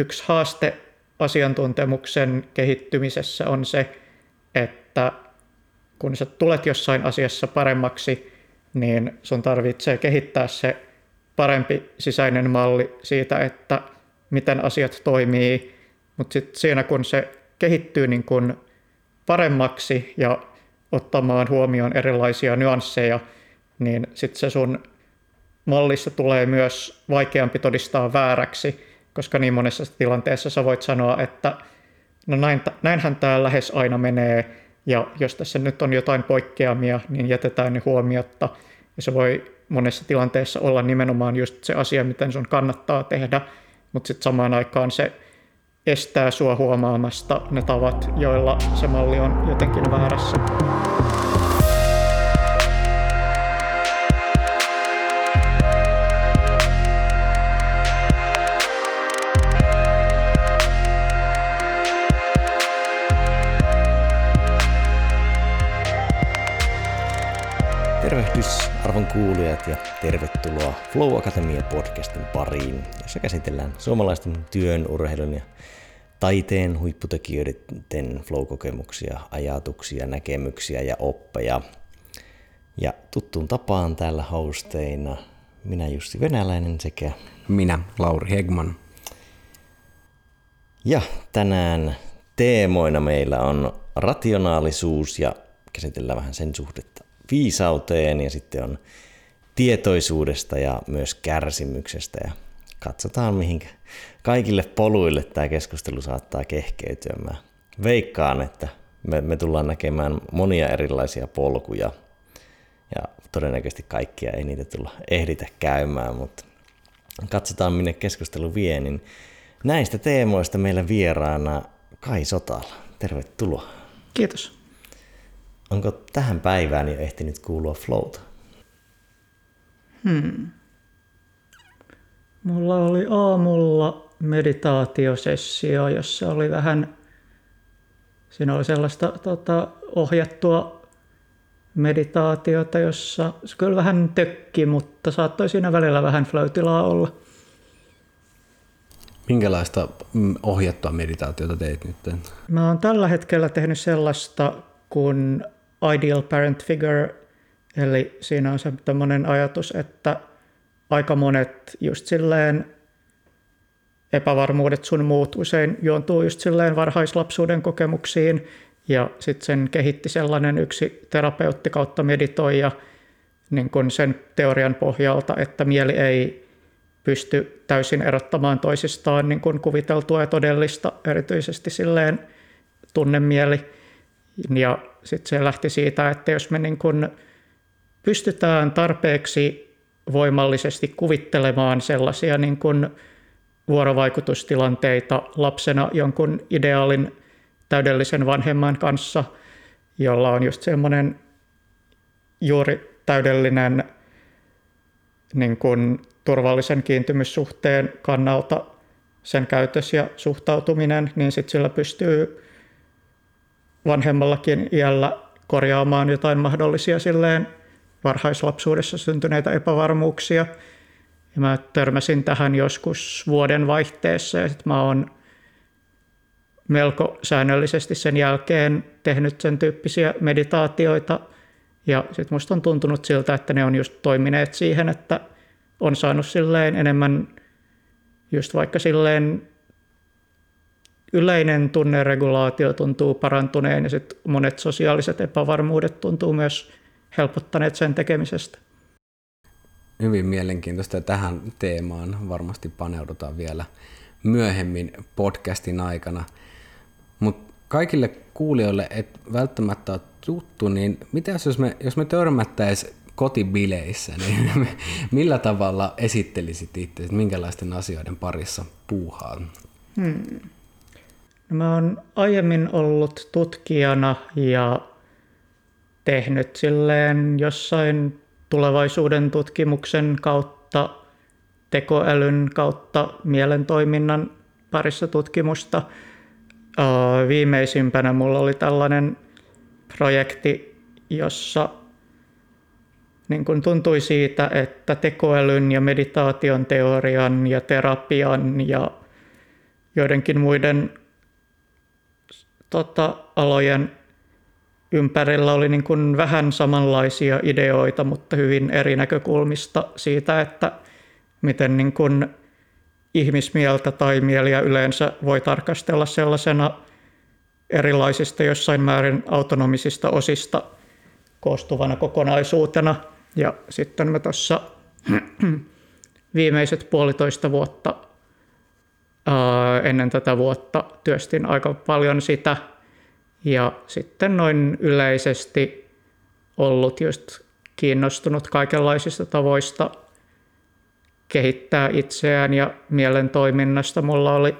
yksi haaste asiantuntemuksen kehittymisessä on se, että kun sä tulet jossain asiassa paremmaksi, niin sun tarvitsee kehittää se parempi sisäinen malli siitä, että miten asiat toimii, mutta sitten siinä kun se kehittyy niin kun paremmaksi ja ottamaan huomioon erilaisia nyansseja, niin sitten se sun mallissa tulee myös vaikeampi todistaa vääräksi, koska niin monessa tilanteessa sä voit sanoa, että no näin, näinhän tämä lähes aina menee, ja jos tässä nyt on jotain poikkeamia, niin jätetään ne huomiotta. Ja se voi monessa tilanteessa olla nimenomaan just se asia, miten sun kannattaa tehdä, mutta sitten samaan aikaan se estää sua huomaamasta ne tavat, joilla se malli on jotenkin väärässä. Tervehdys arvon kuulijat ja tervetuloa Flow Akatemia podcastin pariin, jossa käsitellään suomalaisten työn, urheilun ja taiteen huipputekijöiden flow-kokemuksia, ajatuksia, näkemyksiä ja oppeja. Ja tuttuun tapaan täällä hosteina minä Jussi Venäläinen sekä minä Lauri Hegman. Ja tänään teemoina meillä on rationaalisuus ja käsitellään vähän sen suhdetta viisauteen ja sitten on tietoisuudesta ja myös kärsimyksestä ja katsotaan mihin kaikille poluille tämä keskustelu saattaa kehkeytyä. Mä veikkaan, että me, me tullaan näkemään monia erilaisia polkuja ja todennäköisesti kaikkia ei niitä tulla ehditä käymään, mutta katsotaan minne keskustelu vie, niin näistä teemoista meillä vieraana Kai Sotala. Tervetuloa. Kiitos. Onko tähän päivään jo ehtinyt kuulua flowta? Hmm. Mulla oli aamulla meditaatiosessio, jossa oli vähän, siinä oli sellaista tota, ohjattua meditaatiota, jossa se kyllä vähän tökki, mutta saattoi siinä välillä vähän flow olla. Minkälaista mm, ohjattua meditaatiota teet nyt? Mä oon tällä hetkellä tehnyt sellaista kuin ideal parent figure, eli siinä on se tämmöinen ajatus, että aika monet just silleen epävarmuudet sun muut usein juontuu just silleen varhaislapsuuden kokemuksiin, ja sitten sen kehitti sellainen yksi terapeutti kautta meditoija niin kun sen teorian pohjalta, että mieli ei pysty täysin erottamaan toisistaan niin kun kuviteltua ja todellista, erityisesti silleen tunnemieli. Ja sitten se lähti siitä, että jos me niin kun pystytään tarpeeksi voimallisesti kuvittelemaan sellaisia niin kun vuorovaikutustilanteita lapsena jonkun ideaalin täydellisen vanhemman kanssa, jolla on just semmoinen juuri täydellinen niin kun turvallisen kiintymyssuhteen kannalta sen käytös ja suhtautuminen, niin sitten sillä pystyy vanhemmallakin iällä korjaamaan jotain mahdollisia silleen varhaislapsuudessa syntyneitä epävarmuuksia. Ja mä törmäsin tähän joskus vuoden vaihteessa ja sitten mä oon melko säännöllisesti sen jälkeen tehnyt sen tyyppisiä meditaatioita. Ja sitten musta on tuntunut siltä, että ne on just toimineet siihen, että on saanut silleen enemmän just vaikka silleen yleinen tunneregulaatio tuntuu parantuneen ja sitten monet sosiaaliset epävarmuudet tuntuu myös helpottaneet sen tekemisestä. Hyvin mielenkiintoista ja tähän teemaan varmasti paneudutaan vielä myöhemmin podcastin aikana. Mutta kaikille kuulijoille et välttämättä ole tuttu, niin mitä jos me, jos me törmättäisiin kotibileissä, niin millä tavalla esittelisit itse, minkälaisten asioiden parissa puuhaan? Hmm. Mä oon aiemmin ollut tutkijana ja tehnyt silleen jossain tulevaisuuden tutkimuksen kautta, tekoälyn kautta mielentoiminnan parissa tutkimusta. Viimeisimpänä mulla oli tällainen projekti, jossa niin kun tuntui siitä, että tekoälyn ja meditaation teorian ja terapian ja joidenkin muiden tota, alojen ympärillä oli niin kuin vähän samanlaisia ideoita, mutta hyvin eri näkökulmista siitä, että miten niin kuin ihmismieltä tai mieliä yleensä voi tarkastella sellaisena erilaisista jossain määrin autonomisista osista koostuvana kokonaisuutena. Ja sitten mä tuossa viimeiset puolitoista vuotta ennen tätä vuotta työstin aika paljon sitä. Ja sitten noin yleisesti ollut just kiinnostunut kaikenlaisista tavoista kehittää itseään ja mielen toiminnasta. Mulla oli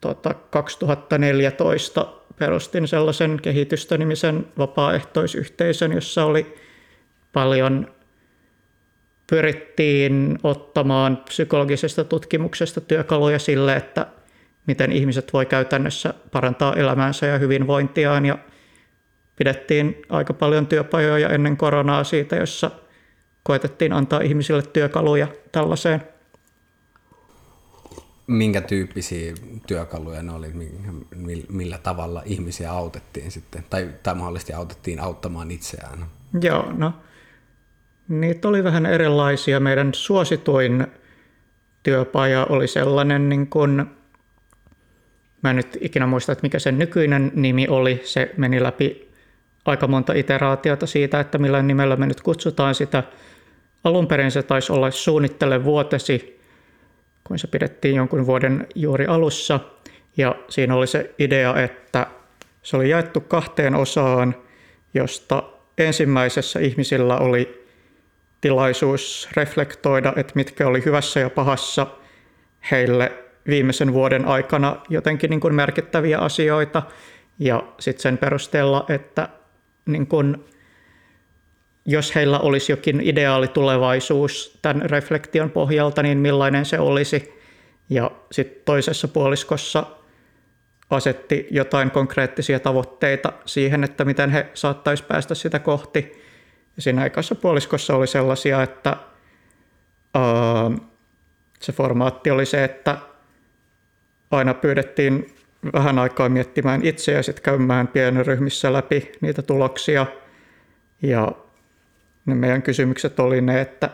tota, 2014 perustin sellaisen kehitystä-nimisen vapaaehtoisyhteisön, jossa oli paljon pyrittiin ottamaan psykologisesta tutkimuksesta työkaluja sille, että miten ihmiset voi käytännössä parantaa elämäänsä ja hyvinvointiaan. Ja pidettiin aika paljon työpajoja ennen koronaa siitä, jossa koetettiin antaa ihmisille työkaluja tällaiseen. Minkä tyyppisiä työkaluja ne oli, millä tavalla ihmisiä autettiin sitten, tai, tai mahdollisesti autettiin auttamaan itseään? Joo, no niitä oli vähän erilaisia. Meidän suosituin työpaja oli sellainen, niin kuin, mä en nyt ikinä muista, että mikä sen nykyinen nimi oli. Se meni läpi aika monta iteraatiota siitä, että millä nimellä me nyt kutsutaan sitä. Alun perin se taisi olla suunnittele vuotesi, kun se pidettiin jonkun vuoden juuri alussa. Ja siinä oli se idea, että se oli jaettu kahteen osaan, josta ensimmäisessä ihmisillä oli tilaisuus reflektoida, että mitkä oli hyvässä ja pahassa heille viimeisen vuoden aikana jotenkin niin kuin merkittäviä asioita. Ja sitten sen perusteella, että niin kuin, jos heillä olisi jokin ideaali tulevaisuus tämän reflektion pohjalta, niin millainen se olisi. Ja sitten toisessa puoliskossa asetti jotain konkreettisia tavoitteita siihen, että miten he saattaisi päästä sitä kohti. Siinä ekassa puoliskossa oli sellaisia, että se formaatti oli se, että aina pyydettiin vähän aikaa miettimään itse ja sitten käymään pienen ryhmissä läpi niitä tuloksia. Ja ne meidän kysymykset oli ne, että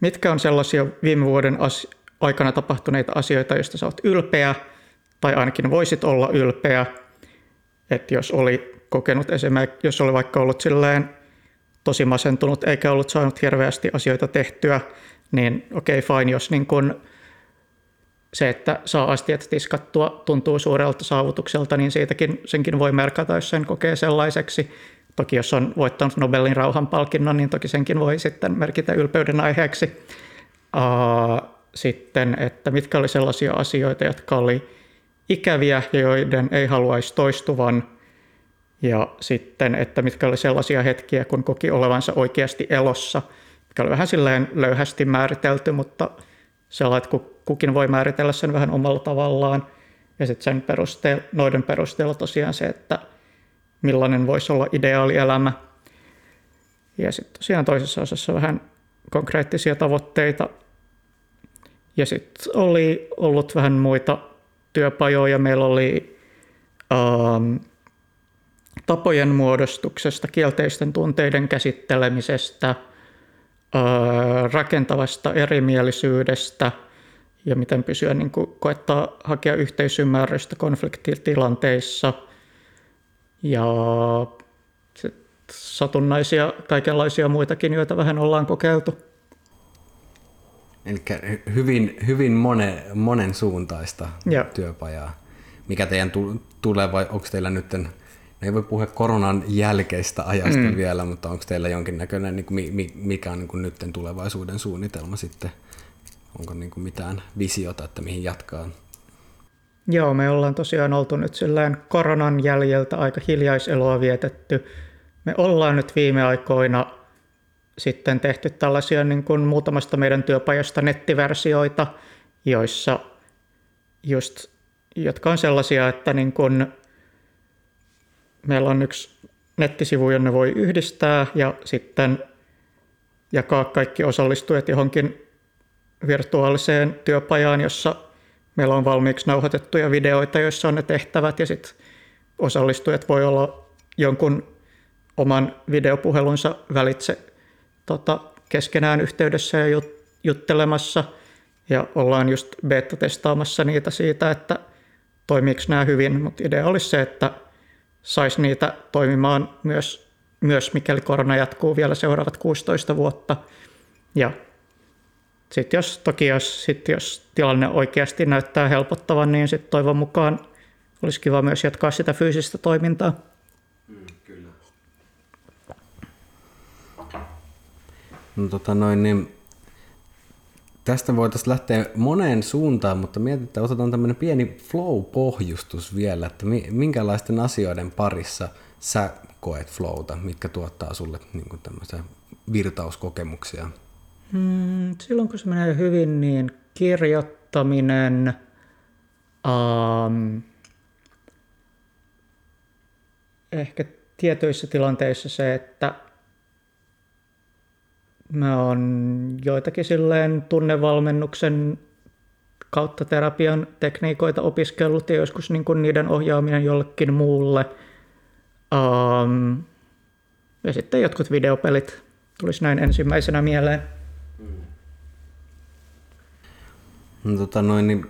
mitkä on sellaisia viime vuoden as- aikana tapahtuneita asioita, joista sä oot ylpeä, tai ainakin voisit olla ylpeä, että jos oli kokenut esimerkiksi, jos oli vaikka ollut silleen tosi masentunut eikä ollut saanut hirveästi asioita tehtyä, niin okei okay, fine, jos niin kun se, että saa astiat tiskattua, tuntuu suurelta saavutukselta, niin siitäkin senkin voi merkata, jos sen kokee sellaiseksi. Toki jos on voittanut Nobelin rauhanpalkinnon, niin toki senkin voi sitten merkitä ylpeyden aiheeksi. Sitten, että mitkä oli sellaisia asioita, jotka oli ikäviä ja joiden ei haluaisi toistuvan – ja sitten, että mitkä oli sellaisia hetkiä, kun koki olevansa oikeasti elossa, mikä oli vähän silleen löyhästi määritelty, mutta sellainen, että kukin voi määritellä sen vähän omalla tavallaan. Ja sitten sen perusteella, noiden perusteella tosiaan se, että millainen voisi olla ideaali elämä. Ja sitten tosiaan toisessa osassa vähän konkreettisia tavoitteita. Ja sitten oli ollut vähän muita työpajoja. Meillä oli um, tapojen muodostuksesta, kielteisten tunteiden käsittelemisestä, rakentavasta erimielisyydestä ja miten pysyä niin kuin, koettaa hakea yhteisymmärrystä konfliktitilanteissa ja satunnaisia kaikenlaisia muitakin, joita vähän ollaan kokeiltu. Eli hyvin, hyvin monen, monen suuntaista ja. työpajaa. Mikä teidän tulee vai onko teillä nyt ei voi puhua koronan jälkeistä ajasta mm. vielä, mutta onko teillä jonkinnäköinen, niin kuin, mikä on niin kuin nyt tulevaisuuden suunnitelma sitten? Onko niin kuin mitään visiota, että mihin jatkaa? Joo, me ollaan tosiaan oltu nyt silleen koronan jäljeltä aika hiljaiseloa vietetty. Me ollaan nyt viime aikoina sitten tehty tällaisia niin kuin muutamasta meidän työpajasta nettiversioita, joissa just, jotka on sellaisia, että niin kuin meillä on yksi nettisivu, jonne voi yhdistää ja sitten jakaa kaikki osallistujat johonkin virtuaaliseen työpajaan, jossa meillä on valmiiksi nauhoitettuja videoita, joissa on ne tehtävät ja sitten osallistujat voi olla jonkun oman videopuhelunsa välitse tota, keskenään yhteydessä ja jut- juttelemassa. Ja ollaan just beta-testaamassa niitä siitä, että toimiiko nämä hyvin, mutta idea olisi se, että saisi niitä toimimaan myös, myös mikäli korona jatkuu vielä seuraavat 16 vuotta. Ja sitten jos, toki jos, sit jos tilanne oikeasti näyttää helpottavan, niin sitten toivon mukaan olisi kiva myös jatkaa sitä fyysistä toimintaa. Kyllä. No tota noin, niin tästä voitaisiin lähteä moneen suuntaan, mutta mietin, että otetaan tämmöinen pieni flow-pohjustus vielä, että minkälaisten asioiden parissa sä koet flowta, mitkä tuottaa sulle niin tämmöisiä virtauskokemuksia? Hmm, silloin kun se menee hyvin, niin kirjoittaminen, um, ehkä tietyissä tilanteissa se, että mä oon joitakin silleen tunnevalmennuksen kautta terapian tekniikoita opiskellut ja joskus niin kuin niiden ohjaaminen jollekin muulle. Um, ja sitten jotkut videopelit tulisi näin ensimmäisenä mieleen. No, tota noin, niin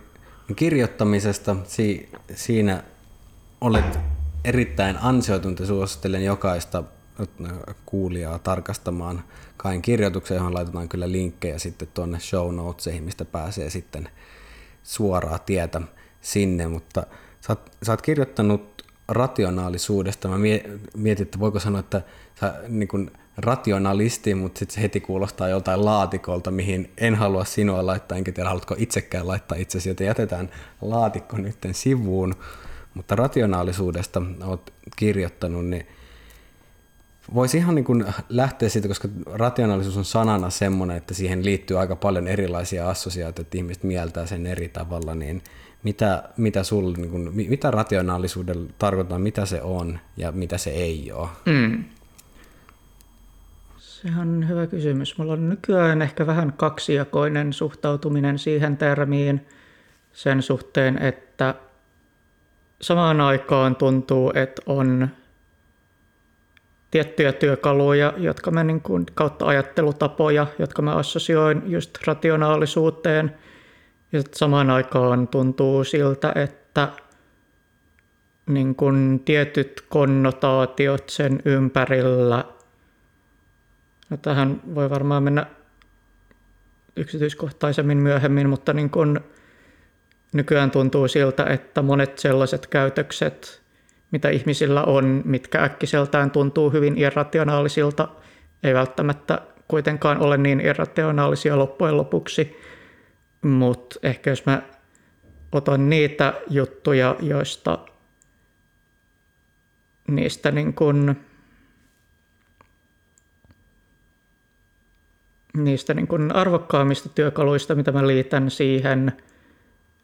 kirjoittamisesta si, siinä olet erittäin ansioitunut ja suosittelen jokaista kuulijaa tarkastamaan Kain kirjoituksen, johon laitetaan kyllä linkkejä sitten tuonne show notesihin, mistä pääsee sitten suoraa tietä sinne, mutta sä oot, sä oot kirjoittanut rationaalisuudesta. Mä mietin, että voiko sanoa, että sä niin kuin rationalisti, mutta sitten se heti kuulostaa joltain laatikolta, mihin en halua sinua laittaa, enkä tiedä, haluatko itsekään laittaa itsesi, joten jätetään laatikko nyt sivuun. Mutta rationaalisuudesta olet kirjoittanut, niin voisi ihan niin kuin lähteä siitä, koska rationaalisuus on sanana semmoinen, että siihen liittyy aika paljon erilaisia assosiaatioita, että ihmiset mieltää sen eri tavalla, niin mitä, mitä, sulle, niin kuin, mitä rationaalisuudella tarkoittaa, mitä se on ja mitä se ei ole? Mm. Se on hyvä kysymys. Mulla on nykyään ehkä vähän kaksijakoinen suhtautuminen siihen termiin sen suhteen, että samaan aikaan tuntuu, että on tiettyjä työkaluja, jotka mä niin kuin, kautta ajattelutapoja, jotka mä assosioin just rationaalisuuteen. Ja samaan aikaan tuntuu siltä, että niin kuin tietyt konnotaatiot sen ympärillä, no tähän voi varmaan mennä yksityiskohtaisemmin myöhemmin, mutta niin kuin nykyään tuntuu siltä, että monet sellaiset käytökset, mitä ihmisillä on, mitkä äkkiseltään tuntuu hyvin irrationaalisilta, ei välttämättä kuitenkaan ole niin irrationaalisia loppujen lopuksi. Mutta ehkä jos mä otan niitä juttuja, joista niistä niin kun, niistä niin kun arvokkaammista työkaluista, mitä mä liitän siihen –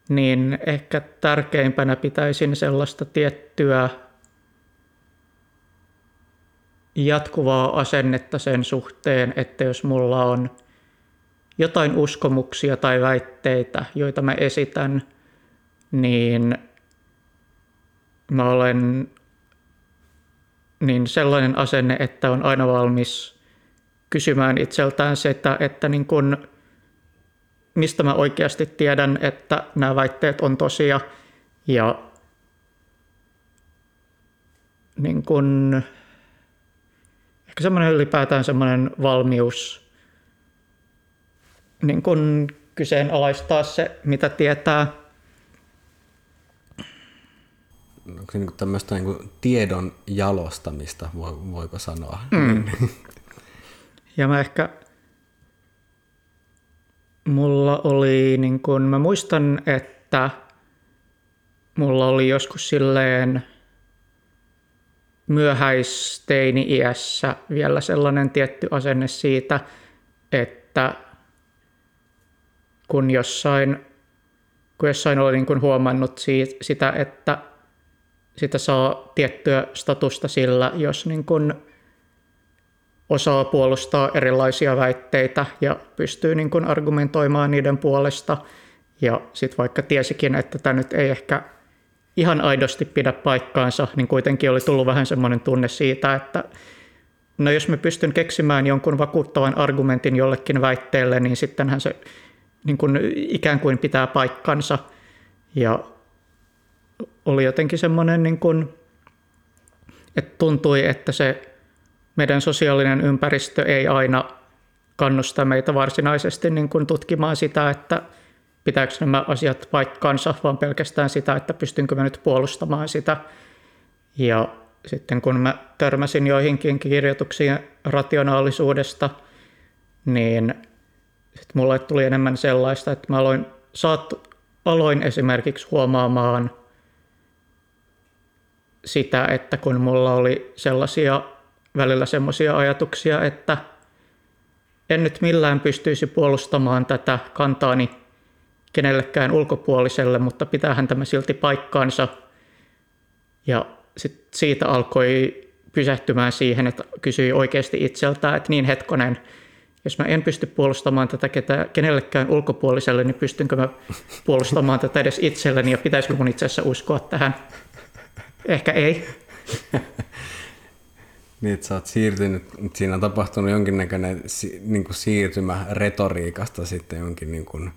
niin ehkä tärkeimpänä pitäisin sellaista tiettyä jatkuvaa asennetta sen suhteen, että jos mulla on jotain uskomuksia tai väitteitä, joita mä esitän, niin mä olen niin sellainen asenne, että on aina valmis kysymään itseltään sitä, että niin kun mistä mä oikeasti tiedän, että nämä väitteet on tosia. Ja niin kun, ehkä semmoinen ylipäätään semmoinen valmius niin kun kyseenalaistaa se, mitä tietää. Onko se niin tämmöistä niin tiedon jalostamista, voiko sanoa? Mm. ja mä ehkä mulla oli, niin kun, mä muistan, että mulla oli joskus silleen myöhäisteini-iässä vielä sellainen tietty asenne siitä, että kun jossain, kun jossain oli niin kun huomannut siitä, sitä, että sitä saa tiettyä statusta sillä, jos niin kun osaa puolustaa erilaisia väitteitä ja pystyy niin kuin argumentoimaan niiden puolesta. Ja sitten vaikka tiesikin, että tämä nyt ei ehkä ihan aidosti pidä paikkaansa, niin kuitenkin oli tullut vähän semmoinen tunne siitä, että no jos mä pystyn keksimään jonkun vakuuttavan argumentin jollekin väitteelle, niin sittenhän se niin kuin ikään kuin pitää paikkansa. Ja oli jotenkin semmoinen, niin kuin, että tuntui, että se meidän sosiaalinen ympäristö ei aina kannusta meitä varsinaisesti niin kuin tutkimaan sitä, että pitääkö nämä asiat paikkaansa, vaan pelkästään sitä, että pystynkö mä nyt puolustamaan sitä. Ja sitten kun mä törmäsin joihinkin kirjoituksiin rationaalisuudesta, niin sitten mulle tuli enemmän sellaista, että mä aloin, saat, aloin esimerkiksi huomaamaan sitä, että kun mulla oli sellaisia välillä sellaisia ajatuksia, että en nyt millään pystyisi puolustamaan tätä kantaani kenellekään ulkopuoliselle, mutta pitäähän tämä silti paikkaansa. Ja sit siitä alkoi pysähtymään siihen, että kysyi oikeasti itseltään, että niin hetkonen, jos mä en pysty puolustamaan tätä ketä, kenellekään ulkopuoliselle, niin pystynkö mä puolustamaan tätä edes itselleni ja pitäisikö mun itse asiassa uskoa tähän? Ehkä ei. Niin, että sä oot siirtynyt, siinä on tapahtunut jonkinnäköinen niin kuin siirtymä retoriikasta sitten jonkin, niin kuin,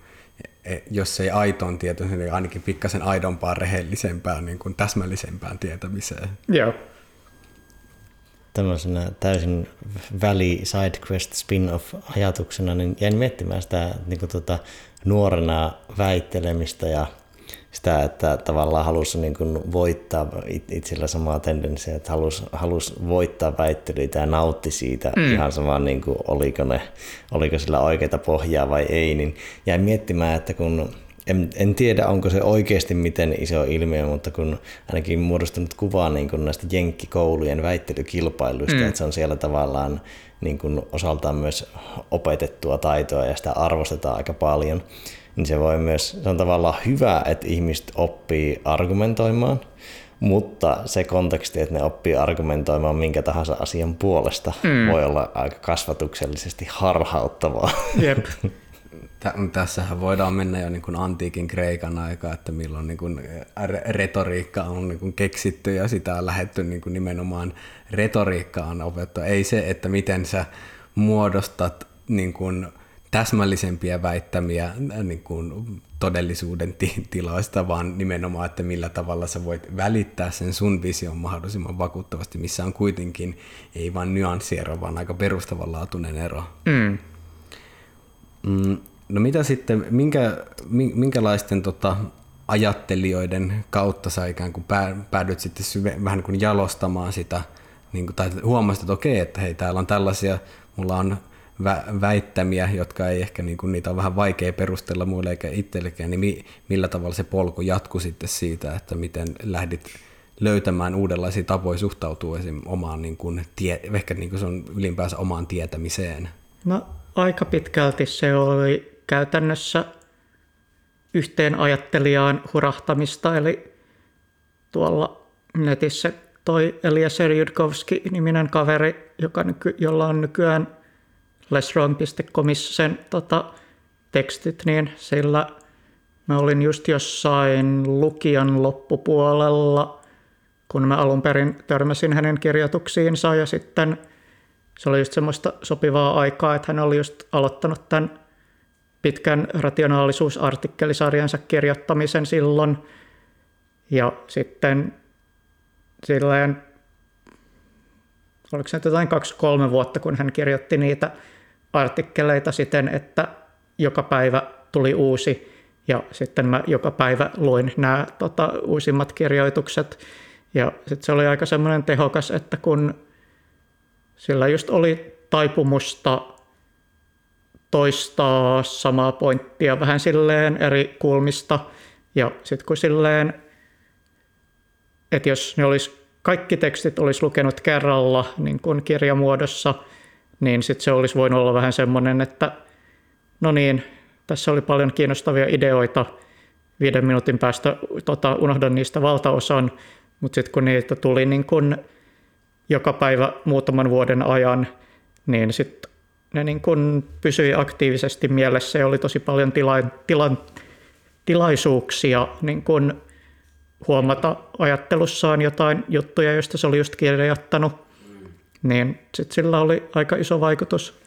e, jos ei aitoon tieto, niin ainakin pikkasen aidompaan, rehellisempään, niin kuin täsmällisempään tietämiseen. Joo. Tämmöisenä täysin väli sidequest spin-off ajatuksena, niin jäin miettimään sitä niin kuin tuota, nuorena väittelemistä ja sitä, että tavallaan halusi niin kuin voittaa itsellä samaa tendenssiä, että halusi, halusi voittaa väittelyitä ja nautti siitä mm. ihan sama, niin kuin oliko, ne, oliko sillä oikeita pohjaa vai ei, niin jäin miettimään, että kun en, en tiedä, onko se oikeasti miten iso ilmiö, mutta kun ainakin muodostunut kuvaa niin kuin näistä jenkkikoulujen väittelykilpailuista, mm. että se on siellä tavallaan niin kuin osaltaan myös opetettua taitoa ja sitä arvostetaan aika paljon, niin se voi myös, se on tavallaan hyvä, että ihmiset oppii argumentoimaan, mutta se konteksti, että ne oppii argumentoimaan minkä tahansa asian puolesta, mm. voi olla aika kasvatuksellisesti harhauttavaa. Jep. Tässähän voidaan mennä jo niin kuin antiikin Kreikan aikaa, että milloin niin kuin retoriikka on niin kuin keksitty ja sitä on lähetty niin kuin nimenomaan retoriikkaan opettua. Ei se, että miten sä muodostat niin kuin täsmällisempiä väittämiä äh, niin kuin todellisuuden ti- tiloista, vaan nimenomaan, että millä tavalla sä voit välittää sen sun vision mahdollisimman vakuuttavasti, missä on kuitenkin ei vain nyanssiero, vaan aika perustavanlaatuinen ero. Mm. Mm, no mitä sitten, minkä, minkälaisten tota, ajattelijoiden kautta sä ikään kuin päädyt sitten syve, vähän kuin jalostamaan sitä, niin kuin, tai huomasit, että okei, että hei, täällä on tällaisia, mulla on vä- väittämiä, jotka ei ehkä, niin kuin, niitä on vähän vaikea perustella muille eikä itsellekään, niin mi- millä tavalla se polku jatkui sitten siitä, että miten lähdit löytämään uudenlaisia tapoja suhtautua esim. omaan, niin kuin, tie- ehkä niin kuin se on ylipäänsä omaan tietämiseen? No aika pitkälti se oli käytännössä yhteen ajattelijaan hurahtamista, eli tuolla netissä toi Eliezer Judkowski-niminen kaveri, joka nyky, jolla on nykyään lesswrong.comissa sen tota, tekstit, niin sillä mä olin just jossain lukijan loppupuolella, kun mä alun perin törmäsin hänen kirjoituksiinsa ja sitten se oli just semmoista sopivaa aikaa, että hän oli just aloittanut tämän pitkän rationaalisuusartikkelisarjansa kirjoittamisen silloin. Ja sitten silleen, oliko se jotain kaksi-kolme vuotta, kun hän kirjoitti niitä artikkeleita siten, että joka päivä tuli uusi ja sitten mä joka päivä luin nämä tota, uusimmat kirjoitukset. Ja sitten se oli aika semmoinen tehokas, että kun sillä just oli taipumusta toistaa samaa pointtia vähän silleen eri kulmista. Ja sitten kun silleen, että jos ne olisi, kaikki tekstit olisi lukenut kerralla niin kuin kirjamuodossa – niin sitten se olisi voinut olla vähän semmoinen, että no niin, tässä oli paljon kiinnostavia ideoita, viiden minuutin päästä tota, unohdan niistä valtaosan, mutta sitten kun niitä tuli niin kun joka päivä muutaman vuoden ajan, niin sitten ne niin kun pysyi aktiivisesti mielessä ja oli tosi paljon tila, tila, tilaisuuksia niin kun huomata ajattelussaan jotain juttuja, joista se oli just kirjoittanut. Niin sitten sillä oli aika iso vaikutus.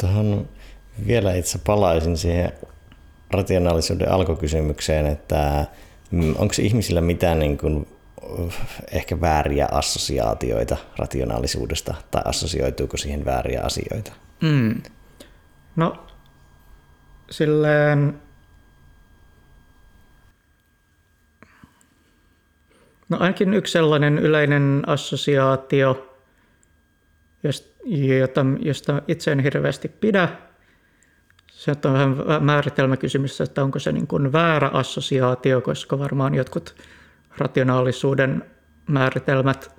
Tuohon vielä itse palaisin siihen rationaalisuuden alkukysymykseen, että mm, onko ihmisillä mitään niin kuin, ehkä vääriä assosiaatioita rationaalisuudesta tai assosioituuko siihen vääriä asioita? Mm. No silleen No ainakin yksi sellainen yleinen assosiaatio, josta, josta itse en hirveästi pidä, se on vähän määritelmäkysymys, että onko se niin kuin väärä assosiaatio, koska varmaan jotkut rationaalisuuden määritelmät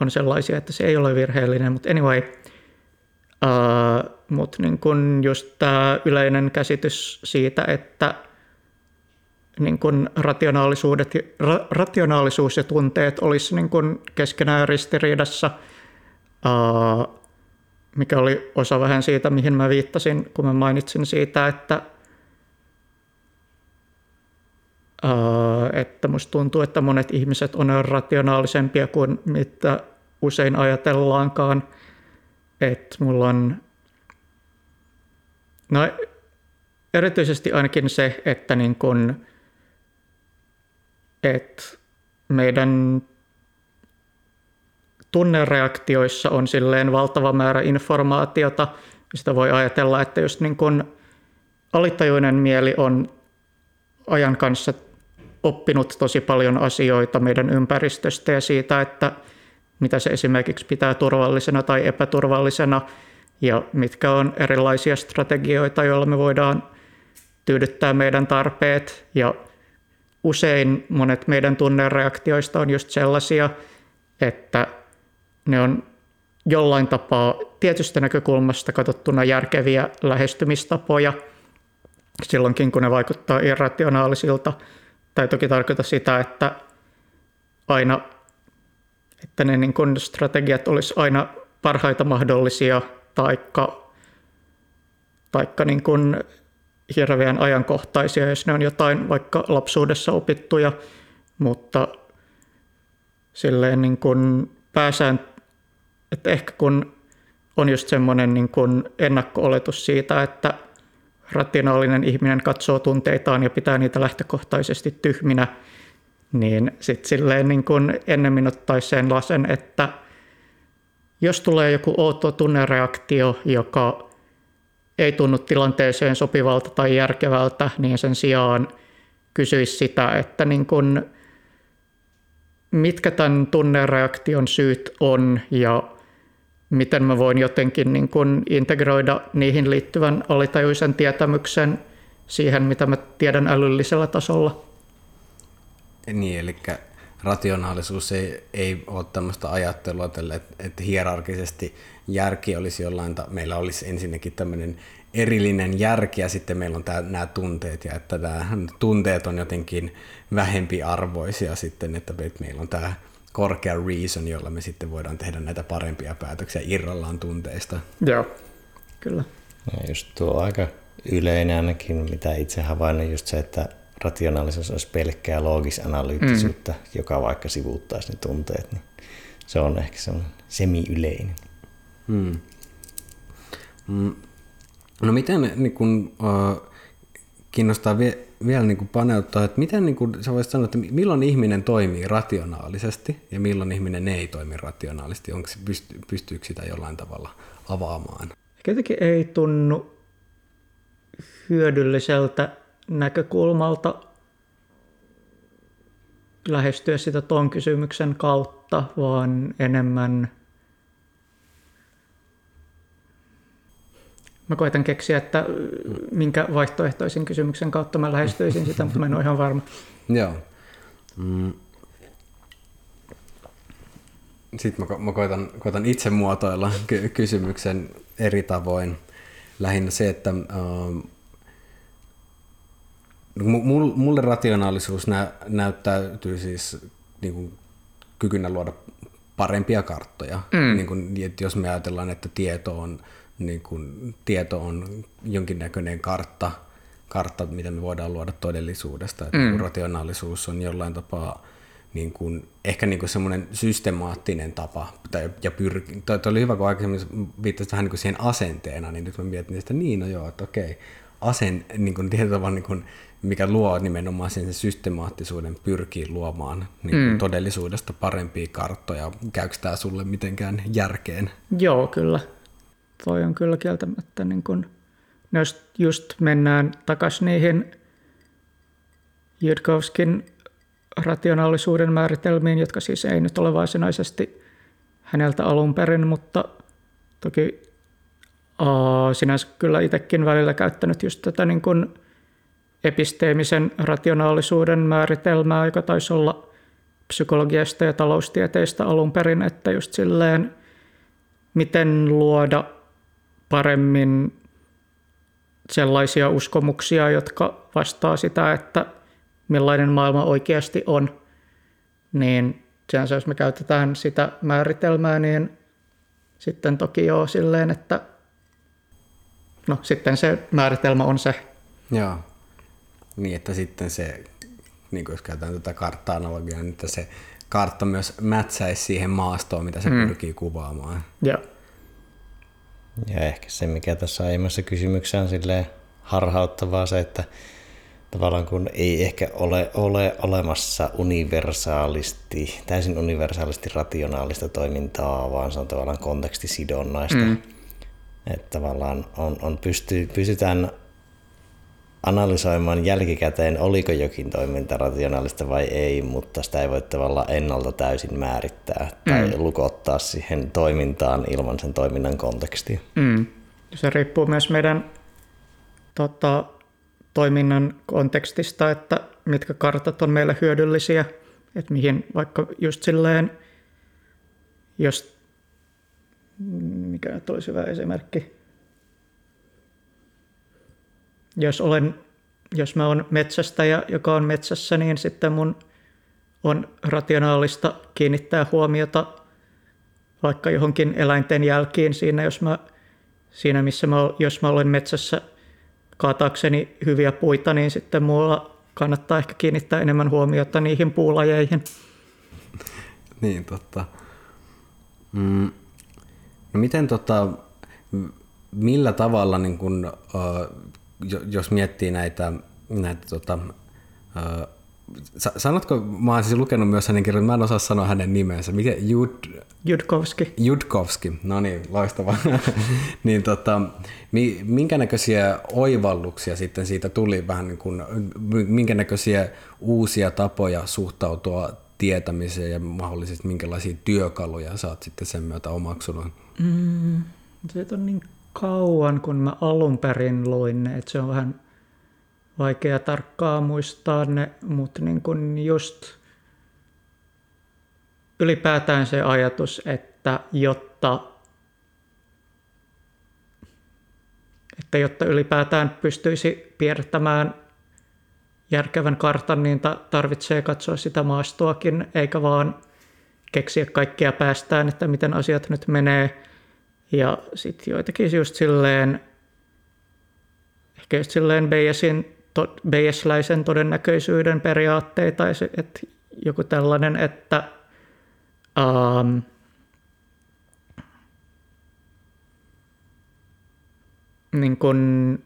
on sellaisia, että se ei ole virheellinen, mutta anyway, uh, mutta niin kuin just tämä yleinen käsitys siitä, että niin kuin rationaalisuudet, ra, rationaalisuus ja tunteet olisi niin kuin keskenään ristiriidassa, uh, mikä oli osa vähän siitä, mihin mä viittasin, kun mä mainitsin siitä, että, uh, että musta tuntuu, että monet ihmiset on rationaalisempia kuin mitä usein ajatellaankaan. Että mulla on, no erityisesti ainakin se, että niin kun, että meidän tunnereaktioissa on silleen valtava määrä informaatiota. Sitä voi ajatella, että jos niin kun alitajuinen mieli on ajan kanssa oppinut tosi paljon asioita meidän ympäristöstä ja siitä, että mitä se esimerkiksi pitää turvallisena tai epäturvallisena ja mitkä on erilaisia strategioita, joilla me voidaan tyydyttää meidän tarpeet ja usein monet meidän tunnereaktioista on just sellaisia, että ne on jollain tapaa tietystä näkökulmasta katsottuna järkeviä lähestymistapoja silloinkin, kun ne vaikuttaa irrationaalisilta. Tai toki tarkoita sitä, että aina että ne niin kun strategiat olisi aina parhaita mahdollisia, taikka, taikka niin kun hirveän ajankohtaisia, jos ne on jotain vaikka lapsuudessa opittuja, mutta silleen niin kun pääsään, että ehkä kun on just semmoinen niin kun ennakko-oletus siitä, että rationaalinen ihminen katsoo tunteitaan ja pitää niitä lähtökohtaisesti tyhminä, niin sitten silleen niin kun ennemmin ottaisi sen lasen, että jos tulee joku outo tunnereaktio, joka ei tunnu tilanteeseen sopivalta tai järkevältä, niin sen sijaan kysyisi sitä, että niin kun, mitkä tämän tunnereaktion syyt on ja miten mä voin jotenkin niin kun integroida niihin liittyvän alitajuisen tietämyksen siihen, mitä mä tiedän älyllisellä tasolla. Niin, eli rationaalisuus ei, ei ole tämmöistä ajattelua, tälle, että, että hierarkisesti järki olisi jollain, ta- meillä olisi ensinnäkin tämmöinen erillinen järki ja sitten meillä on tää, nämä tunteet ja että nämä tunteet on jotenkin vähempi arvoisia sitten, että meillä on tämä korkea reason, jolla me sitten voidaan tehdä näitä parempia päätöksiä irrallaan tunteista. Joo, kyllä. Ja just tuo aika yleinen ainakin, mitä itse havainnon, just se, että rationaalisuus olisi pelkkää loogis-analyyttisuutta, mm. joka vaikka sivuuttaisi ne tunteet, niin se on ehkä se semi-yleinen. Hmm. Mm. No miten niin kun, uh, kiinnostaa vie, vielä niin paneuttaa, että miten niin kun, sä voisit sanoa, että milloin ihminen toimii rationaalisesti ja milloin ihminen ei toimi rationaalisesti? Onko se, pysty, pystyykö sitä jollain tavalla avaamaan? Jotenkin ei tunnu hyödylliseltä näkökulmalta lähestyä sitä tuon kysymyksen kautta, vaan enemmän Mä koitan keksiä, että minkä vaihtoehtoisen kysymyksen kautta mä lähestyisin sitä, mutta mä en ole ihan varma. Joo. Mm. Sitten mä, koitan, koitan itse muotoilla ky- kysymyksen eri tavoin. Lähinnä se, että uh, Mulle rationaalisuus nä, näyttäytyy siis niin kuin kykynä luoda parempia karttoja. Mm. Niin kun, että jos me ajatellaan, että tieto on, niin kun, tieto on jonkinnäköinen kartta, kartta, mitä me voidaan luoda todellisuudesta, että mm. rationaalisuus on jollain tapaa niin kuin, ehkä niin kuin semmoinen systemaattinen tapa, tai, ja pyrki, toi, toi oli hyvä, kun aikaisemmin viittasit vähän niin kuin siihen asenteena, niin nyt mä mietin että niin, no joo, että okei, asen, niin kuin, tietyllä niin kuin, mikä luo nimenomaan sen systemaattisuuden, pyrkii luomaan niin mm. todellisuudesta parempia karttoja. Käykö tämä sulle mitenkään järkeen? Joo, kyllä. Toi on kyllä kieltämättä, niin kun, jos just mennään takaisin niihin Jydkovskin rationaalisuuden määritelmiin, jotka siis ei nyt ole varsinaisesti häneltä alun perin, mutta toki uh, sinänsä kyllä itsekin välillä käyttänyt just tätä niin kuin episteemisen rationaalisuuden määritelmää, joka taisi olla psykologiasta ja taloustieteistä alun perin, että just silleen, miten luoda paremmin sellaisia uskomuksia, jotka vastaa sitä, että millainen maailma oikeasti on, niin sinänsä jos me käytetään sitä määritelmää, niin sitten toki joo silleen, että no sitten se määritelmä on se. Joo, niin että sitten se, niin kuin jos käytetään tätä kartta-analogiaa, niin että se kartta myös mätsäisi siihen maastoon, mitä se mm. pyrkii kuvaamaan. Joo. Ja ehkä se, mikä tässä aiemmassa kysymyksessä on silleen harhauttavaa se, että tavallaan kun ei ehkä ole, ole olemassa universaalisti, täysin universaalisti rationaalista toimintaa, vaan se on tavallaan kontekstisidonnaista. Mm. Että tavallaan on, on pysty, pystytään analysoimaan jälkikäteen, oliko jokin toiminta rationaalista vai ei, mutta sitä ei voi tavallaan ennalta täysin määrittää tai mm. lukottaa siihen toimintaan ilman sen toiminnan kontekstia. Mm. Se riippuu myös meidän tota, toiminnan kontekstista, että mitkä kartat on meille hyödyllisiä, että mihin vaikka just silleen, jos, mikä olisi hyvä esimerkki, jos, olen, jos mä olen metsästäjä, joka on metsässä, niin sitten mun on rationaalista kiinnittää huomiota vaikka johonkin eläinten jälkiin siinä, jos mä, siinä missä mä, jos mä olen metsässä kaatakseni hyviä puita, niin sitten mulla kannattaa ehkä kiinnittää enemmän huomiota niihin puulajeihin. niin, totta. Mm. No miten tota, millä tavalla, niin kun, uh, jos miettii näitä, näitä tota, uh, Sanotko, mä oon siis lukenut myös hänen kirjan, mä en osaa sanoa hänen nimensä. Mikä, Jud... Judkovski. Judkovski, no niin, loistavaa. niin tota, minkä näköisiä oivalluksia sitten siitä tuli vähän niin kuin, minkä näköisiä uusia tapoja suhtautua tietämiseen ja mahdollisesti minkälaisia työkaluja sä oot sitten sen myötä omaksunut? Mm, se on niin kauan, kun mä alun perin luin ne, että se on vähän vaikea tarkkaa muistaa ne, mutta niin kuin just ylipäätään se ajatus, että jotta, että jotta ylipäätään pystyisi piirtämään järkevän kartan, niin tarvitsee katsoa sitä maastoakin, eikä vaan keksiä kaikkia päästään, että miten asiat nyt menee. Ja sitten joitakin just silleen, ehkä just silleen Bayesin to, Bayesläisen todennäköisyyden periaatteita, että joku tällainen, että um, niin kun,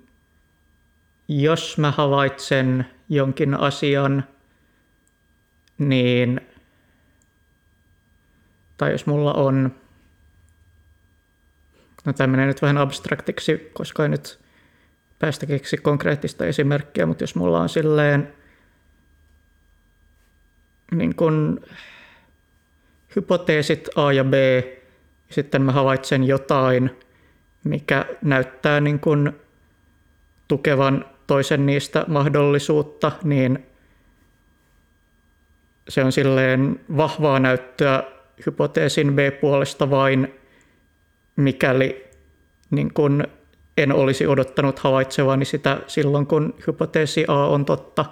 jos mä havaitsen jonkin asian, niin tai jos mulla on, no tämä menee nyt vähän abstraktiksi, koska ei nyt päästä keksi konkreettista esimerkkiä, mutta jos mulla on silleen niin kun, hypoteesit A ja B, ja sitten mä havaitsen jotain, mikä näyttää niin kun tukevan toisen niistä mahdollisuutta, niin se on silleen vahvaa näyttöä hypoteesin B puolesta vain, mikäli niin kun en olisi odottanut havaitsevani sitä silloin, kun hypoteesi A on totta,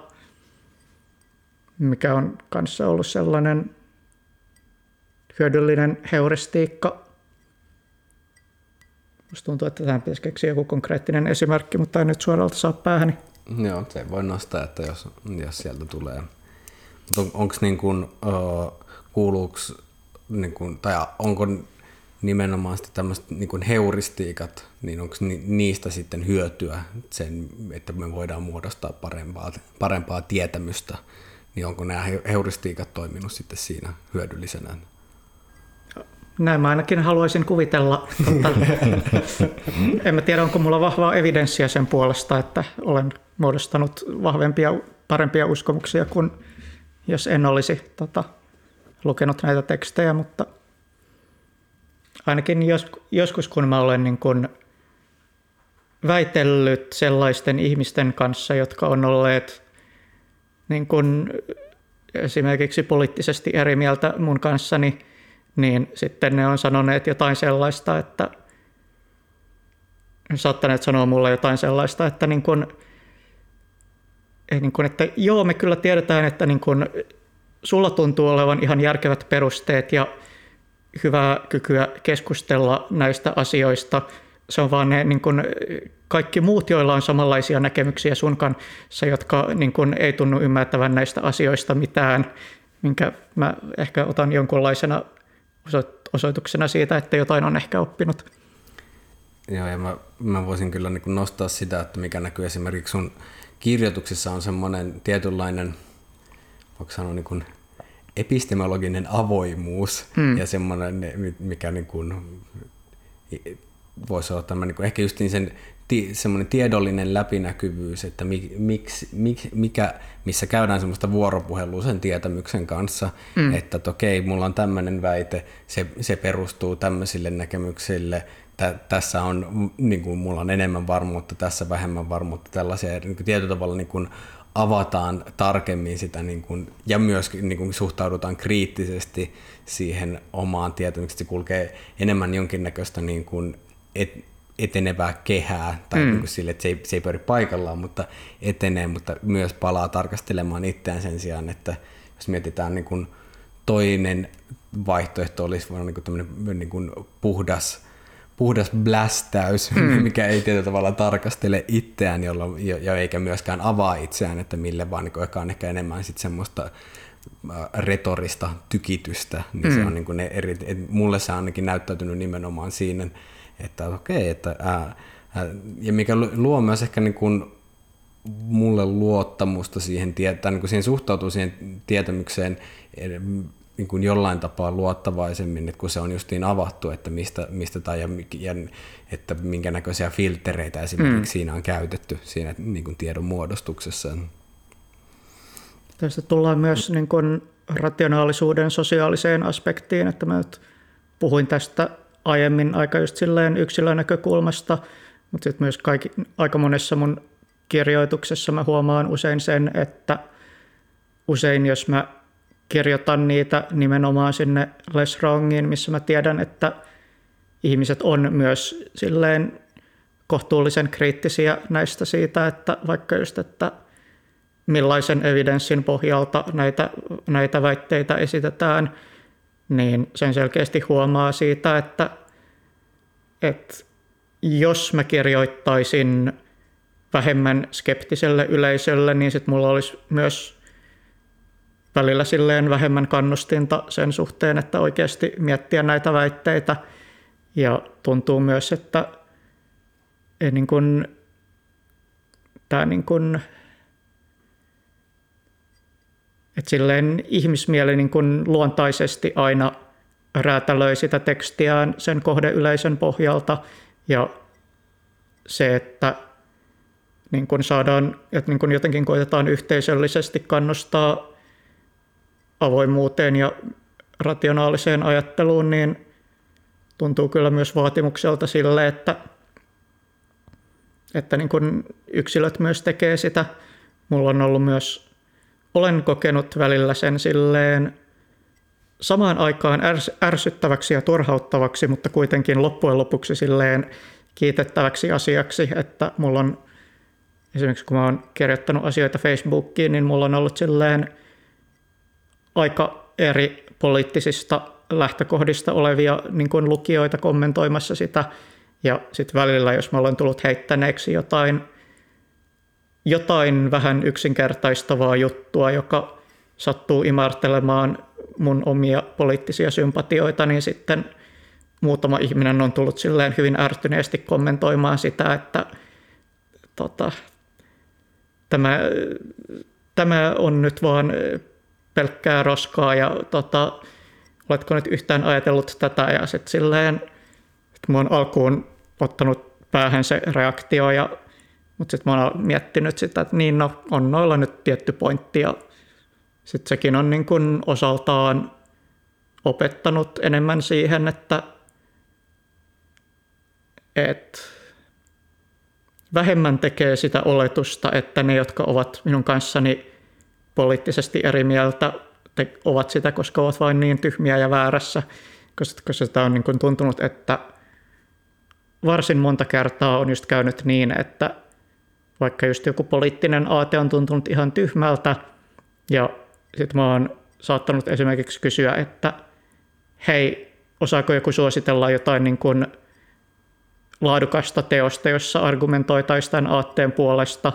mikä on kanssa ollut sellainen hyödyllinen heuristiikka. Musta tuntuu, että tähän pitäisi keksiä joku konkreettinen esimerkki, mutta en nyt suoralta saa päähäni. Joo, se voi nostaa, että jos, jos sieltä tulee. Mutta on, onko niin kuin, uh, kuuluuks, niin kuin, tai onko nimenomaan sitten tämmöiset niin heuristiikat, niin onko ni, niistä sitten hyötyä sen, että me voidaan muodostaa parempaa, parempaa tietämystä, niin onko nämä heuristiikat toiminut sitten siinä hyödyllisenä? Näin mä ainakin haluaisin kuvitella. Mutta en mä tiedä, onko mulla vahvaa evidenssiä sen puolesta, että olen muodostanut vahvempia, parempia uskomuksia kuin jos en olisi tota, lukenut näitä tekstejä, mutta ainakin jos, joskus kun mä olen niin kun väitellyt sellaisten ihmisten kanssa, jotka on olleet niin kun esimerkiksi poliittisesti eri mieltä mun kanssani, niin sitten ne on sanoneet jotain sellaista, että saattaneet sanoa mulle jotain sellaista, että, niin kun, niin kun, että joo, me kyllä tiedetään, että niin kun, sulla tuntuu olevan ihan järkevät perusteet ja hyvää kykyä keskustella näistä asioista. Se on vaan ne niin kun, kaikki muut, joilla on samanlaisia näkemyksiä sun kanssa, jotka niin kun, ei tunnu ymmärtävän näistä asioista mitään, minkä mä ehkä otan jonkunlaisena osoituksena siitä, että jotain on ehkä oppinut. Joo, ja mä, mä voisin kyllä niin kuin nostaa sitä, että mikä näkyy esimerkiksi sun kirjoituksissa on semmoinen tietynlainen, voiko sanoa niin kuin epistemologinen avoimuus mm. ja semmoinen, mikä niin kuin, voisi olla tämmöinen, niin kuin ehkä just niin sen semmoinen tiedollinen läpinäkyvyys, että miksi, mik, mikä, missä käydään semmoista vuoropuhelua sen tietämyksen kanssa, mm. että okei, mulla on tämmöinen väite, se, se perustuu tämmöisille näkemyksille, tä, tässä on, niin kuin, mulla on enemmän varmuutta, tässä vähemmän varmuutta, tällaisia niin kuin tietyllä tavalla niin kuin, avataan tarkemmin sitä niin kuin, ja myös niin kuin, suhtaudutaan kriittisesti siihen omaan tietämykseen, se kulkee enemmän jonkinnäköistä niin kuin, et, etenevää kehää, tai mm. niin kuin sille, että se ei, se ei pyöri paikallaan, mutta etenee, mutta myös palaa tarkastelemaan itseään sen sijaan, että jos mietitään niin kuin toinen vaihtoehto olisi niin kuin niin kuin puhdas, puhdas blästäys, mm. mikä ei tietyllä tavalla tarkastele itseään jolla, ja eikä myöskään avaa itseään, että mille vaan niin on ehkä enemmän sit semmoista retorista tykitystä, niin mm. se on niin kuin ne eri, mulle se on ainakin näyttäytynyt nimenomaan siinä, että okei, että ää, ää, ja mikä luo myös ehkä niin kuin mulle luottamusta siihen, tai niin kuin siihen suhtautuu siihen tietämykseen niin kuin jollain tapaa luottavaisemmin, että kun se on justiin avattu, että mistä, mistä tai ja, ja että minkä näköisiä filtereitä esimerkiksi mm. siinä on käytetty siinä niin kuin tiedon muodostuksessa. Tästä tullaan myös niin kuin rationaalisuuden sosiaaliseen aspektiin, että mä nyt puhuin tästä aiemmin aika just silleen yksilön näkökulmasta, mutta sitten myös kaikki, aika monessa mun kirjoituksessa mä huomaan usein sen, että usein jos mä kirjoitan niitä nimenomaan sinne less wrongiin, missä mä tiedän, että ihmiset on myös silleen kohtuullisen kriittisiä näistä siitä, että vaikka just, että millaisen evidenssin pohjalta näitä, näitä väitteitä esitetään – niin sen selkeästi huomaa siitä, että, että jos mä kirjoittaisin vähemmän skeptiselle yleisölle, niin sitten mulla olisi myös välillä silleen vähemmän kannustinta sen suhteen, että oikeasti miettiä näitä väitteitä. Ja tuntuu myös, että niin kun, tämä niin kun että silleen ihmismieli niin kuin luontaisesti aina räätälöi sitä tekstiään sen kohdeyleisön pohjalta ja se, että niin kuin saadaan, että niin kuin jotenkin koitetaan yhteisöllisesti kannustaa avoimuuteen ja rationaaliseen ajatteluun, niin tuntuu kyllä myös vaatimukselta sille, että, että niin kuin yksilöt myös tekee sitä. Mulla on ollut myös olen kokenut välillä sen silleen samaan aikaan ärs- ärsyttäväksi ja turhauttavaksi, mutta kuitenkin loppujen lopuksi silleen kiitettäväksi asiaksi, että mulla on esimerkiksi kun mä oon kirjoittanut asioita Facebookiin, niin mulla on ollut silleen aika eri poliittisista lähtökohdista olevia niin kuin lukijoita kommentoimassa sitä. Ja sitten välillä, jos mä olen tullut heittäneeksi jotain, jotain vähän yksinkertaistavaa juttua, joka sattuu imartelemaan mun omia poliittisia sympatioita, niin sitten muutama ihminen on tullut silleen hyvin ärtyneesti kommentoimaan sitä, että tota, tämä, tämä on nyt vaan pelkkää roskaa ja tota, oletko nyt yhtään ajatellut tätä? Ja sitten silleen, että mä oon alkuun ottanut päähän se reaktio ja mutta sitten mä oon miettinyt sitä, että niin no, on noilla nyt tietty pointti ja sitten sekin on niin kuin osaltaan opettanut enemmän siihen, että et vähemmän tekee sitä oletusta, että ne, jotka ovat minun kanssani poliittisesti eri mieltä, te, ovat sitä, koska ovat vain niin tyhmiä ja väärässä, koska sitä on niin kuin tuntunut, että varsin monta kertaa on just käynyt niin, että vaikka just joku poliittinen aate on tuntunut ihan tyhmältä, ja sitten mä oon saattanut esimerkiksi kysyä, että hei, osaako joku suositella jotain niin kuin laadukasta teosta, jossa argumentoitaisiin tämän aatteen puolesta.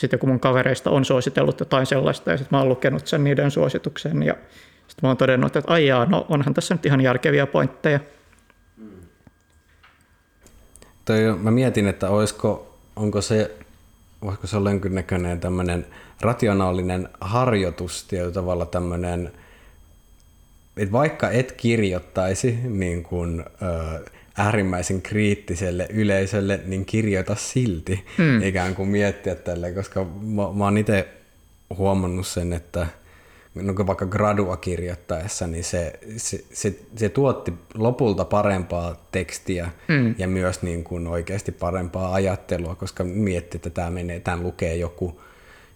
Sitten joku mun kavereista on suositellut jotain sellaista ja sitten mä oon lukenut sen niiden suosituksen ja sitten mä oon todennut, että aijaa, no onhan tässä nyt ihan järkeviä pointteja. Toi, mä mietin, että olisiko, onko se, voisiko se olla jonkinnäköinen tämmöinen rationaalinen harjoitus tietyllä tavalla tämmöinen, että vaikka et kirjoittaisi niin kuin, äh, äärimmäisen kriittiselle yleisölle, niin kirjoita silti, hmm. ikään kuin miettiä tälle, koska mä, mä oon itse huomannut sen, että no vaikka gradua kirjoittaessa, niin se, se, se, se tuotti lopulta parempaa tekstiä hmm. ja myös niin kuin oikeasti parempaa ajattelua, koska mietti, että tämä menee, tämän lukee joku,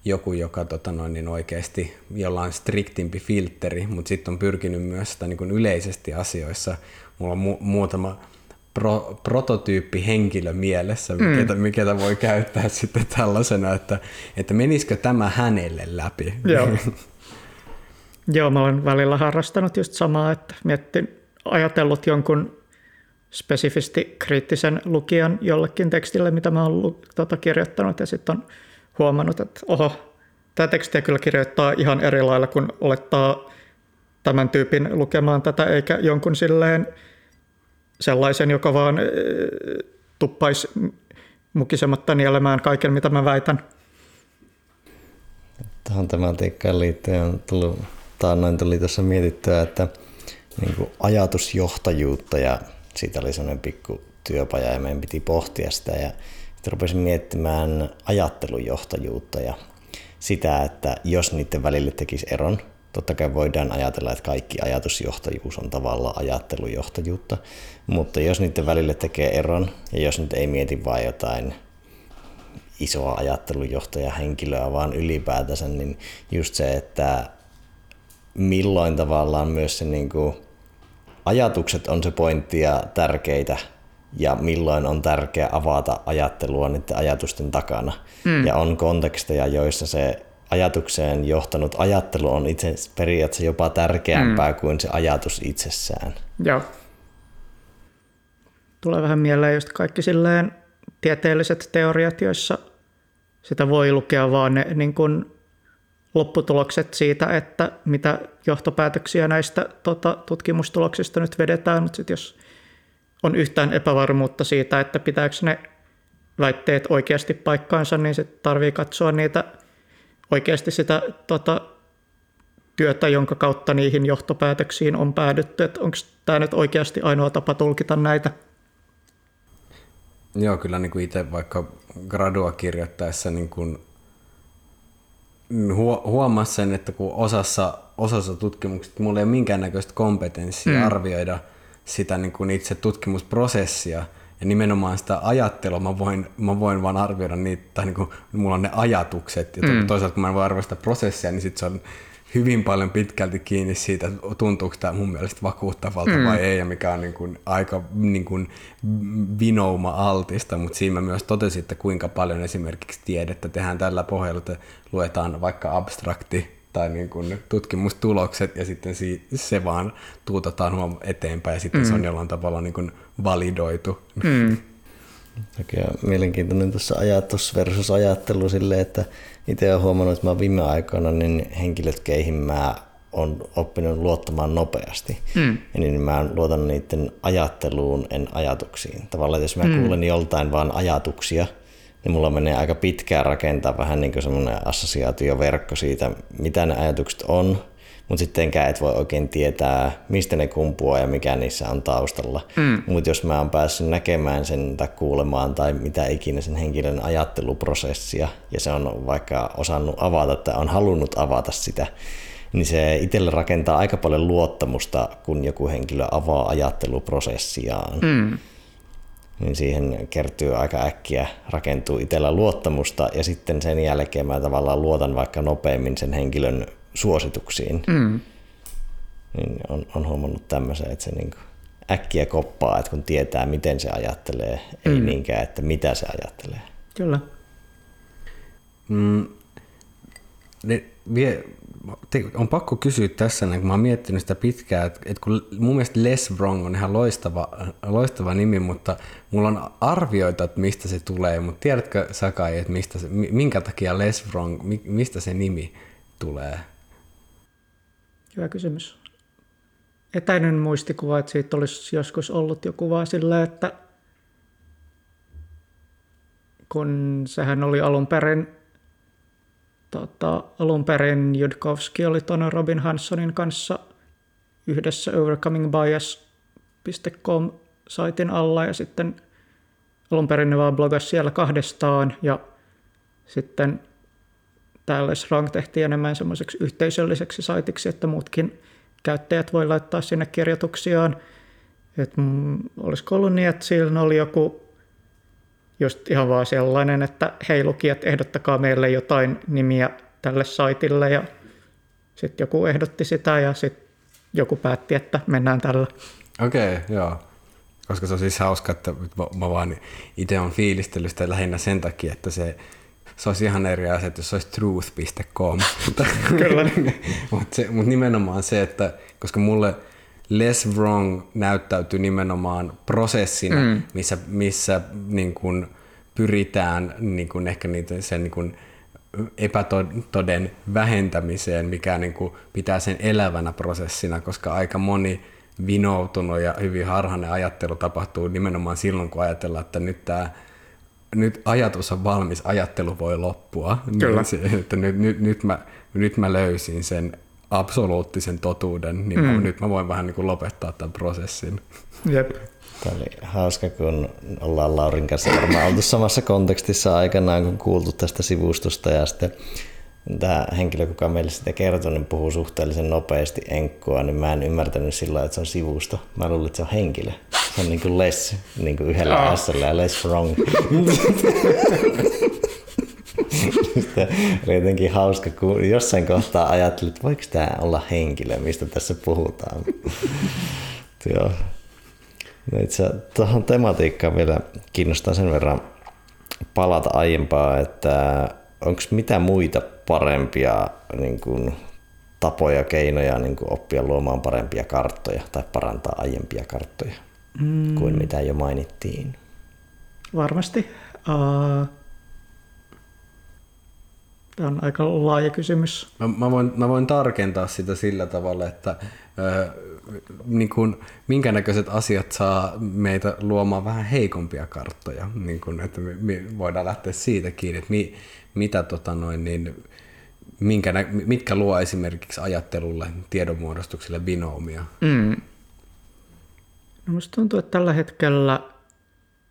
joku joka tota noin, niin oikeasti jollain striktimpi filteri, mutta sitten on pyrkinyt myös sitä niin kuin yleisesti asioissa. Mulla on mu- muutama pro, prototyyppi henkilö mielessä, mm. mikä, mikä voi käyttää sitten tällaisena, että, että menisikö tämä hänelle läpi. Joo. Joo, mä olen välillä harrastanut just samaa, että miettin, ajatellut jonkun spesifisti kriittisen lukijan jollekin tekstille, mitä mä oon tota, kirjoittanut, ja sitten on huomannut, että oho, tämä tekstiä kyllä kirjoittaa ihan eri lailla, kun olettaa tämän tyypin lukemaan tätä, eikä jonkun silleen sellaisen, joka vaan tuppaisi mukisematta nielemään kaiken, mitä mä väitän. Tähän tematiikkaan liittyen on tullut, taannoin tuli tuossa mietittyä, että niin kuin ajatusjohtajuutta ja siitä oli sellainen pikku työpaja ja meidän piti pohtia sitä ja sitten rupesin miettimään ajattelujohtajuutta ja sitä, että jos niiden välille tekisi eron, Totta kai voidaan ajatella, että kaikki ajatusjohtajuus on tavallaan ajattelujohtajuutta, mutta jos niiden välille tekee eron, ja jos nyt ei mieti vain jotain isoa ajattelujohtajahenkilöä, vaan ylipäätänsä, niin just se, että milloin tavallaan myös se niin kuin, ajatukset on se pointti ja tärkeitä, ja milloin on tärkeää avata ajattelua niiden ajatusten takana. Mm. Ja on konteksteja, joissa se ajatukseen johtanut ajattelu on itse periaatteessa jopa tärkeämpää mm. kuin se ajatus itsessään. Joo. Tulee vähän mieleen just kaikki silleen tieteelliset teoriat, joissa sitä voi lukea vaan ne niin kuin lopputulokset siitä, että mitä johtopäätöksiä näistä tota, tutkimustuloksista nyt vedetään, mutta sitten jos on yhtään epävarmuutta siitä, että pitääkö ne väitteet oikeasti paikkaansa, niin sitten tarvii katsoa niitä oikeasti sitä tota, työtä, jonka kautta niihin johtopäätöksiin on päädytty, että onko tämä nyt oikeasti ainoa tapa tulkita näitä? Joo, kyllä niin kuin itse vaikka gradua kirjoittaessa niin kuin huomasi sen, että kun osassa, osassa tutkimuksista mulla ei ole minkäännäköistä kompetenssia mm. arvioida sitä niin kuin itse tutkimusprosessia, ja nimenomaan sitä ajattelua mä voin, mä voin vaan arvioida niitä, tai niin kuin, mulla on ne ajatukset, ja mm. toisaalta kun mä en voi arvioida sitä prosessia, niin sit se on hyvin paljon pitkälti kiinni siitä, että tuntuuko tämä mun mielestä vakuuttavalta mm. vai ei, ja mikä on niin kuin aika niin kuin vinouma altista, mutta siinä mä myös totesin, että kuinka paljon esimerkiksi tiedettä tehdään tällä pohjalla, että luetaan vaikka abstrakti tai niin kuin tutkimustulokset ja sitten se vaan tuutataan eteenpäin ja sitten mm. se on jollain tavalla niin kuin validoitu. Mm. Okei, mielenkiintoinen tuossa ajatus versus ajattelu silleen, että itse olen huomannut, että mä viime aikoina niin henkilöt, keihin mä on oppinut luottamaan nopeasti. Mm. Niin mä luotan niiden ajatteluun, en ajatuksiin. Tavallaan jos mä mm. kuulen joltain vaan ajatuksia, niin mulla menee aika pitkään rakentaa vähän niin kuin semmoinen assosiaatioverkko siitä, mitä ne ajatukset on, mutta sittenkään et voi oikein tietää, mistä ne kumpuaa ja mikä niissä on taustalla. Mm. Mutta jos mä oon päässyt näkemään sen tai kuulemaan tai mitä ikinä sen henkilön ajatteluprosessia, ja se on vaikka osannut avata tai on halunnut avata sitä, niin se itselle rakentaa aika paljon luottamusta, kun joku henkilö avaa ajatteluprosessiaan. Mm. Niin siihen kertyy aika äkkiä, rakentuu itsellä luottamusta ja sitten sen jälkeen mä tavallaan luotan vaikka nopeammin sen henkilön suosituksiin. Mm. Niin on, on huomannut tämmöisen, että se niin äkkiä koppaa, että kun tietää, miten se ajattelee, mm. ei niinkään, että mitä se ajattelee. Kyllä. Mm, ne, vie, on pakko kysyä tässä, kun mä oon miettinyt sitä pitkään, että, että kun mun mielestä Les Wrong on ihan loistava, loistava nimi, mutta mulla on arvioita, että mistä se tulee, mutta tiedätkö Sakai, että mistä se, minkä takia Les Wrong, mistä se nimi tulee? Hyvä kysymys. Etäinen muistikuva, että siitä olisi joskus ollut jo kuva sillä, että kun sehän oli alun perin tota, alun perin Judkowski oli tuonne Robin Hanssonin kanssa yhdessä overcomingbias.com saitin alla ja sitten alun perin ne vaan blogasi siellä kahdestaan ja sitten täällä Srang tehtiin enemmän semmoiseksi yhteisölliseksi saitiksi, että muutkin käyttäjät voi laittaa sinne kirjoituksiaan. Et, mm, olisiko ollut niin, että siinä oli joku just ihan vaan sellainen, että hei lukijat, ehdottakaa meille jotain nimiä tälle saitille ja sitten joku ehdotti sitä ja sitten joku päätti, että mennään tällä. Okei, okay, joo. Koska se on siis hauska, että mä vaan itse on fiilistellyt sitä lähinnä sen takia, että se, se olisi ihan eri asia, jos se olisi truth.com. Kyllä. Mutta mut nimenomaan se, että koska mulle less wrong näyttäytyy nimenomaan prosessina, mm. missä, missä niin kun pyritään niin kun ehkä niitä, sen niin kun epätoden vähentämiseen, mikä niin kun pitää sen elävänä prosessina, koska aika moni vinoutunut ja hyvin harhainen ajattelu tapahtuu nimenomaan silloin, kun ajatellaan, että nyt tämä nyt ajatus on valmis, ajattelu voi loppua. Kyllä. Niin että nyt, nyt, nyt, mä, nyt mä löysin sen absoluuttisen totuuden, niin mm. mä, nyt mä voin vähän niin kuin lopettaa tämän prosessin. Jep. Tämä oli hauska, kun ollaan Laurin kanssa varmaan oltu samassa kontekstissa aikanaan, kun kuultu tästä sivustosta ja sitten tämä henkilö, kuka meille sitä kertoi, niin puhuu suhteellisen nopeasti enkkua, niin mä en ymmärtänyt sillä että se on sivusto. Mä luulin, että se on henkilö. Se on niin kuin less, niin kuin yhdellä oh. S ja less wrong. oli jotenkin hauska, kun jossain kohtaa ajattelin, että voiko tämä olla henkilö, mistä tässä puhutaan. Joo. No itse tuohon tematiikkaan vielä kiinnostaa sen verran palata aiempaa, että onko mitä muita parempia niin kuin, tapoja, keinoja niin kuin oppia luomaan parempia karttoja tai parantaa aiempia karttoja mm. kuin mitä jo mainittiin? Varmasti. Uh, Tämä on aika laaja kysymys. Mä, mä, voin, mä voin tarkentaa sitä sillä tavalla, että ö, niin kuin, minkä näköiset asiat saa meitä luomaan vähän heikompia karttoja. Niin kuin, että me, me voidaan lähteä siitä kiinni, että mi, mitä tota noin, niin, minkä mitkä luo esimerkiksi ajattelulle, tiedonmuodostukselle vinoomia. Mm. No musta tuntuu, että tällä hetkellä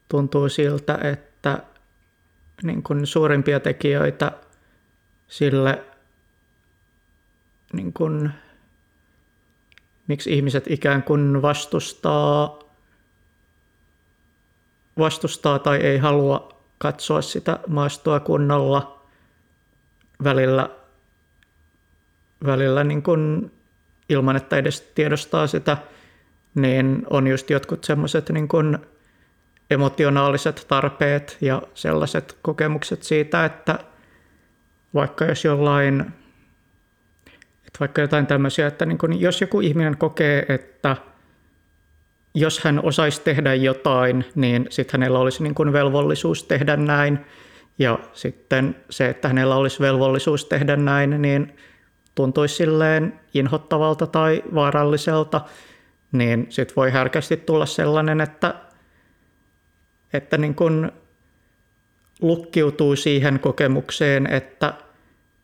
tuntuu siltä, että niin kuin suurimpia tekijöitä – sille, niin kuin, miksi ihmiset ikään kuin vastustaa, vastustaa tai ei halua katsoa sitä maastoa kunnolla välillä, välillä niin kuin ilman, että edes tiedostaa sitä, niin on just jotkut semmoiset niin kuin emotionaaliset tarpeet ja sellaiset kokemukset siitä, että vaikka jos jollain Että vaikka jotain tämmöisiä, että niin kun jos joku ihminen kokee, että jos hän osaisi tehdä jotain, niin sitten hänellä olisi niin kuin velvollisuus tehdä näin. Ja sitten se, että hänellä olisi velvollisuus tehdä näin, niin tuntuisi silleen inhottavalta tai vaaralliselta, niin sitten voi härkästi tulla sellainen, että, että niin kun lukkiutuu siihen kokemukseen, että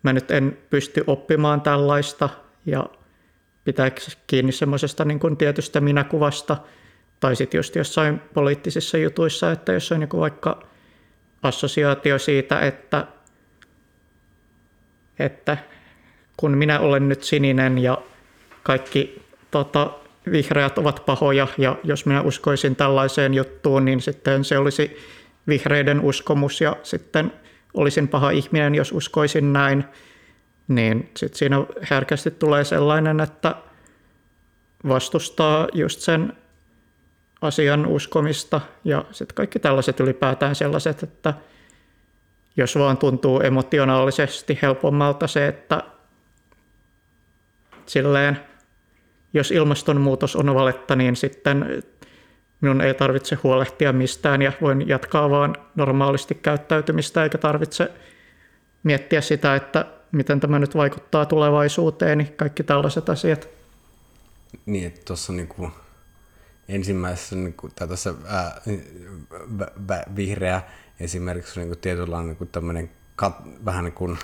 mä nyt en pysty oppimaan tällaista ja pitääkö kiinni semmoisesta niin kuin tietystä minäkuvasta, tai sitten just jossain poliittisissa jutuissa, että jos on joku vaikka assosiaatio siitä, että, että kun minä olen nyt sininen ja kaikki tota, vihreät ovat pahoja ja jos minä uskoisin tällaiseen juttuun, niin sitten se olisi vihreiden uskomus ja sitten olisin paha ihminen, jos uskoisin näin, niin sitten siinä herkästi tulee sellainen, että vastustaa just sen asian uskomista ja sitten kaikki tällaiset ylipäätään sellaiset, että jos vaan tuntuu emotionaalisesti helpommalta se, että silleen, jos ilmastonmuutos on valetta, niin sitten minun ei tarvitse huolehtia mistään ja voin jatkaa vaan normaalisti käyttäytymistä eikä tarvitse miettiä sitä, että miten tämä nyt vaikuttaa tulevaisuuteen, niin kaikki tällaiset asiat. Niin, että tuossa niinku ensimmäisessä, niinku, tai tuossa ää, vihreä esimerkiksi on niinku tietynlainen niinku tämmöinen kat, vähän niin kuin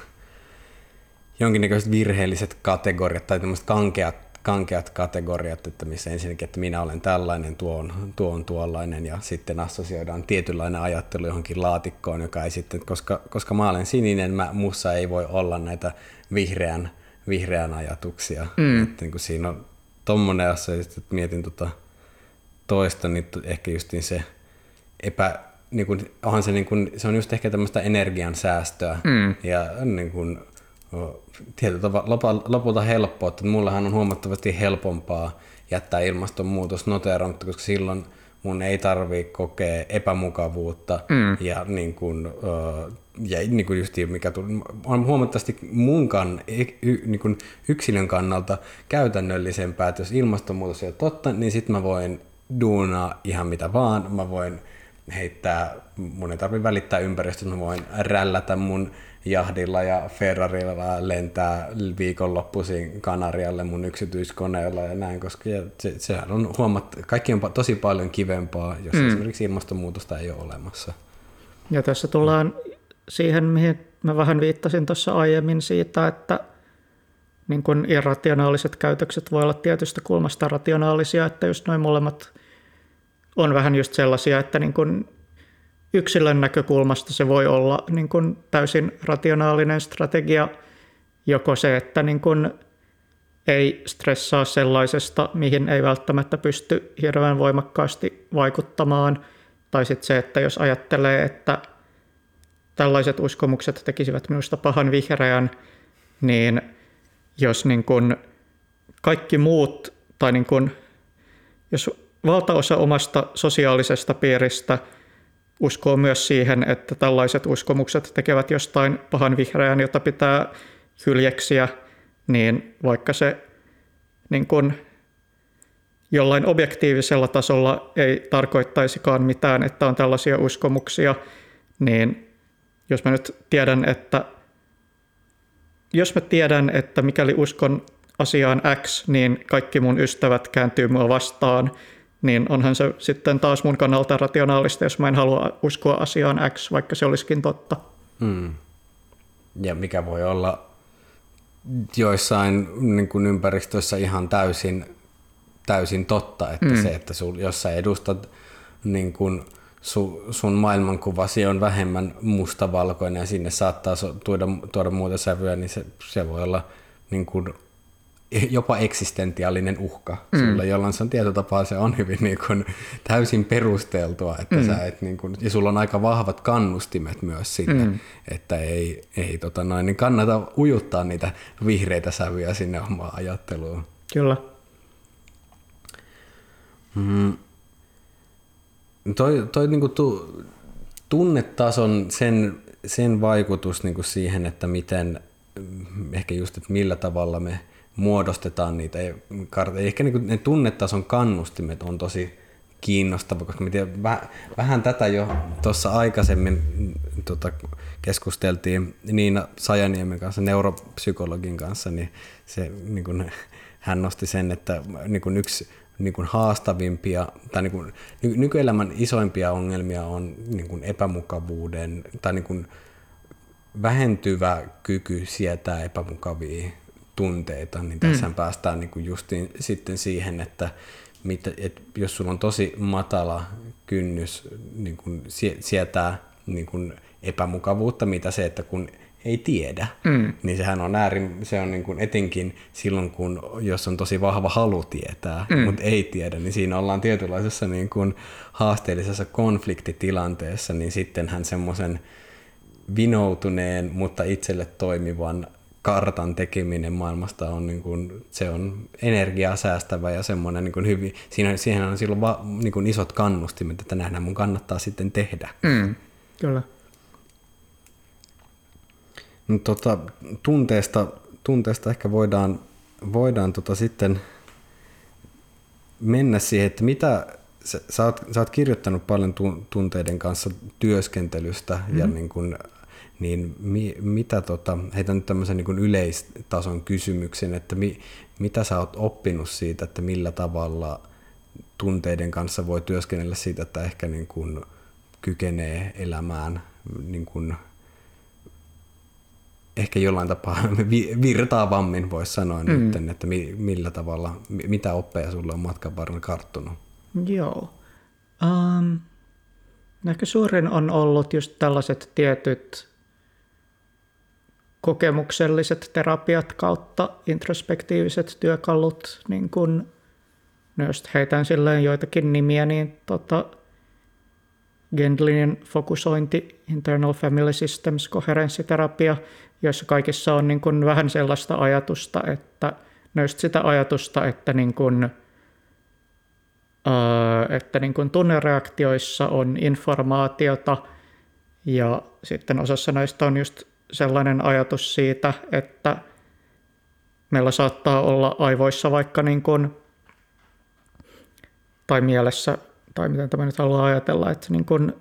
jonkinnäköiset virheelliset kategoriat tai tämmöiset kankeat kankeat kategoriat, että missä ensinnäkin, että minä olen tällainen, tuo on, tuo on tuollainen, ja sitten assosioidaan tietynlainen ajattelu johonkin laatikkoon, joka ei sitten, koska, koska mä olen sininen, mä, mussa ei voi olla näitä vihreän, vihreän ajatuksia. Mm. Että niin kuin siinä on tommonen asia, että mietin tota toista, niin ehkä justiin se epä, niin kuin, onhan se, niin kuin, se on just ehkä tämmöistä energian säästöä, mm. ja niin kuin, tietyllä tavalla lopulta helppoa, että mullahan on huomattavasti helpompaa jättää ilmastonmuutos noteeramatta, koska silloin mun ei tarvii kokea epämukavuutta mm. ja, niin kuin, ja niin kuin just mikä tuli, on huomattavasti munkan niin kuin yksilön kannalta käytännöllisempää, että jos ilmastonmuutos ei ole totta, niin sitten mä voin duunaa ihan mitä vaan, mä voin heittää, mun ei tarvitse välittää ympäristöstä, mä voin rällätä mun jahdilla ja Ferrarilla lentää viikonloppuisin Kanarialle mun yksityiskoneella ja näin, koska se, sehän on huomat, kaikki on tosi paljon kivempaa, jos mm. esimerkiksi ilmastonmuutosta ei ole olemassa. Ja tässä tullaan siihen, mihin mä vähän viittasin tuossa aiemmin siitä, että niin kun irrationaaliset käytökset voi olla tietystä kulmasta rationaalisia, että just noin molemmat on vähän just sellaisia, että niin kun yksilön näkökulmasta se voi olla niin kuin täysin rationaalinen strategia, joko se, että niin kuin ei stressaa sellaisesta, mihin ei välttämättä pysty hirveän voimakkaasti vaikuttamaan, tai sitten se, että jos ajattelee, että tällaiset uskomukset tekisivät minusta pahan vihreän, niin jos niin kuin kaikki muut, tai niin kuin, jos valtaosa omasta sosiaalisesta piiristä – uskoo myös siihen, että tällaiset uskomukset tekevät jostain pahan vihreän, jota pitää hyljeksiä, niin vaikka se niin kun jollain objektiivisella tasolla ei tarkoittaisikaan mitään, että on tällaisia uskomuksia, niin jos mä nyt tiedän, että jos mä tiedän, että mikäli uskon asiaan X, niin kaikki mun ystävät kääntyy mua vastaan, niin onhan se sitten taas mun kannalta rationaalista, jos mä en halua uskoa asiaan X, vaikka se olisikin totta. Hmm. Ja mikä voi olla joissain niin kuin ympäristöissä ihan täysin, täysin totta, että hmm. se, että sul, jos sä edustat niin kuin su, sun maailmankuvasi on vähemmän mustavalkoinen ja sinne saattaa tuoda, tuoda muuta sävyä, niin se, se voi olla niin kuin jopa eksistentiaalinen uhka mm. sulle, jolloin se on tietotapaa se on hyvin niin kuin, täysin perusteltua, että mm. sä et, niin kuin, ja sulla on aika vahvat kannustimet myös sille, mm. että ei, ei tota noin, niin kannata ujuttaa niitä vihreitä sävyjä sinne omaan ajatteluun. Kyllä. Mm. Toi, toi niin kuin tu, tunnetason, sen, sen vaikutus niin kuin siihen, että miten, ehkä just, että millä tavalla me muodostetaan niitä karttoja. Ehkä niin ne tunnetason kannustimet on tosi kiinnostava, koska me tiedän, väh, vähän tätä jo tuossa aikaisemmin tota, keskusteltiin Niina Sajaniemen kanssa, neuropsykologin kanssa, niin, se, niin kun, hän nosti sen, että niin kun yksi niin kuin haastavimpia tai niin kuin, nykyelämän isoimpia ongelmia on niin kuin epämukavuuden tai niin kuin vähentyvä kyky sietää epämukavia tunteita, niin tässä mm. päästään niin kuin justiin sitten siihen, että mitä, että jos sulla on tosi matala kynnys niin kuin sietää niin kuin epämukavuutta, mitä se, että kun ei tiedä, mm. niin sehän on äärin, se on niin kuin etenkin silloin, kun jos on tosi vahva halu tietää, mm. mutta ei tiedä, niin siinä ollaan tietynlaisessa niin kuin haasteellisessa konfliktitilanteessa, niin sittenhän semmoisen vinoutuneen, mutta itselle toimivan kartan tekeminen maailmasta on, niin kuin, se on energiaa säästävä ja semmoinen niin kuin hyvin, siinä, siihen on silloin va, niin kuin isot kannustimet, että nähdään mun kannattaa sitten tehdä. Mm, kyllä. No, tota, tunteesta, tunteesta ehkä voidaan, voidaan tota sitten mennä siihen, että mitä, sä, sä, oot, sä oot kirjoittanut paljon tunteiden kanssa työskentelystä mm. ja niin kuin niin mi, mitä tota, heitän nyt tämmöisen niin yleistason kysymyksen, että mi, mitä sä oot oppinut siitä, että millä tavalla tunteiden kanssa voi työskennellä siitä, että ehkä niin kuin kykenee elämään niin kuin, ehkä jollain tapaa virtaavammin voisi sanoa mm. nyt, että mi, millä tavalla, mitä oppeja sulle on matkan varrella karttunut? Joo. Um, ehkä suurin on ollut just tällaiset tietyt kokemukselliset terapiat kautta introspektiiviset työkalut, niin kun, no jos heitän silleen joitakin nimiä, niin tota, Gendlinin fokusointi, Internal Family Systems, koherenssiterapia, joissa kaikissa on niin kun vähän sellaista ajatusta, että no just sitä ajatusta, että, niin ää, että niin kun tunnereaktioissa on informaatiota ja sitten osassa näistä on just sellainen ajatus siitä, että meillä saattaa olla aivoissa vaikka niin kuin, tai mielessä, tai miten tämä nyt haluaa ajatella, että, niin kuin,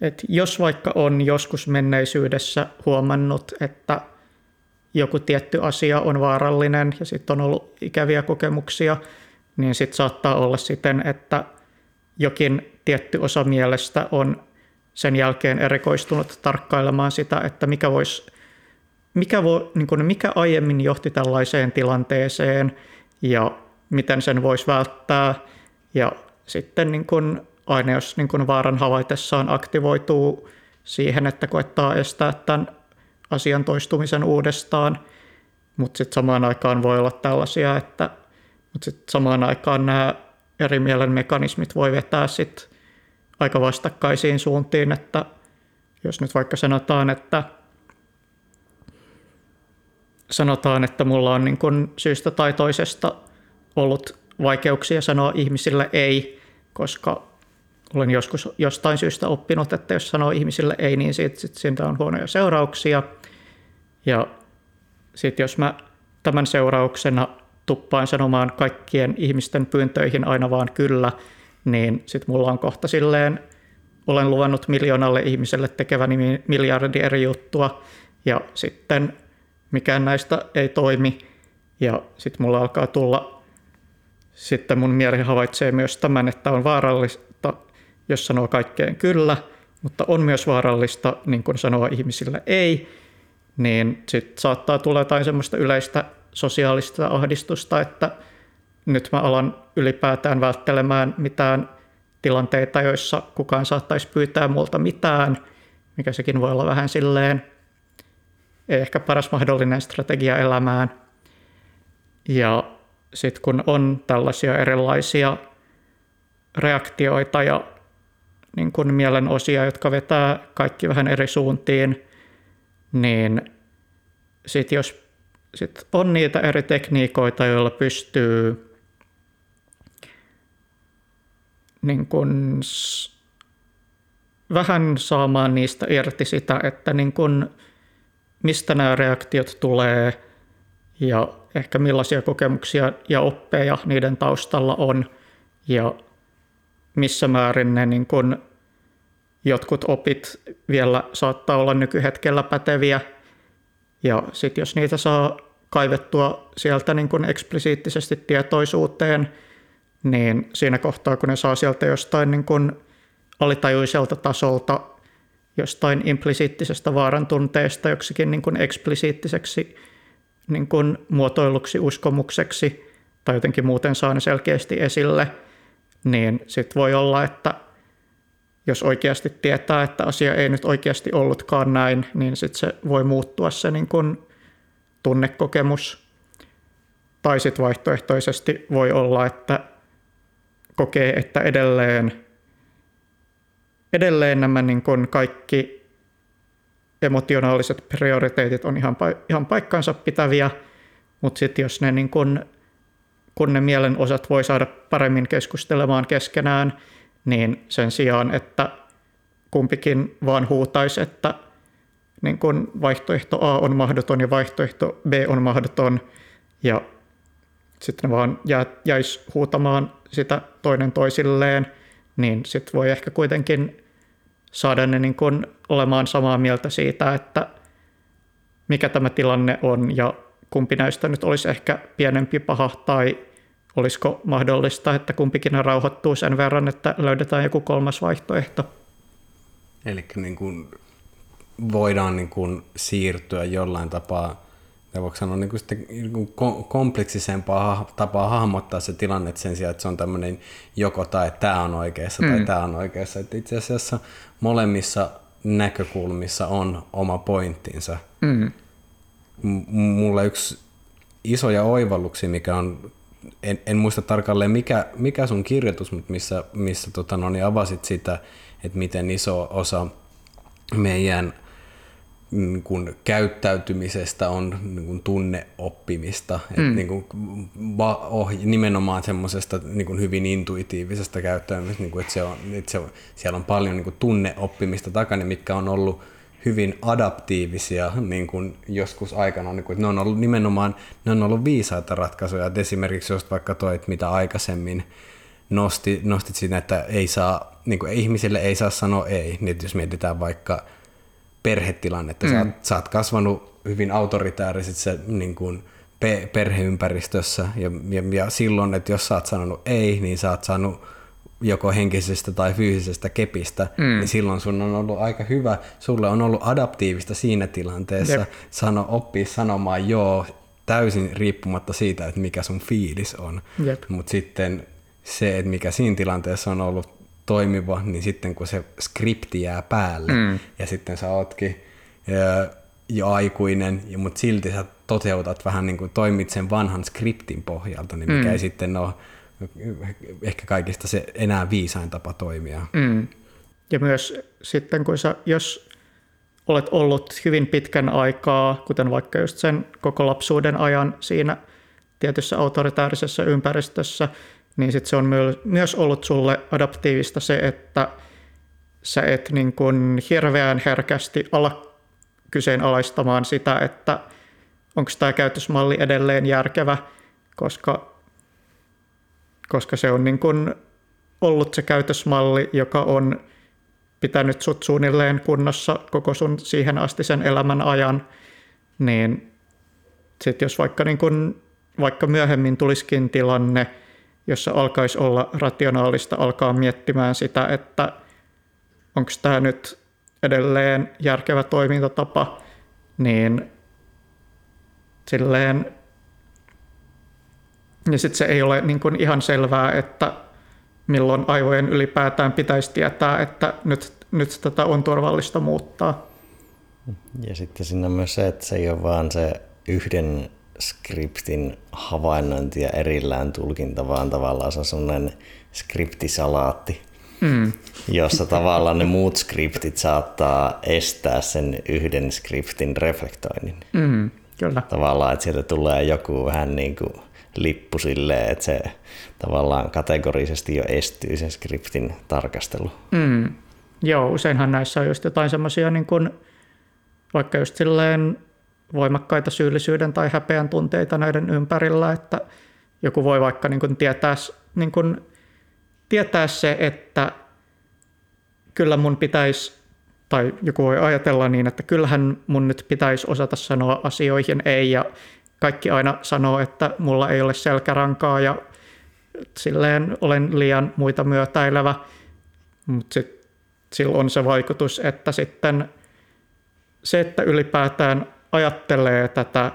että jos vaikka on joskus menneisyydessä huomannut, että joku tietty asia on vaarallinen ja sitten on ollut ikäviä kokemuksia, niin sitten saattaa olla siten, että jokin tietty osa mielestä on sen jälkeen erikoistunut tarkkailemaan sitä, että mikä, voisi, mikä, voi, niin kuin mikä aiemmin johti tällaiseen tilanteeseen ja miten sen voisi välttää. Ja sitten niin kuin, aina jos niin kuin vaaran havaitessaan aktivoituu siihen, että koettaa estää tämän asian toistumisen uudestaan, mutta sitten samaan aikaan voi olla tällaisia, että mutta sitten samaan aikaan nämä eri mielen mekanismit voi vetää sitten aika vastakkaisiin suuntiin, että jos nyt vaikka sanotaan, että sanotaan, että mulla on niin kuin syystä tai toisesta ollut vaikeuksia sanoa ihmisille ei, koska olen joskus jostain syystä oppinut, että jos sanoo ihmisille ei, niin siitä, sit siitä on huonoja seurauksia. Ja sitten jos mä tämän seurauksena tuppaan sanomaan kaikkien ihmisten pyyntöihin aina vaan kyllä, niin sitten mulla on kohta silleen, olen luvannut miljoonalle ihmiselle tekeväni miljardi eri juttua, ja sitten mikään näistä ei toimi, ja sitten mulla alkaa tulla, sitten mun mieli havaitsee myös tämän, että on vaarallista, jos sanoo kaikkeen kyllä, mutta on myös vaarallista niin kun sanoa ihmisille ei, niin sitten saattaa tulla jotain semmoista yleistä sosiaalista ahdistusta, että nyt mä alan ylipäätään välttelemään mitään tilanteita, joissa kukaan saattaisi pyytää multa mitään, mikä sekin voi olla vähän silleen ei ehkä paras mahdollinen strategia elämään. Ja sitten kun on tällaisia erilaisia reaktioita ja niin kun mielenosia, jotka vetää kaikki vähän eri suuntiin, niin sitten jos sit on niitä eri tekniikoita, joilla pystyy niin kun vähän saamaan niistä irti sitä, että niin kun, mistä nämä reaktiot tulee ja ehkä millaisia kokemuksia ja oppeja niiden taustalla on ja missä määrin ne niin kun jotkut opit vielä saattaa olla nykyhetkellä päteviä. Ja sitten jos niitä saa kaivettua sieltä niin kun eksplisiittisesti tietoisuuteen, niin siinä kohtaa kun ne saa sieltä jostain niin kun alitajuiselta tasolta, jostain implisiittisestä vaarantunteesta joksikin niin kun eksplisiittiseksi niin kun muotoiluksi uskomukseksi tai jotenkin muuten saa ne selkeästi esille, niin sitten voi olla, että jos oikeasti tietää, että asia ei nyt oikeasti ollutkaan näin, niin sitten se voi muuttua se niin kun tunnekokemus. Tai sitten vaihtoehtoisesti voi olla, että kokee, että edelleen, edelleen nämä niin kun kaikki emotionaaliset prioriteetit on ihan, ihan paikkansa pitäviä, mutta sitten jos ne, niin kun, kun ne mielen osat voi saada paremmin keskustelemaan keskenään, niin sen sijaan, että kumpikin vaan huutaisi, että niin kun vaihtoehto A on mahdoton ja vaihtoehto B on mahdoton, ja sitten ne vaan jää, jäisi huutamaan sitä toinen toisilleen, niin sitten voi ehkä kuitenkin saada ne niin kun olemaan samaa mieltä siitä, että mikä tämä tilanne on ja kumpi näistä nyt olisi ehkä pienempi paha tai olisiko mahdollista, että kumpikin rauhoittuu sen verran, että löydetään joku kolmas vaihtoehto. Eli niin kuin voidaan niin kuin siirtyä jollain tapaa, tai voiko sanoa niin kuin sitten niin kuin kompleksisempaa tapaa hahmottaa se tilanne sen sijaan, että se on tämmöinen joko tai tämä on oikeassa mm. tai tämä on oikeassa. Että itse asiassa molemmissa näkökulmissa on oma pointtinsa. Mm. Mulla yksi isoja oivalluksia, mikä on, en, en muista tarkalleen mikä, mikä sun kirjoitus, mutta missä, missä tota, no, niin avasit sitä, että miten iso osa meidän niin kuin käyttäytymisestä on niin kuin tunneoppimista, mm. että niin kuin, oh, nimenomaan semmoisesta niin hyvin intuitiivisesta käyttäytymisestä, niin kuin, että, se on, että se, siellä on paljon niin kuin tunneoppimista takana, mitkä on ollut hyvin adaptiivisia niin kuin joskus aikana, niin kuin, että ne on ollut nimenomaan ne on ollut viisaita ratkaisuja, että esimerkiksi jos vaikka toit, mitä aikaisemmin nosti, nostit siinä, että ei saa, niin kuin, ihmisille ei saa sanoa ei, niin jos mietitään vaikka perhetilannetta. Mm. Sä, oot, sä oot kasvanut hyvin autoritäärisessä niin kuin pe- perheympäristössä ja, ja, ja silloin, että jos sä oot sanonut ei, niin sä oot saanut joko henkisestä tai fyysisestä kepistä, mm. niin silloin sun on ollut aika hyvä, sulle on ollut adaptiivista siinä tilanteessa Jep. sano, oppia sanomaan joo täysin riippumatta siitä, että mikä sun fiilis on. Mutta sitten se, että mikä siinä tilanteessa on ollut toimiva, niin sitten kun se skripti jää päälle mm. ja sitten sä ootkin jo aikuinen, mutta silti sä toteutat vähän niin kuin toimit sen vanhan skriptin pohjalta, niin mikä mm. ei sitten ole ehkä kaikista se enää viisain tapa toimia. Mm. Ja myös sitten, kun sä, jos olet ollut hyvin pitkän aikaa, kuten vaikka just sen koko lapsuuden ajan siinä tietyssä autoritaarisessa ympäristössä, niin sit se on myös ollut sulle adaptiivista se, että sä et niin kun hirveän herkästi ala kyseenalaistamaan sitä, että onko tämä käytösmalli edelleen järkevä, koska, koska se on niin kun ollut se käytösmalli, joka on pitänyt sut suunnilleen kunnossa koko sun siihen asti sen elämän ajan, niin sitten jos vaikka, niin kun, vaikka myöhemmin tulisikin tilanne, jossa alkaisi olla rationaalista alkaa miettimään sitä, että onko tämä nyt edelleen järkevä toimintatapa, niin silleen, ja sitten se ei ole niin kuin ihan selvää, että milloin aivojen ylipäätään pitäisi tietää, että nyt, nyt tätä on turvallista muuttaa. Ja sitten siinä on myös se, että se ei ole vaan se yhden skriptin havainnointi ja erillään tulkinta, vaan tavallaan se on sellainen skriptisalaatti, mm. jossa tavallaan ne muut skriptit saattaa estää sen yhden skriptin reflektoinnin. Mm, kyllä. Tavallaan, että sieltä tulee joku vähän niin kuin lippu silleen, että se tavallaan kategorisesti jo estyy sen skriptin tarkastelu. Mm. Joo, useinhan näissä on just jotain semmoisia niin kuin, vaikka just silleen voimakkaita syyllisyyden tai häpeän tunteita näiden ympärillä, että joku voi vaikka niin kuin tietää, niin kuin tietää se, että kyllä mun pitäisi, tai joku voi ajatella niin, että kyllähän mun nyt pitäisi osata sanoa asioihin ei, ja kaikki aina sanoo, että mulla ei ole selkärankaa, ja silleen olen liian muita myötäilevä, mutta sitten sillä on se vaikutus, että sitten se, että ylipäätään ajattelee tätä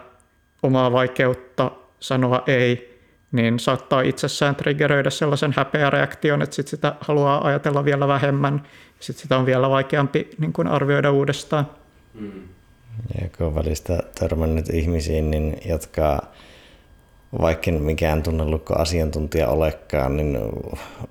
omaa vaikeutta sanoa ei, niin saattaa itsessään triggeröidä sellaisen häpeäreaktion, että sit sitä haluaa ajatella vielä vähemmän, sitten sitä on vielä vaikeampi niin kuin arvioida uudestaan. Mm. On välistä törmännyt ihmisiin, niin jotka vaikka mikään tunnelukko asiantuntija olekaan, niin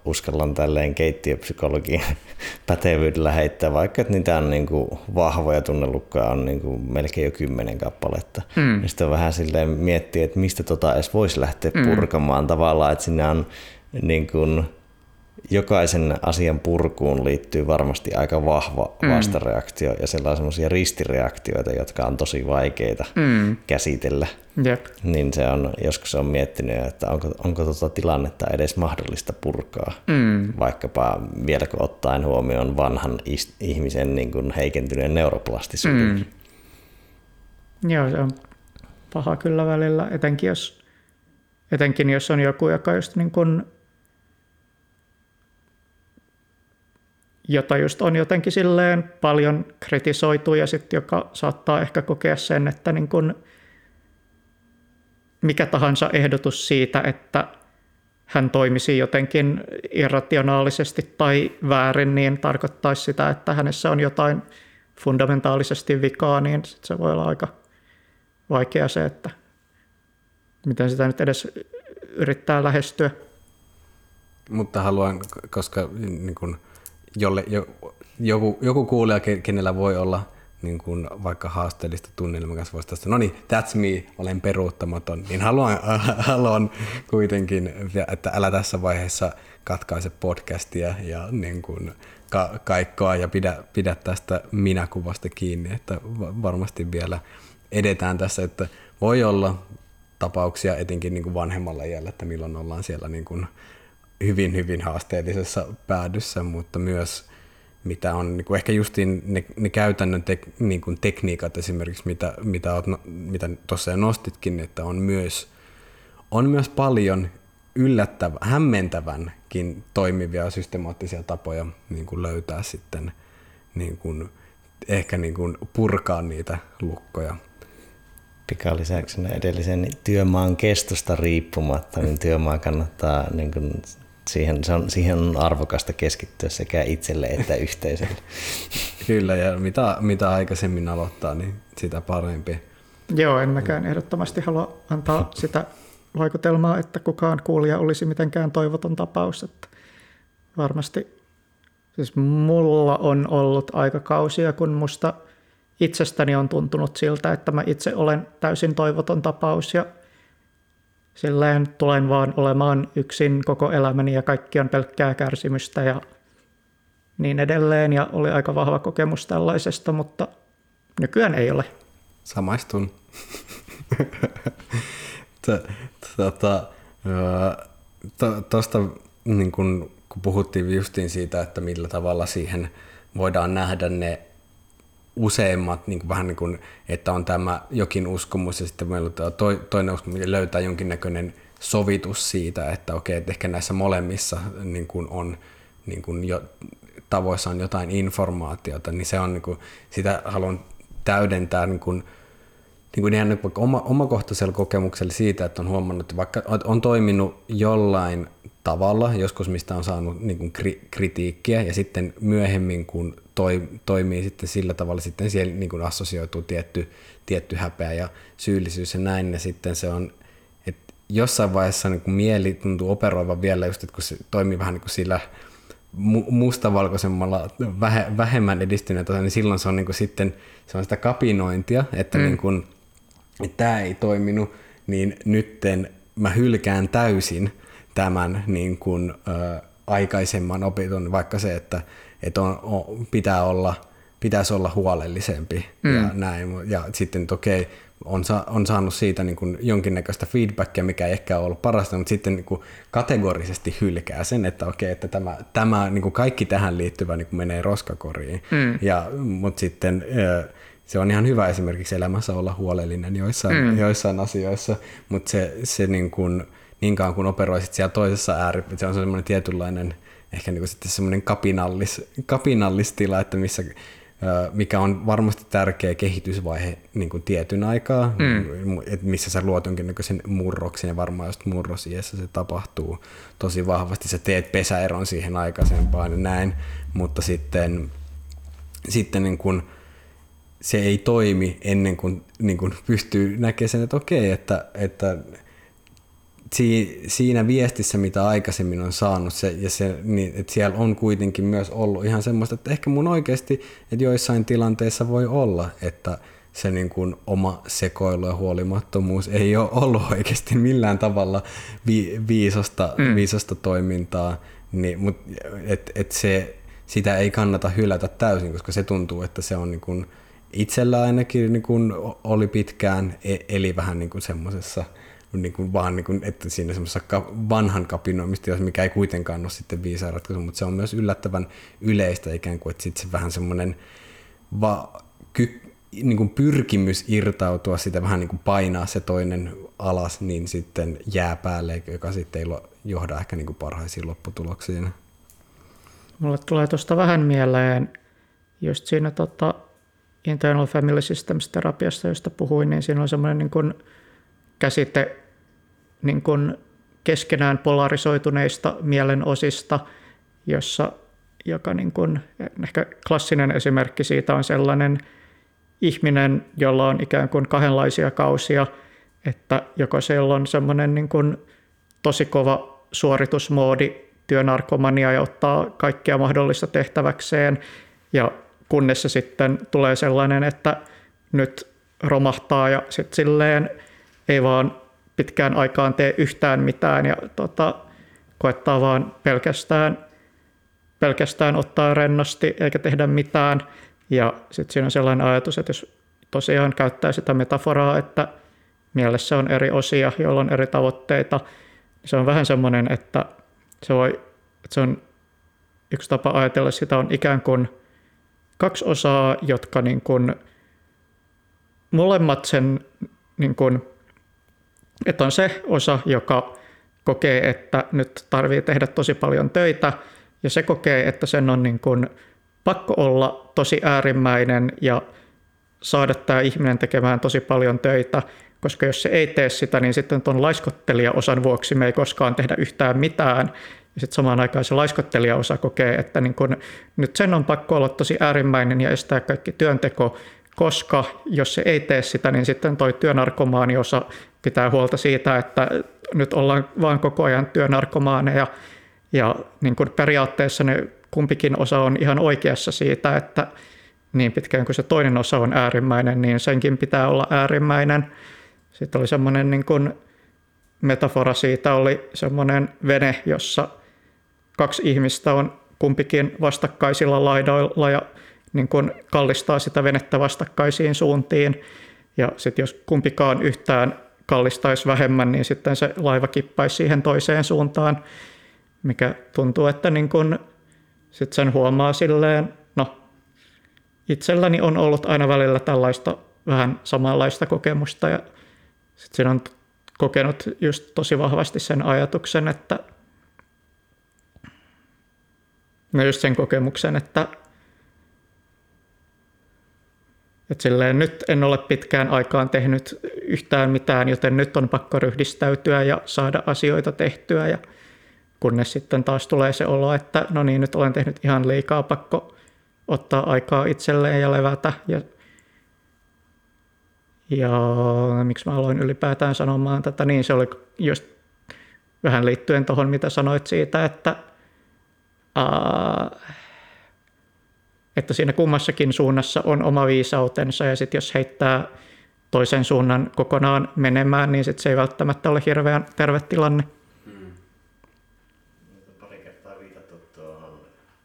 uskallan tälleen keittiöpsykologian pätevyydellä heittää, vaikka että niitä on niin kuin vahvoja tunnelukkoja on niin kuin melkein jo kymmenen kappaletta. Mm. Ja sitten on vähän silleen miettiä, että mistä tota edes voisi lähteä mm. purkamaan tavallaan, että siinä on niin kuin jokaisen asian purkuun liittyy varmasti aika vahva mm. vastareaktio ja sellaisia ristireaktioita, jotka on tosi vaikeita mm. käsitellä. Yep. Niin se on, joskus on miettinyt, että onko, onko tuota tilannetta edes mahdollista purkaa, mm. vaikkapa vieläkö ottaen huomioon vanhan ihmisen niin kuin heikentyneen neuroplastisuuden. Mm. Joo, se on paha kyllä välillä, etenkin jos, etenkin jos on joku, joka just niin kuin jota just on jotenkin silleen paljon kritisoitu ja sitten joka saattaa ehkä kokea sen, että niin kun mikä tahansa ehdotus siitä, että hän toimisi jotenkin irrationaalisesti tai väärin, niin tarkoittaisi sitä, että hänessä on jotain fundamentaalisesti vikaa, niin sit se voi olla aika vaikea se, että miten sitä nyt edes yrittää lähestyä. Mutta haluan, koska niin kun jolle jo, joku, joku kuulija, kenellä voi olla niin kuin vaikka haasteellista tunnelmaa kanssa voisi no niin, that's me, olen peruuttamaton, niin haluan, haluan kuitenkin, että älä tässä vaiheessa katkaise podcastia ja niin kuin ka- kaikkoa ja pidä, pidä tästä minäkuvasta kiinni, että varmasti vielä edetään tässä, että voi olla tapauksia etenkin niin kuin vanhemmalla iällä, että milloin ollaan siellä niin kuin hyvin, hyvin haasteellisessa päädyssä, mutta myös mitä on niin kuin ehkä justiin ne, ne käytännön tek, niin kuin tekniikat esimerkiksi, mitä, mitä, oot, no, mitä tuossa jo nostitkin, että on myös, on myös paljon yllättävän, hämmentävänkin toimivia systemaattisia tapoja niin kuin löytää sitten niin kuin, ehkä niin kuin purkaa niitä lukkoja. Pikalisäyksenä edellisen työmaan kestosta riippumatta, niin työmaa kannattaa niin kuin siihen, se on, siihen on arvokasta keskittyä sekä itselle että yhteisölle. Kyllä, ja mitä, mitä aikaisemmin aloittaa, niin sitä parempi. Joo, en mäkään ehdottomasti halua antaa sitä vaikutelmaa, että kukaan kuulija olisi mitenkään toivoton tapaus. Että varmasti, siis mulla on ollut aikakausia, kun musta itsestäni on tuntunut siltä, että mä itse olen täysin toivoton tapaus ja silleen tulen vaan olemaan yksin koko elämäni ja kaikki on pelkkää kärsimystä ja niin edelleen. Ja oli aika vahva kokemus tällaisesta, mutta nykyään ei ole. Samaistun. Tuosta niin kun, kun puhuttiin justiin siitä, että millä tavalla siihen voidaan nähdä ne useimmat, niin kuin vähän niin kuin, että on tämä jokin uskomus ja sitten meillä on to, toinen uskomus, mikä löytää jonkinnäköinen sovitus siitä, että okei, että ehkä näissä molemmissa niin kuin on niin kuin jo, tavoissa on jotain informaatiota, niin se on niin kuin, sitä haluan täydentää niin kuin, niin kuin ihan vaikka oma, omakohtaisella kokemuksella siitä, että on huomannut, että vaikka on toiminut jollain tavalla, joskus mistä on saanut niin kuin kri, kritiikkiä, ja sitten myöhemmin, kun toi, toimii sitten sillä tavalla, sitten siellä niin kuin assosioituu tietty, tietty häpeä ja syyllisyys ja näin, ja sitten se on, että jossain vaiheessa niin kuin mieli tuntuu operoivan vielä just, että kun se toimii vähän niin kuin sillä mustavalkoisemmalla vähemmän edistyneellä niin silloin se on niin kuin sitten se on sitä kapinointia, että, mm. niin kuin, että tämä ei toiminut, niin nytten mä hylkään täysin tämän niin kuin, ö, aikaisemman opitun, vaikka se, että, että on, on, pitää olla, pitäisi olla huolellisempi mm. ja näin. Ja sitten, okei, on, sa- on saanut siitä niin kuin jonkinnäköistä feedbackia, mikä ei ehkä ole ollut parasta, mutta sitten niin kuin kategorisesti hylkää sen, että okei, että tämä, tämä niin kuin kaikki tähän liittyvä niin kuin menee roskakoriin. Mm. Ja, mutta sitten se on ihan hyvä esimerkiksi elämässä olla huolellinen joissain, mm. joissain asioissa, mutta se, se niin kuin, niin kauan kun operoisit siellä toisessa ääri, se on semmoinen tietynlainen ehkä niin kuin sitten semmoinen kapinallis, kapinallistila, että missä mikä on varmasti tärkeä kehitysvaihe niin kuin tietyn aikaa, mm. että missä sä luot jonkinnäköisen murroksen ja varmaan just murrosiessä se tapahtuu tosi vahvasti. Sä teet pesäeron siihen aikaisempaan ja näin, mutta sitten, sitten niin kuin, se ei toimi ennen kuin, niin kuin pystyy näkemään sen, että okei, että, että siinä viestissä, mitä aikaisemmin on saanut, se, ja se, niin, että siellä on kuitenkin myös ollut ihan semmoista, että ehkä mun oikeasti, että joissain tilanteissa voi olla, että se niin kuin oma sekoilu ja huolimattomuus ei ole ollut oikeasti millään tavalla vi, viisasta, mm. viisasta toimintaa, niin, mutta et, et se, sitä ei kannata hylätä täysin, koska se tuntuu, että se on niin kuin, itsellä ainakin niin kuin oli pitkään, e, eli vähän niin kuin semmoisessa – niin kuin vaan niin kuin, että siinä semmoisessa vanhan kapinoimista, mikä ei kuitenkaan ole sitten viisaan ratkaisu, mutta se on myös yllättävän yleistä ikään kuin, että sitten se vähän semmoinen va, ky, niin kuin pyrkimys irtautua sitä vähän niin kuin painaa se toinen alas, niin sitten jää päälle, joka sitten ei johda ehkä niin kuin parhaisiin lopputuloksiin. Mulle tulee tuosta vähän mieleen just siinä tota, Internal Family Systems terapiassa, josta puhuin, niin siinä on semmoinen niin kuin käsite niin kuin keskenään polarisoituneista mielenosista, jossa, joka niin kuin, ehkä klassinen esimerkki siitä on sellainen ihminen, jolla on ikään kuin kahdenlaisia kausia, että joko siellä on semmoinen niin kuin tosi kova suoritusmoodi, työnarkomania ja ottaa kaikkea mahdollista tehtäväkseen, ja kunnes se sitten tulee sellainen, että nyt romahtaa ja sitten silleen ei vaan pitkään aikaan tee yhtään mitään ja tota, koettaa vaan pelkästään, pelkästään ottaa rennosti eikä tehdä mitään. Ja sitten siinä on sellainen ajatus, että jos tosiaan käyttää sitä metaforaa, että mielessä on eri osia, joilla on eri tavoitteita, niin se on vähän semmoinen, että se, voi, että se on yksi tapa ajatella sitä on ikään kuin kaksi osaa, jotka niin kuin, molemmat sen niin kuin, että on se osa, joka kokee, että nyt tarvii tehdä tosi paljon töitä, ja se kokee, että sen on niin kuin pakko olla tosi äärimmäinen ja saada tämä ihminen tekemään tosi paljon töitä, koska jos se ei tee sitä, niin sitten tuon laiskottelijaosan vuoksi me ei koskaan tehdä yhtään mitään. Ja sitten samaan aikaan se laiskottelijaosa kokee, että niin kun, nyt sen on pakko olla tosi äärimmäinen ja estää kaikki työnteko, koska jos se ei tee sitä, niin sitten toi työnarkomaaniosa pitää huolta siitä, että nyt ollaan vaan koko ajan työnarkomaaneja ja niin kuin periaatteessa ne kumpikin osa on ihan oikeassa siitä, että niin pitkään kuin se toinen osa on äärimmäinen, niin senkin pitää olla äärimmäinen. Sitten oli semmoinen niin kuin metafora siitä, oli semmoinen vene, jossa kaksi ihmistä on kumpikin vastakkaisilla laidoilla ja niin kuin kallistaa sitä venettä vastakkaisiin suuntiin. Ja sitten jos kumpikaan yhtään kallistaisi vähemmän, niin sitten se laiva kippaisi siihen toiseen suuntaan, mikä tuntuu, että niin kun sit sen huomaa silleen, no itselläni on ollut aina välillä tällaista vähän samanlaista kokemusta ja sitten siinä on kokenut just tosi vahvasti sen ajatuksen, että no just sen kokemuksen, että et silleen, nyt en ole pitkään aikaan tehnyt yhtään mitään, joten nyt on pakko ryhdistäytyä ja saada asioita tehtyä. Ja kunnes sitten taas tulee se olo, että no niin, nyt olen tehnyt ihan liikaa, pakko ottaa aikaa itselleen ja levätä. Ja, ja miksi mä aloin ylipäätään sanomaan tätä, niin se oli just vähän liittyen tuohon, mitä sanoit siitä, että uh, että siinä kummassakin suunnassa on oma viisautensa ja sitten jos heittää toisen suunnan kokonaan menemään, niin sit se ei välttämättä ole hirveän terve tilanne. Hmm. Pari kertaa viitattu tuohon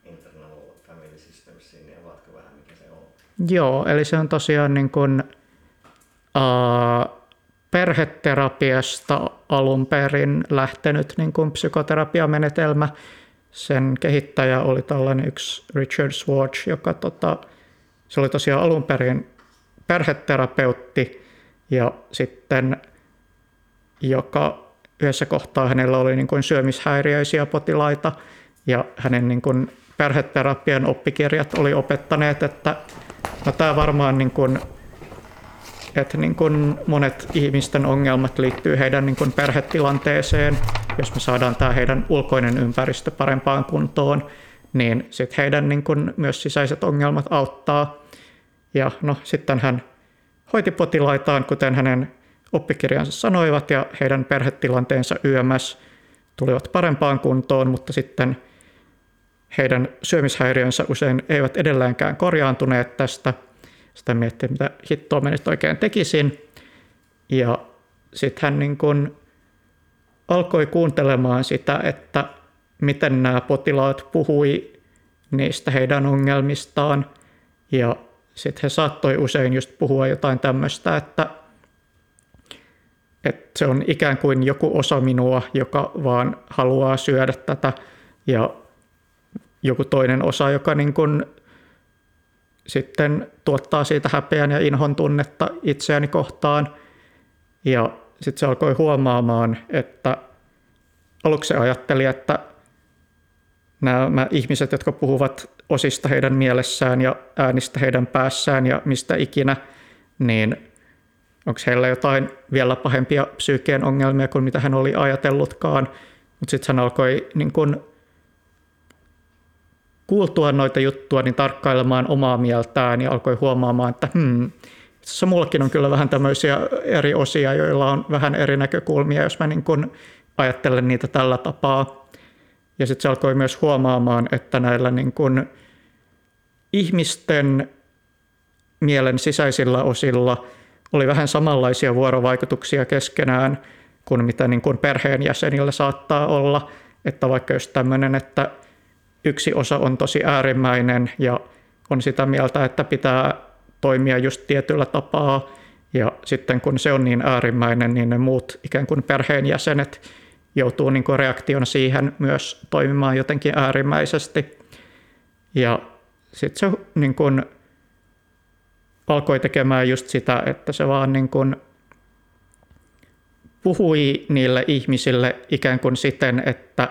internal family systemsiin, niin vähän mikä se on? Joo, eli se on tosiaan niin kuin, uh, perheterapiasta alun perin lähtenyt niin kuin psykoterapiamenetelmä. Sen kehittäjä oli tällainen yksi Richard Swartz, joka tota, se oli tosiaan alun perin perheterapeutti ja sitten joka yhdessä kohtaa hänellä oli niin kuin syömishäiriöisiä potilaita ja hänen niin kuin perheterapian oppikirjat oli opettaneet, että no tämä varmaan niin kuin, että niin kuin monet ihmisten ongelmat liittyy heidän niin kuin perhetilanteeseen. Jos me saadaan tämä heidän ulkoinen ympäristö parempaan kuntoon, niin sitten heidän niin kuin myös sisäiset ongelmat auttaa. Ja no sitten hän hoiti potilaitaan, kuten hänen oppikirjansa sanoivat, ja heidän perhetilanteensa YMS tulivat parempaan kuntoon, mutta sitten heidän syömishäiriönsä usein eivät edelleenkään korjaantuneet tästä. Sitä miettii, mitä hittoa nyt oikein tekisin. Ja sitten hän niin kun alkoi kuuntelemaan sitä, että miten nämä potilaat puhui niistä heidän ongelmistaan. Ja sitten he saattoi usein just puhua jotain tämmöistä, että, että se on ikään kuin joku osa minua, joka vaan haluaa syödä tätä ja joku toinen osa, joka niin kuin sitten tuottaa siitä häpeän ja inhon tunnetta itseäni kohtaan. Ja sitten se alkoi huomaamaan, että aluksi se ajatteli, että nämä ihmiset, jotka puhuvat osista heidän mielessään ja äänistä heidän päässään ja mistä ikinä, niin onko heillä jotain vielä pahempia psyykeen ongelmia kuin mitä hän oli ajatellutkaan. Mutta sitten hän alkoi niin kun, kuultua noita juttua niin tarkkailemaan omaa mieltään ja alkoi huomaamaan, että hmm, itse mullakin on kyllä vähän tämmöisiä eri osia, joilla on vähän eri näkökulmia, jos mä niin kun ajattelen niitä tällä tapaa. Ja sitten se alkoi myös huomaamaan, että näillä niin kun ihmisten mielen sisäisillä osilla oli vähän samanlaisia vuorovaikutuksia keskenään kuin mitä niin kuin perheenjäsenillä saattaa olla. Että vaikka jos tämmöinen, että yksi osa on tosi äärimmäinen ja on sitä mieltä, että pitää toimia just tietyllä tapaa, ja sitten kun se on niin äärimmäinen, niin ne muut ikään kuin perheenjäsenet joutuu niin kuin reaktiona siihen myös toimimaan jotenkin äärimmäisesti. Ja sitten se niin kuin alkoi tekemään just sitä, että se vaan niin kuin puhui niille ihmisille ikään kuin siten, että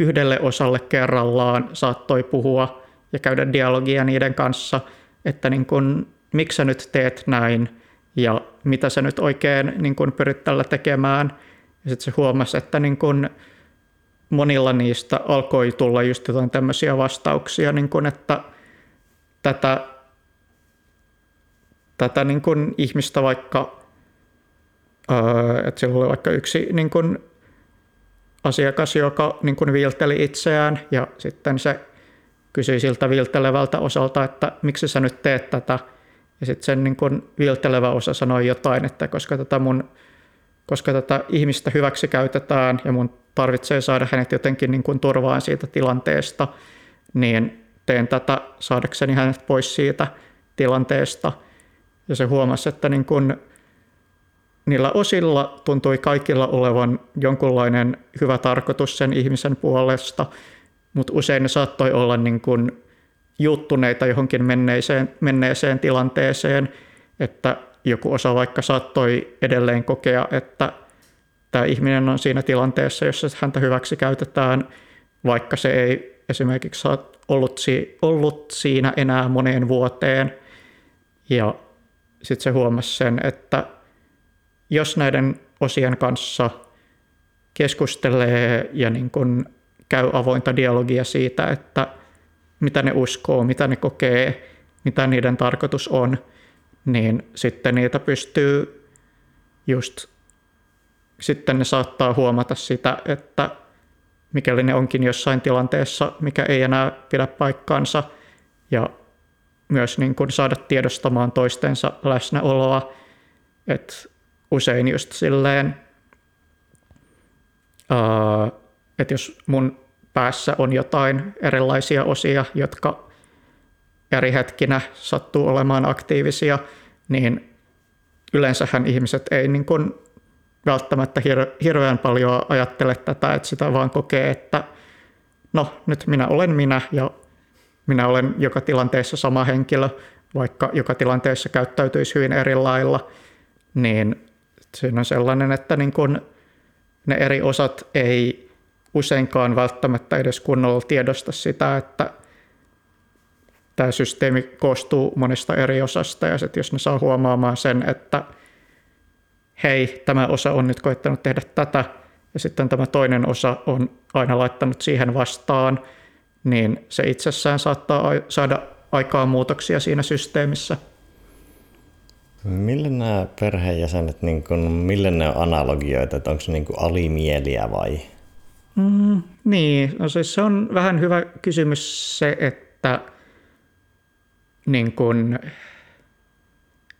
yhdelle osalle kerrallaan saattoi puhua ja käydä dialogia niiden kanssa, että niin kuin, miksi sä nyt teet näin ja mitä sä nyt oikein niin kuin pyrit tällä tekemään. Ja sitten se huomasi, että niin kuin monilla niistä alkoi tulla just jotain tämmöisiä vastauksia, niin kuin, että tätä, tätä niin kuin ihmistä vaikka, että sillä oli vaikka yksi niin kuin asiakas, joka niin kuin viilteli itseään ja sitten se kysyi siltä viiltelevältä osalta, että miksi sä nyt teet tätä. Ja sitten sen niin kuin viiltelevä osa sanoi jotain, että koska tätä, mun, koska tätä ihmistä hyväksi käytetään ja mun tarvitsee saada hänet jotenkin niin kuin turvaan siitä tilanteesta, niin teen tätä saadakseni hänet pois siitä tilanteesta. Ja se huomasi, että niin kuin niillä osilla tuntui kaikilla olevan jonkunlainen hyvä tarkoitus sen ihmisen puolesta, mutta usein ne saattoi olla niin kuin juttuneita johonkin menneeseen, menneeseen tilanteeseen, että joku osa vaikka saattoi edelleen kokea, että tämä ihminen on siinä tilanteessa, jossa häntä hyväksi käytetään, vaikka se ei esimerkiksi ollut, ollut siinä enää moneen vuoteen. Ja sitten se huomasi sen, että jos näiden osien kanssa keskustelee ja niin kun käy avointa dialogia siitä, että mitä ne uskoo, mitä ne kokee, mitä niiden tarkoitus on, niin sitten niitä pystyy just, sitten ne saattaa huomata sitä, että mikäli ne onkin jossain tilanteessa, mikä ei enää pidä paikkaansa, ja myös niin kuin saada tiedostamaan toistensa läsnäoloa, että usein just silleen, että jos mun päässä on jotain erilaisia osia, jotka eri hetkinä sattuu olemaan aktiivisia, niin yleensähän ihmiset ei niin kuin välttämättä hir- hirveän paljon ajattele tätä, että sitä vaan kokee, että no nyt minä olen minä ja minä olen joka tilanteessa sama henkilö, vaikka joka tilanteessa käyttäytyisi hyvin eri lailla, niin siinä on sellainen, että niin kun ne eri osat ei useinkaan välttämättä edes kunnolla tiedosta sitä, että tämä systeemi koostuu monesta eri osasta ja sitten jos ne saa huomaamaan sen, että hei, tämä osa on nyt koittanut tehdä tätä ja sitten tämä toinen osa on aina laittanut siihen vastaan, niin se itsessään saattaa saada aikaan muutoksia siinä systeemissä. Millä nämä perheenjäsenet, niin kun, millä ne on analogioita, että onko se niin alimieliä vai? Mm, niin, no siis se on vähän hyvä kysymys se, että niin kun,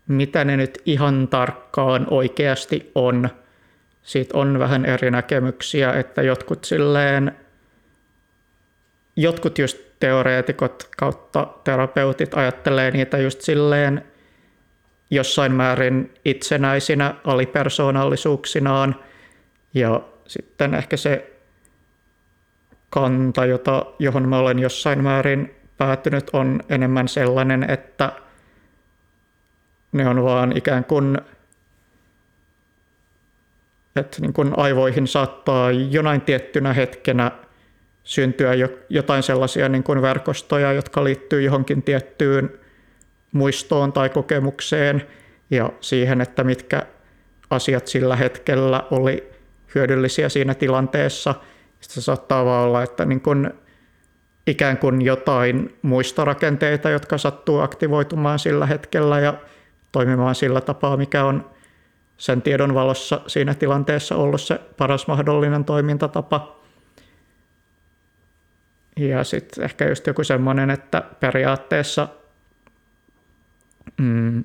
mitä ne nyt ihan tarkkaan oikeasti on. Siitä on vähän eri näkemyksiä, että jotkut silleen, jotkut just teoreetikot kautta terapeutit ajattelee niitä just silleen jossain määrin itsenäisinä alipersoonallisuuksinaan. Ja sitten ehkä se kanta, jota, johon mä olen jossain määrin päätynyt, on enemmän sellainen, että ne on vaan ikään kuin, että niin kuin aivoihin saattaa jonain tiettynä hetkenä syntyä jotain sellaisia niin kuin verkostoja, jotka liittyy johonkin tiettyyn muistoon tai kokemukseen ja siihen, että mitkä asiat sillä hetkellä oli hyödyllisiä siinä tilanteessa. Sitten se saattaa vaan olla, että niin kuin ikään kuin jotain muistorakenteita, jotka sattuu aktivoitumaan sillä hetkellä ja toimimaan sillä tapaa, mikä on sen tiedon valossa siinä tilanteessa ollut se paras mahdollinen toimintatapa. Ja sitten ehkä just joku semmoinen, että periaatteessa mm,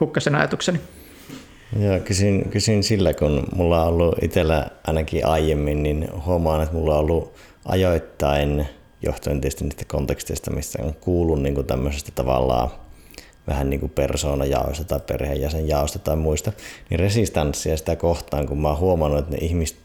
hukkasen ajatukseni. Joo, kysyn, kysyn sillä, kun mulla on ollut itsellä ainakin aiemmin, niin huomaan, että mulla on ollut ajoittain, johtuen tietysti niistä konteksteista, missä on kuullut niin kuin tämmöisestä tavallaan vähän niin kuin persoonajaosta tai perheenjäsenjaosta tai muista, niin resistanssia sitä kohtaan, kun mä oon huomannut, että ne ihmiset,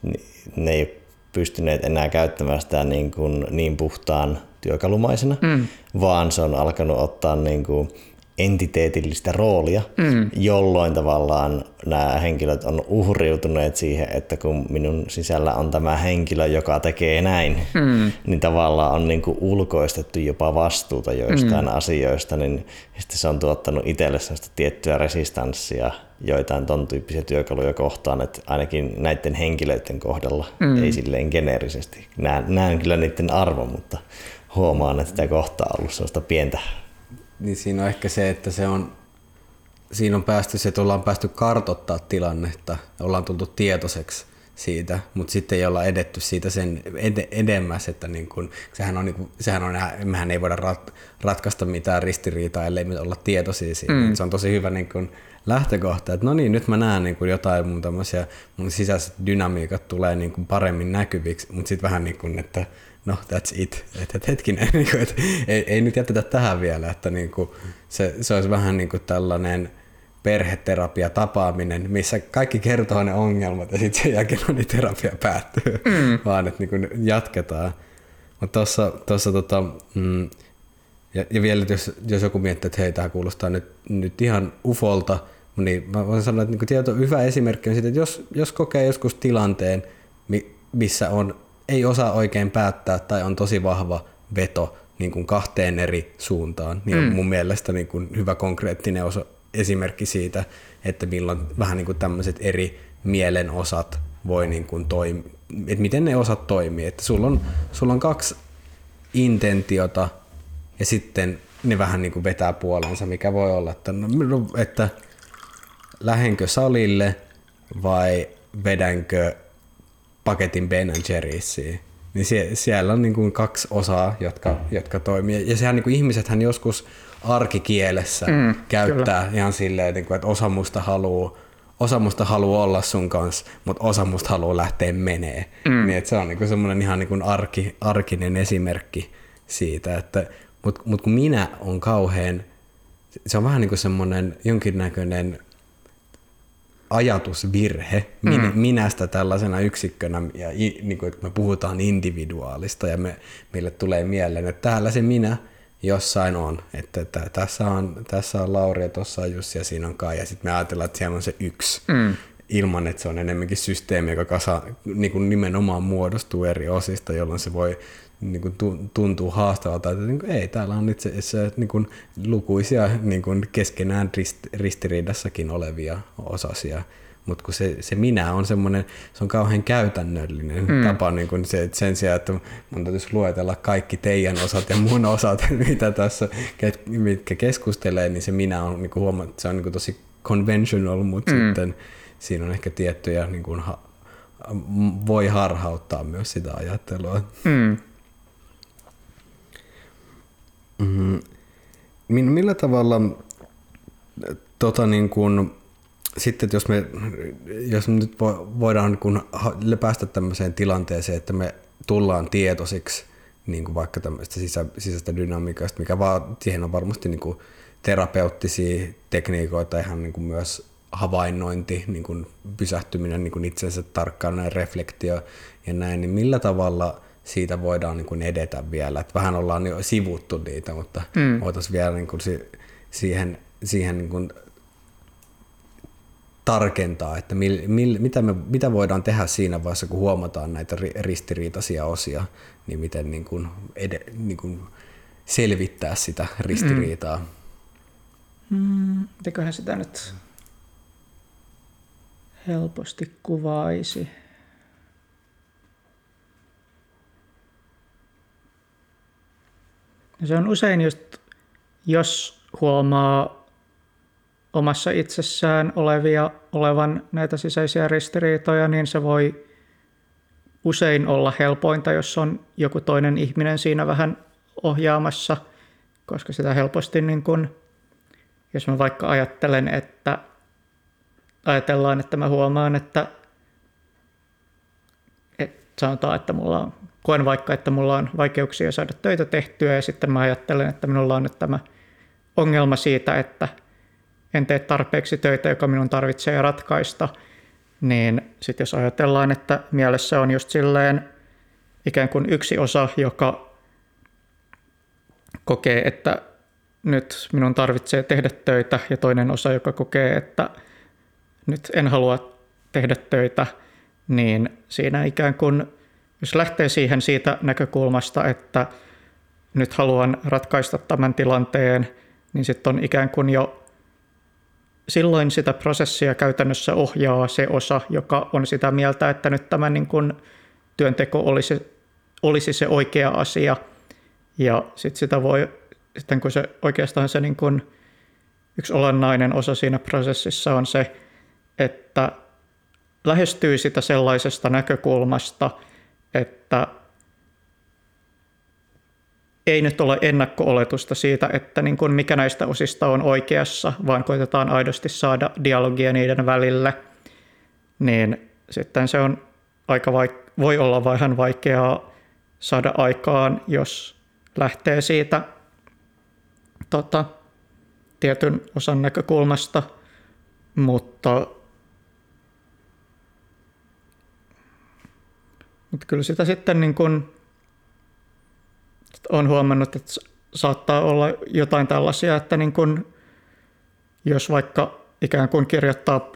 ne ei pystyneet enää käyttämään sitä niin, kuin niin puhtaan työkalumaisena, mm. vaan se on alkanut ottaa niin kuin entiteetillistä roolia, mm. jolloin tavallaan nämä henkilöt on uhriutuneet siihen, että kun minun sisällä on tämä henkilö, joka tekee näin, mm. niin tavallaan on niin kuin ulkoistettu jopa vastuuta joistain mm. asioista, niin sitten se on tuottanut itselle sellaista tiettyä resistanssia joitain ton tyyppisiä työkaluja kohtaan, että ainakin näiden henkilöiden kohdalla mm. ei silleen geneerisesti. Näen, näen kyllä niiden arvon, mutta huomaan, että sitä kohtaa on ollut sellaista pientä niin siinä on ehkä se, että se on, siinä on päästy se, että ollaan päästy kartottaa tilannetta, ollaan tultu tietoiseksi siitä, mutta sitten ei olla edetty siitä sen ed- edemmäs, että niin kun, sehän on, niin kun, sehän on, mehän ei voida rat, ratkaista mitään ristiriitaa, ellei me olla tietoisia siitä. Mm. Se on tosi hyvä niin kun, lähtökohta, että no niin, nyt mä näen niin kun, jotain mun, mun sisäiset dynamiikat tulee niin kun, paremmin näkyviksi, mutta sitten vähän niin kuin, että no that's it, että et hetkinen, niin kuin, et, ei, ei nyt jätetä tähän vielä, että niin kuin, se, se olisi vähän niin kuin tällainen perheterapia tapaaminen, missä kaikki kertoo ne ongelmat ja sitten sen jälkeen on niin terapia päättyy, mm. vaan että niin jatketaan. Mutta tuossa, tuossa tota, mm, ja, ja vielä jos, jos joku miettii, että hei, tämä kuulostaa nyt, nyt ihan ufolta, niin mä voin sanoa, että niin tieto, hyvä esimerkki on siitä, että jos, jos kokee joskus tilanteen, missä on ei osaa oikein päättää tai on tosi vahva veto niin kuin kahteen eri suuntaan, niin mm. on mun mielestä niin kuin hyvä konkreettinen osa, esimerkki siitä, että milloin vähän niin kuin tämmöiset eri mielenosat voi niin kuin toimi, että miten ne osat toimii. Että sulla on, sulla on kaksi intentiota ja sitten ne vähän niin kuin vetää puolensa, mikä voi olla, että, no, että lähenkö salille vai vedänkö paketin Ben Jerry'siin. Niin sie, siellä on niin kuin kaksi osaa, jotka, jotka toimii. Ja sehän niin kuin ihmisethän joskus arkikielessä mm, käyttää kyllä. ihan silleen, niin kuin, että osa musta haluaa osa musta haluaa olla sun kanssa, mutta osa musta haluaa lähteä menee. Mm. Niin, että se on niinku semmoinen ihan niinku arki, arkinen esimerkki siitä, että mutta mut kun minä on kauhean, se on vähän niin kuin semmoinen jonkinnäköinen ajatusvirhe minä, mm. minästä tällaisena yksikkönä, ja niin kuin, että me puhutaan individuaalista ja me, meille tulee mieleen, että täällä se minä jossain on, että, että tässä, on, tässä on Lauri ja tuossa on Jussi ja siinä on Kai ja sitten me ajatellaan, että siellä on se yksi. Mm ilman, että se on enemmänkin systeemi, joka kasa, niin kuin nimenomaan muodostuu eri osista, jolloin se voi niin kuin tuntuu haastavalta, että niin kuin, ei, täällä on itse asiassa niin kuin lukuisia niin kuin keskenään rist, ristiriidassakin olevia osasia, mutta kun se, se minä on semmoinen, se on kauhean käytännöllinen mm. tapa niin kuin se, että sen sijaan, että mun täytyisi luetella kaikki teidän osat ja mun osat, mitä tässä, mitkä keskustelee, niin se minä on niin huoma, se on niin tosi conventional, mutta mm. sitten siinä on ehkä tiettyjä, niin kuin, ha, voi harhauttaa myös sitä ajattelua. Mm. Mm, millä tavalla tota niin kuin, sitten jos me, jos me nyt voidaan kun päästä tämmöiseen tilanteeseen, että me tullaan tietoisiksi niin kuin vaikka tämmöistä sisä, sisäistä dynamiikasta, mikä vaan, siihen on varmasti niin kuin terapeuttisia tekniikoita, ihan niin kuin myös havainnointi, niin kuin pysähtyminen niin kuin itsensä tarkkaan, reflektio ja näin, niin millä tavalla siitä voidaan niin kuin edetä vielä. Et vähän ollaan jo sivuttu niitä, mutta mm. voitaisiin vielä niin kuin siihen, siihen niin kuin tarkentaa, että mil, mil, mitä, me, mitä voidaan tehdä siinä vaiheessa, kun huomataan näitä ristiriitaisia osia, niin miten niin kuin ed, niin kuin selvittää sitä ristiriitaa. Mm. Mm, sitä nyt helposti kuvaisi? Ja se on usein just, jos huomaa omassa itsessään olevia, olevan näitä sisäisiä ristiriitoja, niin se voi usein olla helpointa, jos on joku toinen ihminen siinä vähän ohjaamassa, koska sitä helposti, niin kun, jos mä vaikka ajattelen, että ajatellaan, että mä huomaan, että, että sanotaan, että mulla on koen vaikka, että mulla on vaikeuksia saada töitä tehtyä ja sitten mä ajattelen, että minulla on nyt tämä ongelma siitä, että en tee tarpeeksi töitä, joka minun tarvitsee ratkaista, niin sitten jos ajatellaan, että mielessä on just silleen ikään kuin yksi osa, joka kokee, että nyt minun tarvitsee tehdä töitä ja toinen osa, joka kokee, että nyt en halua tehdä töitä, niin siinä ikään kuin jos lähtee siihen siitä näkökulmasta, että nyt haluan ratkaista tämän tilanteen, niin sitten on ikään kuin jo silloin sitä prosessia käytännössä ohjaa se osa, joka on sitä mieltä, että nyt tämä niin kuin työnteko olisi, olisi se oikea asia. Ja sitten sitä voi, sitten kun se oikeastaan se niin kuin yksi olennainen osa siinä prosessissa on se, että lähestyy sitä sellaisesta näkökulmasta – että ei nyt ole ennakko-oletusta siitä, että niin kuin mikä näistä osista on oikeassa, vaan koitetaan aidosti saada dialogia niiden välille, niin sitten se on aika vaik- voi olla vähän vaikeaa saada aikaan, jos lähtee siitä tota, tietyn osan näkökulmasta, mutta Mutta kyllä sitä sitten niin kun on huomannut, että saattaa olla jotain tällaisia, että niin kun, jos vaikka ikään kuin kirjoittaa,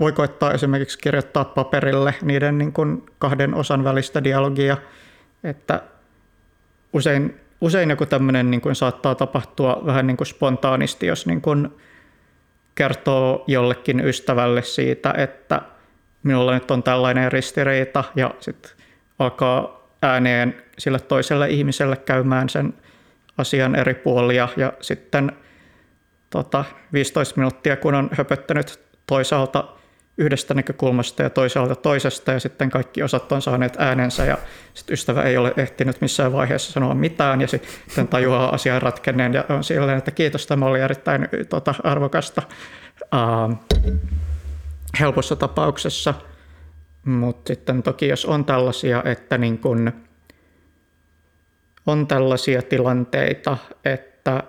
voi koettaa esimerkiksi kirjoittaa paperille niiden niin kun kahden osan välistä dialogia, että usein, usein joku tämmöinen niin kuin saattaa tapahtua vähän niin kuin spontaanisti, jos niin kuin kertoo jollekin ystävälle siitä, että minulla nyt on tällainen ristiriita ja sitten alkaa ääneen sille toiselle ihmiselle käymään sen asian eri puolia ja sitten tota, 15 minuuttia, kun on höpöttänyt toisaalta yhdestä näkökulmasta ja toisaalta toisesta ja sitten kaikki osat on saaneet äänensä ja sitten ystävä ei ole ehtinyt missään vaiheessa sanoa mitään ja sitten tajuaa asian ratkenneen ja on silleen, että kiitos, tämä oli erittäin tota, arvokasta. Uh, helpossa tapauksessa. Mutta sitten toki jos on tällaisia, että niin kun on tällaisia tilanteita, että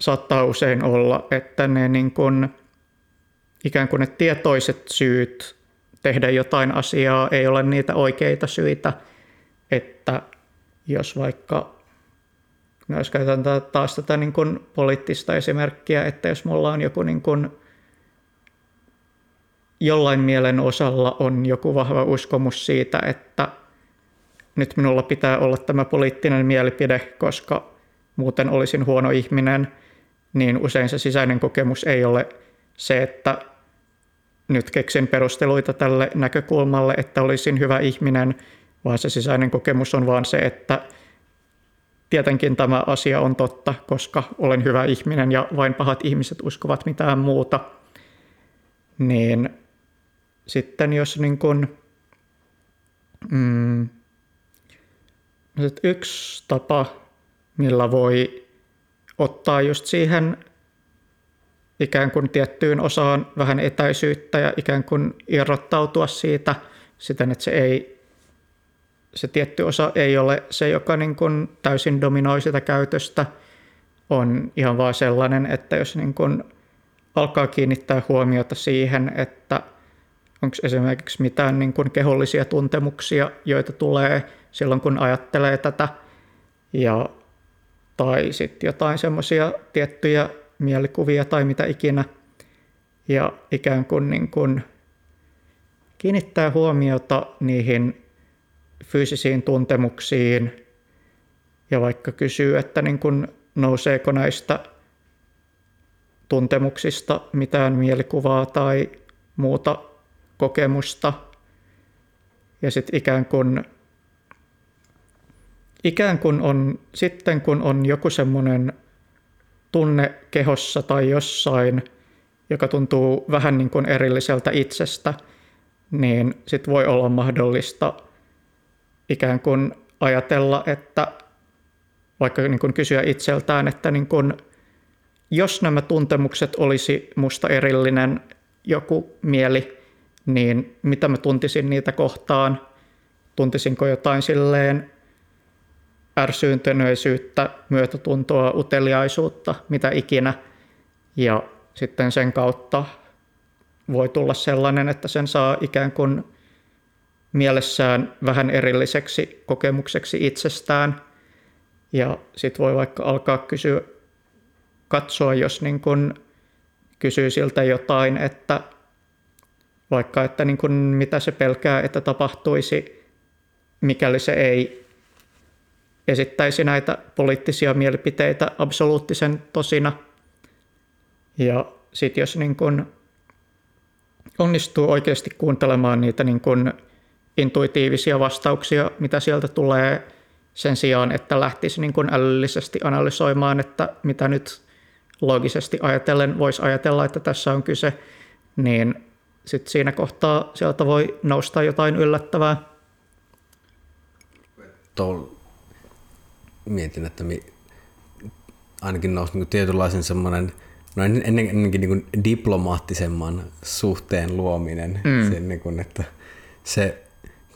saattaa usein olla, että ne niin kun, ikään kuin ne tietoiset syyt tehdä jotain asiaa ei ole niitä oikeita syitä, että jos vaikka, no jos käytetään taas tätä niin kuin poliittista esimerkkiä, että jos mulla on joku niin kuin, jollain mielen osalla on joku vahva uskomus siitä, että nyt minulla pitää olla tämä poliittinen mielipide, koska muuten olisin huono ihminen, niin usein se sisäinen kokemus ei ole se, että nyt keksin perusteluita tälle näkökulmalle, että olisin hyvä ihminen, vaan se sisäinen kokemus on vaan se, että tietenkin tämä asia on totta, koska olen hyvä ihminen ja vain pahat ihmiset uskovat mitään muuta. Niin sitten jos niin kun, mm, yksi tapa, millä voi ottaa just siihen ikään kuin tiettyyn osaan vähän etäisyyttä ja ikään kuin irrottautua siitä siten, että se, ei, se tietty osa ei ole se, joka niin kuin täysin dominoi sitä käytöstä, on ihan vaan sellainen, että jos niin kuin alkaa kiinnittää huomiota siihen, että onko esimerkiksi mitään niin kuin kehollisia tuntemuksia, joita tulee silloin, kun ajattelee tätä, ja, tai sitten jotain semmoisia tiettyjä mielikuvia tai mitä ikinä. Ja ikään kuin, niin kuin kiinnittää huomiota niihin fyysisiin tuntemuksiin ja vaikka kysyy, että niin kuin nouseeko näistä tuntemuksista mitään mielikuvaa tai muuta kokemusta. Ja sitten ikään kuin, ikään kuin on, sitten kun on joku semmoinen tunne kehossa tai jossain, joka tuntuu vähän niin kuin erilliseltä itsestä, niin sitten voi olla mahdollista ikään kuin ajatella, että vaikka niin kuin kysyä itseltään, että niin kuin, jos nämä tuntemukset olisi musta erillinen joku mieli, niin mitä mä tuntisin niitä kohtaan? Tuntisinko jotain silleen ärsyyntyneisyyttä, myötätuntoa, uteliaisuutta, mitä ikinä. Ja sitten sen kautta voi tulla sellainen, että sen saa ikään kuin mielessään vähän erilliseksi kokemukseksi itsestään. Ja sitten voi vaikka alkaa kysyä, katsoa, jos niin kun kysyy siltä jotain, että vaikka että niin kun mitä se pelkää, että tapahtuisi, mikäli se ei esittäisi näitä poliittisia mielipiteitä absoluuttisen tosina. Ja sitten jos niin kun onnistuu oikeasti kuuntelemaan niitä niin kun intuitiivisia vastauksia, mitä sieltä tulee, sen sijaan, että lähtisi niin kun älyllisesti analysoimaan, että mitä nyt loogisesti ajatellen voisi ajatella, että tässä on kyse, niin sitten siinä kohtaa sieltä voi nousta jotain yllättävää. Tuolla mietin, että mi, ainakin nousi niin tietynlaisen semmoinen, no ennen, ennenkin niin diplomaattisemman suhteen luominen. Mm. Sen, niin kuin, että se,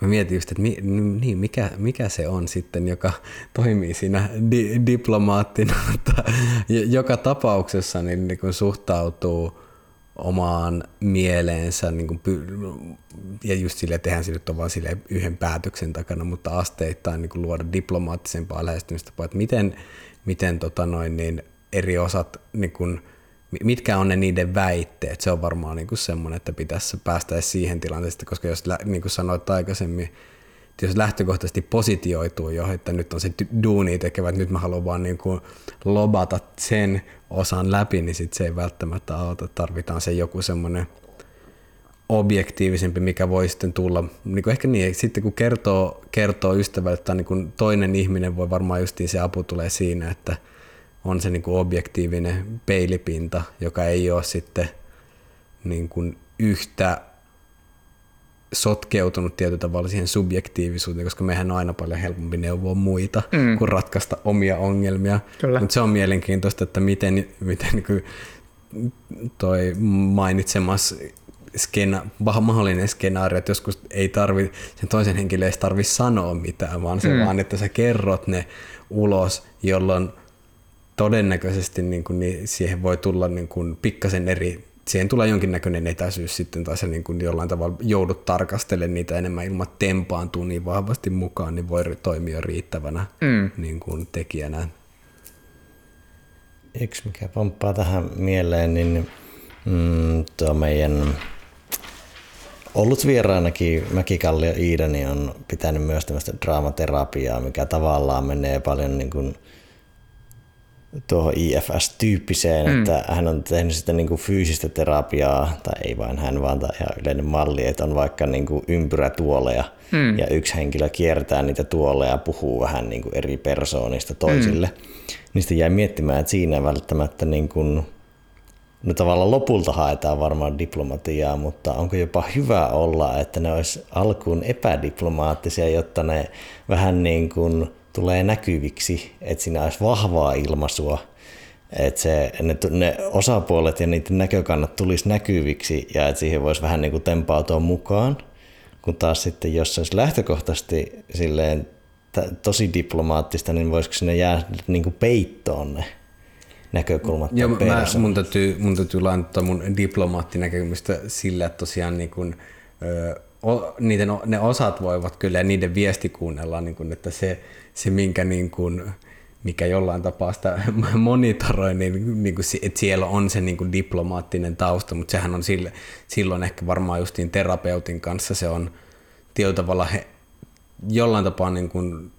mä mietin just, että mi, niin, mikä, mikä se on sitten, joka toimii siinä di, diplomaattina, joka tapauksessa niin, niin kuin suhtautuu omaan mieleensä niin kuin, ja just sille tehdään sille vaan sille yhden päätöksen takana, mutta asteittain niin kuin luoda diplomaattisempaa lähestymistapaa, että miten, miten tota noin, niin eri osat, niin kuin, mitkä on ne niiden väitteet, se on varmaan niin semmoinen, että pitäisi päästä siihen tilanteeseen, koska jos niin kuin sanoit aikaisemmin, jos lähtökohtaisesti positioituu jo, että nyt on se duuni tekevä, että nyt mä haluan vaan niin kuin lobata sen osan läpi, niin sit se ei välttämättä auta. Tarvitaan se joku semmoinen objektiivisempi, mikä voi sitten tulla. Niin kuin ehkä niin, sitten kun kertoo, kertoo ystävälle, että niin kuin toinen ihminen voi varmaan justiin se apu tulee siinä, että on se niin kuin objektiivinen peilipinta, joka ei ole sitten niin kuin yhtä sotkeutunut tietyllä tavalla siihen subjektiivisuuteen, koska mehän on aina paljon helpompi neuvoa muita mm. kuin ratkaista omia ongelmia. Mutta se on mielenkiintoista, että miten, miten niin toi mainitsemas skena, mahdollinen skenaario, että joskus ei tarvi, sen toisen henkilön ei tarvi sanoa mitään, vaan se mm. vaan, että sä kerrot ne ulos, jolloin todennäköisesti niin kuin, niin siihen voi tulla niin kuin, pikkasen eri, siihen tulee jonkinnäköinen etäisyys sitten, tai sä niin kuin, jollain tavalla joudut tarkastelemaan niitä enemmän ilman tempaantuu niin vahvasti mukaan, niin voi toimia riittävänä mm. niin kuin, tekijänä. Yksi, mikä pomppaa tähän mieleen, niin mm, tuo meidän ollut vieraanakin Mäkikallio Iidani on pitänyt myös tämmöistä draamaterapiaa, mikä tavallaan menee paljon niin kuin tuohon IFS-tyyppiseen, mm. että hän on tehnyt sitä niin kuin fyysistä terapiaa, tai ei vain hän, vaan tämä ihan yleinen malli, että on vaikka niin kuin ympyrätuoleja, mm. ja yksi henkilö kiertää niitä tuoleja ja puhuu vähän niin kuin eri persoonista toisille. Mm. Niistä jäi miettimään, että siinä välttämättä niin kuin No tavallaan lopulta haetaan varmaan diplomatiaa, mutta onko jopa hyvä olla, että ne olisi alkuun epädiplomaattisia, jotta ne vähän niin kuin tulee näkyviksi, että siinä olisi vahvaa ilmaisua, että se, ne, ne osapuolet ja niiden näkökannat tulisi näkyviksi ja että siihen voisi vähän niin kuin tempautua mukaan, kun taas sitten jos se olisi lähtökohtaisesti silleen tosi diplomaattista, niin voisiko sinne jäädä niin kuin peittoon ne näkökulmat. Joo, mä, mun, täytyy, mun täytyy laittaa mun diplomaattinäkemystä sillä, että tosiaan niin kun, ö, niiden, ne osat voivat kyllä ja niiden viesti kuunnella, niin kun, että se, se minkä niin kun, mikä jollain tapaa sitä monitoroi, niin, niin kuin, että siellä on se niin kuin diplomaattinen tausta, mutta sehän on sille, silloin ehkä varmaan justiin terapeutin kanssa se on tietyllä tavalla he, jollain tapaa niin kuin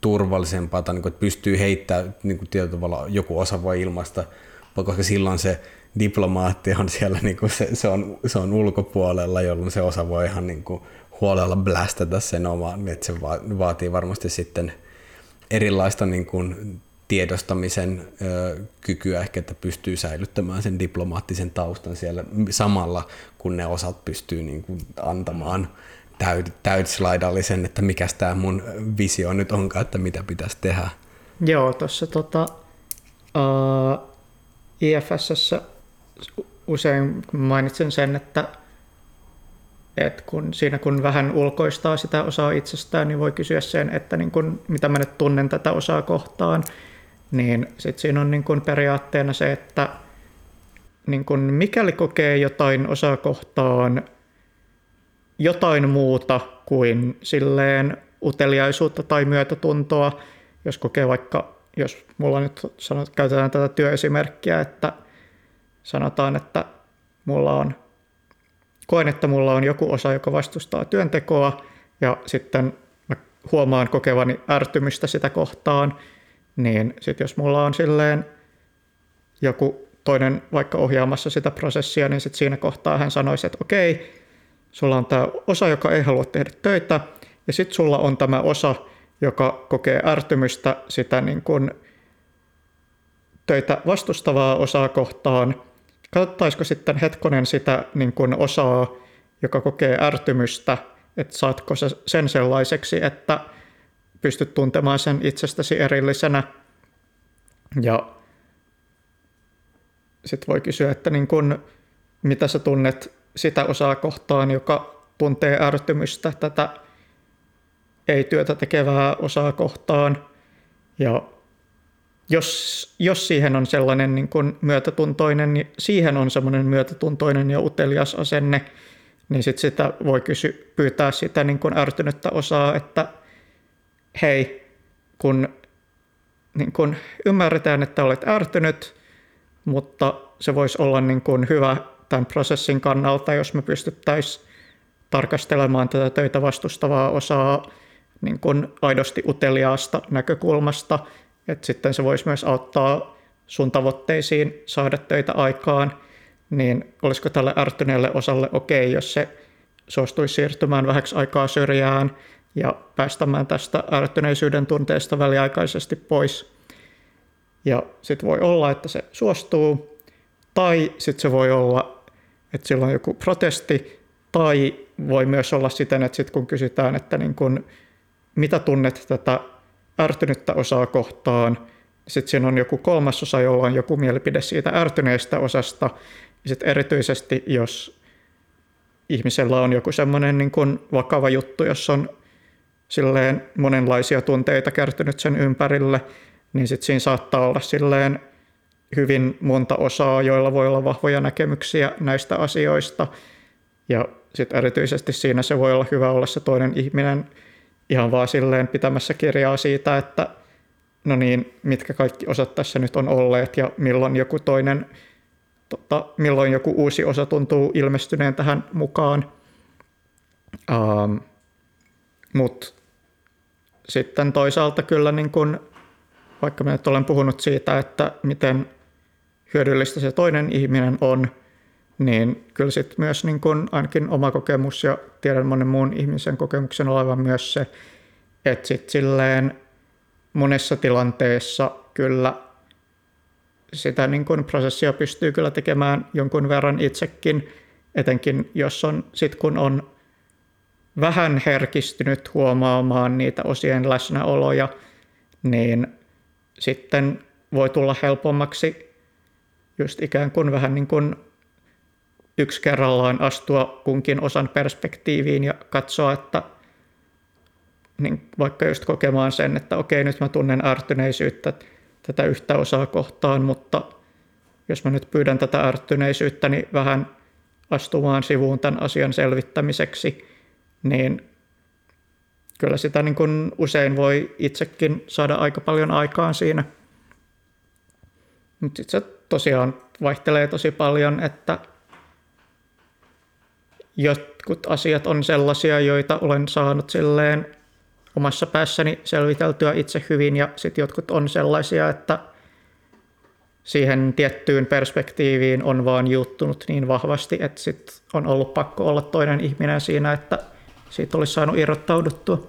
turvallisempaa, tai niin kuin, että pystyy heittämään niin kuin tietyllä tavalla joku osa voi ilmaista, koska silloin se diplomaatti on siellä, niin kuin se, se, on, se on ulkopuolella, jolloin se osa voi ihan niin kuin huolella blästätä sen oman, että se vaatii varmasti sitten erilaista niin kuin tiedostamisen ö, kykyä ehkä, että pystyy säilyttämään sen diplomaattisen taustan siellä samalla, kun ne osat pystyy niin kuin antamaan täyd, täydslaidallisen, että mikä tämä mun visio nyt onkaan, että mitä pitäisi tehdä. Joo, tuossa tota, uh, IFSssä usein mainitsen sen, että, että kun, siinä kun vähän ulkoistaa sitä osaa itsestään, niin voi kysyä sen, että niin kun, mitä mä nyt tunnen tätä osaa kohtaan, niin sit siinä on niin kun periaatteena se, että niin kun mikäli kokee jotain osaa kohtaan jotain muuta kuin silleen uteliaisuutta tai myötätuntoa, jos kokee vaikka, jos mulla nyt sanot, käytetään tätä työesimerkkiä, että sanotaan, että mulla on, koen, että mulla on joku osa, joka vastustaa työntekoa ja sitten mä huomaan kokevani ärtymystä sitä kohtaan, niin sitten jos mulla on silleen joku toinen vaikka ohjaamassa sitä prosessia, niin sitten siinä kohtaa hän sanoisi, että okei, Sulla on tämä osa, joka ei halua tehdä töitä, ja sitten sulla on tämä osa, joka kokee ärtymystä sitä niin kuin töitä vastustavaa osaa kohtaan. Katsottaisiko sitten hetkonen sitä niin kuin osaa, joka kokee ärtymystä, että saatko se sen sellaiseksi, että pystyt tuntemaan sen itsestäsi erillisenä. Ja sitten voi kysyä, että niin kun, mitä sä tunnet sitä osaa kohtaan, joka tuntee ärtymystä tätä ei-työtä tekevää osaa kohtaan. Ja jos, jos siihen on sellainen niin kuin myötätuntoinen, niin siihen on semmoinen myötätuntoinen ja utelias asenne, niin sit sitä voi kysy, pyytää sitä niin kuin ärtynyttä osaa, että hei, kun niin kun ymmärretään, että olet ärtynyt, mutta se voisi olla niin kuin hyvä tämän prosessin kannalta, jos me pystyttäisiin tarkastelemaan tätä töitä vastustavaa osaa niin kuin aidosti uteliaasta näkökulmasta, että sitten se voisi myös auttaa sun tavoitteisiin saada töitä aikaan, niin olisiko tälle ärtyneelle osalle okei, okay, jos se suostuisi siirtymään vähäksi aikaa syrjään ja päästämään tästä ärtyneisyyden tunteesta väliaikaisesti pois. Ja sitten voi olla, että se suostuu, tai sitten se voi olla, että sillä on joku protesti, tai voi myös olla siten, että sit kun kysytään, että niin kun, mitä tunnet tätä ärtynyttä osaa kohtaan, sitten siinä on joku kolmasosa, jolla on joku mielipide siitä ärtyneestä osasta. Sitten erityisesti, jos ihmisellä on joku semmoinen niin vakava juttu, jos on silleen monenlaisia tunteita kertynyt sen ympärille, niin sitten siinä saattaa olla silleen hyvin monta osaa, joilla voi olla vahvoja näkemyksiä näistä asioista. Ja sitten erityisesti siinä se voi olla hyvä olla se toinen ihminen ihan vaan silleen pitämässä kirjaa siitä, että no niin, mitkä kaikki osat tässä nyt on olleet ja milloin joku toinen, tota, milloin joku uusi osa tuntuu ilmestyneen tähän mukaan. Um, Mutta sitten toisaalta kyllä niin kun, vaikka nyt olen puhunut siitä, että miten hyödyllistä se toinen ihminen on, niin kyllä sitten myös niin kun ainakin oma kokemus ja tiedän monen muun ihmisen kokemuksen olevan myös se, että sitten silleen monessa tilanteessa kyllä sitä niin kun prosessia pystyy kyllä tekemään jonkun verran itsekin, etenkin jos on sit kun on vähän herkistynyt huomaamaan niitä osien läsnäoloja, niin sitten voi tulla helpommaksi just ikään kuin vähän niin kuin yksi kerrallaan astua kunkin osan perspektiiviin ja katsoa, että niin vaikka just kokemaan sen, että okei, nyt mä tunnen ärtyneisyyttä tätä yhtä osaa kohtaan, mutta jos mä nyt pyydän tätä ärtyneisyyttä, niin vähän astumaan sivuun tämän asian selvittämiseksi, niin kyllä sitä niin kuin usein voi itsekin saada aika paljon aikaan siinä. Mutta sitten se tosiaan vaihtelee tosi paljon, että jotkut asiat on sellaisia, joita olen saanut silleen omassa päässäni selviteltyä itse hyvin ja sitten jotkut on sellaisia, että siihen tiettyyn perspektiiviin on vaan juuttunut niin vahvasti, että sit on ollut pakko olla toinen ihminen siinä, että siitä olisi saanut irrottauduttua.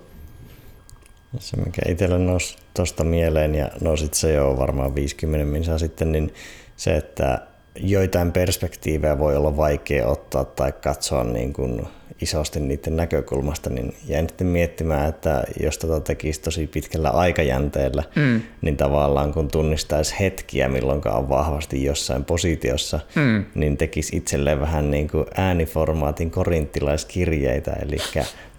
Se, mikä itsellä nousi tuosta mieleen ja nousit se jo varmaan 50 minsaa sitten, niin se, että joitain perspektiivejä voi olla vaikea ottaa tai katsoa niin kuin isosti niiden näkökulmasta, niin jäin sitten miettimään, että jos tätä tekisi tosi pitkällä aikajänteellä, mm. niin tavallaan kun tunnistaisi hetkiä, milloin on vahvasti jossain positiossa, mm. niin tekisi itselleen vähän niin kuin ääniformaatin korinttilaiskirjeitä, eli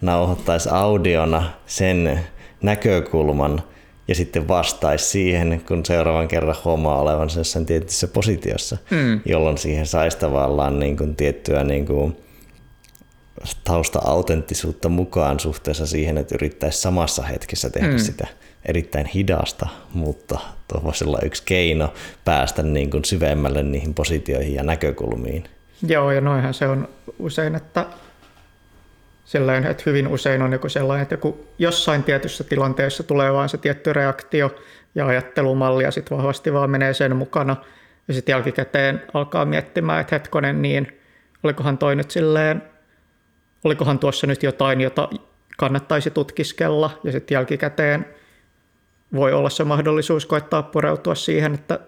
nauhoittaisi audiona sen näkökulman, ja sitten vastaisi siihen, kun seuraavan kerran huomaa olevansa jossain tietyssä positiossa, mm. jolloin siihen saisi tavallaan niin kuin tiettyä niin kuin tausta-autenttisuutta mukaan suhteessa siihen, että yrittäisi samassa hetkessä tehdä mm. sitä erittäin hidasta, mutta tuo voisi olla yksi keino päästä niin kuin syvemmälle niihin positioihin ja näkökulmiin. Joo, ja noinhan se on usein, että sellainen, että hyvin usein on joku sellainen, että joku jossain tietyssä tilanteessa tulee vain se tietty reaktio ja ajattelumalli ja sitten vahvasti vaan menee sen mukana. Ja sitten jälkikäteen alkaa miettimään, että hetkonen niin, olikohan toi nyt silleen, olikohan tuossa nyt jotain, jota kannattaisi tutkiskella? Ja sitten jälkikäteen voi olla se mahdollisuus koettaa pureutua siihen, että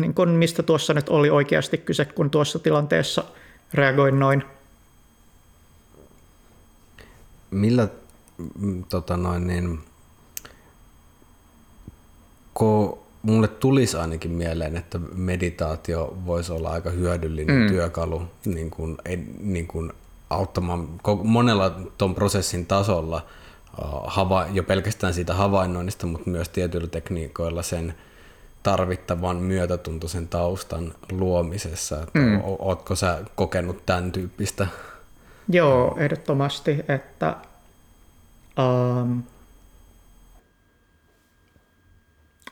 niin kun mistä tuossa nyt oli oikeasti kyse, kun tuossa tilanteessa reagoin noin millä mm, tota noin, niin, kun mulle tulisi ainakin mieleen, että meditaatio voisi olla aika hyödyllinen mm. työkalu niin kuin, niin kuin auttamaan monella tuon prosessin tasolla hava, jo pelkästään siitä havainnoinnista, mutta myös tietyillä tekniikoilla sen tarvittavan myötätuntoisen taustan luomisessa. Mm. Ootko sä kokenut tämän tyyppistä Joo, ehdottomasti, että um,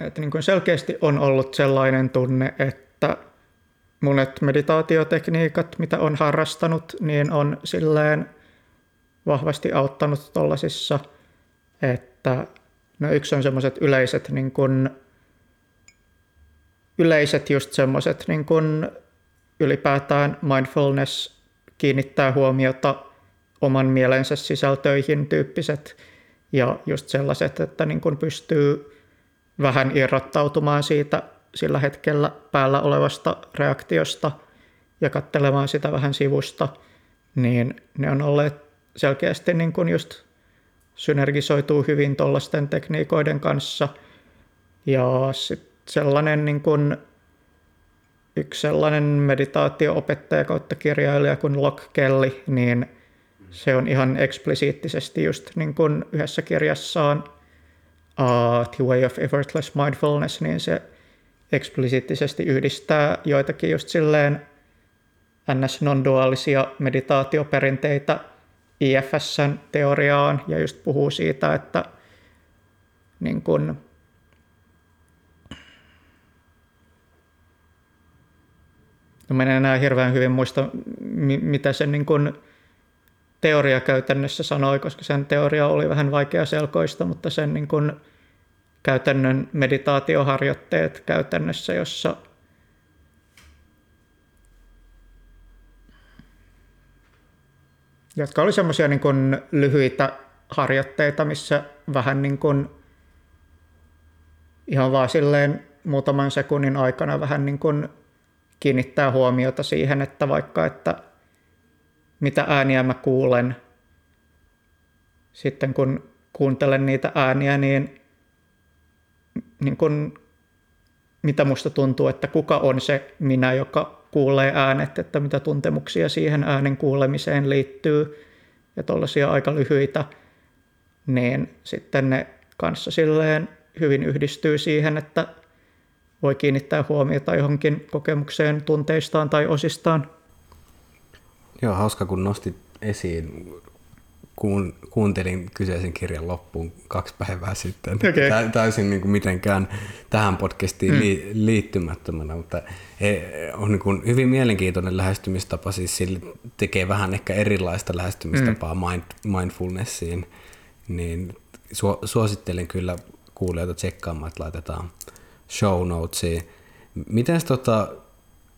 että niin kuin selkeästi on ollut sellainen tunne, että monet meditaatiotekniikat, mitä on harrastanut, niin on silleen vahvasti auttanut tuollaisissa, että no yksi on semmoiset yleiset niin kuin, yleiset just semmoiset niin kuin ylipäätään mindfulness kiinnittää huomiota oman mielensä sisältöihin tyyppiset ja just sellaiset, että niin kun pystyy vähän irrottautumaan siitä sillä hetkellä päällä olevasta reaktiosta ja katselemaan sitä vähän sivusta, niin ne on olleet selkeästi niin kuin just synergisoituu hyvin tuollaisten tekniikoiden kanssa. Ja sitten sellainen niin kuin, yksi sellainen meditaatio-opettaja kautta kirjailija kuin Locke Kelly, niin se on ihan eksplisiittisesti just niin kuin yhdessä kirjassaan uh, The Way of Effortless Mindfulness, niin se eksplisiittisesti yhdistää joitakin just silleen ns. non-duaalisia meditaatioperinteitä IFSn teoriaan ja just puhuu siitä, että niin kun, no en enää hirveän hyvin muista, mitä se niin kun teoria käytännössä sanoi, koska sen teoria oli vähän vaikea selkoista, mutta sen niin kun käytännön meditaatioharjoitteet käytännössä, jossa jotka oli semmoisia niin lyhyitä harjoitteita, missä vähän niin kuin ihan vaan silleen muutaman sekunnin aikana vähän niin kuin kiinnittää huomiota siihen, että vaikka, että mitä ääniä mä kuulen, sitten kun kuuntelen niitä ääniä, niin, niin kun, mitä musta tuntuu, että kuka on se minä, joka kuulee äänet, että mitä tuntemuksia siihen äänen kuulemiseen liittyy ja tuollaisia aika lyhyitä, niin sitten ne kanssa silleen hyvin yhdistyy siihen, että voi kiinnittää huomiota johonkin kokemukseen tunteistaan tai osistaan. Joo, hauska kun nostit esiin kuun, kuuntelin kyseisen kirjan loppuun kaksi päivää sitten. Okay. Täysin niin kuin mitenkään tähän podcastiin mm. li, liittymättömänä, mutta on niin kuin hyvin mielenkiintoinen lähestymistapa, siis sille tekee vähän ehkä erilaista lähestymistapaa mm. mind, mindfulnessiin, niin su, suosittelen kyllä kuulijoita tsekkaamaan, että laitetaan show notesiin. Miten tota,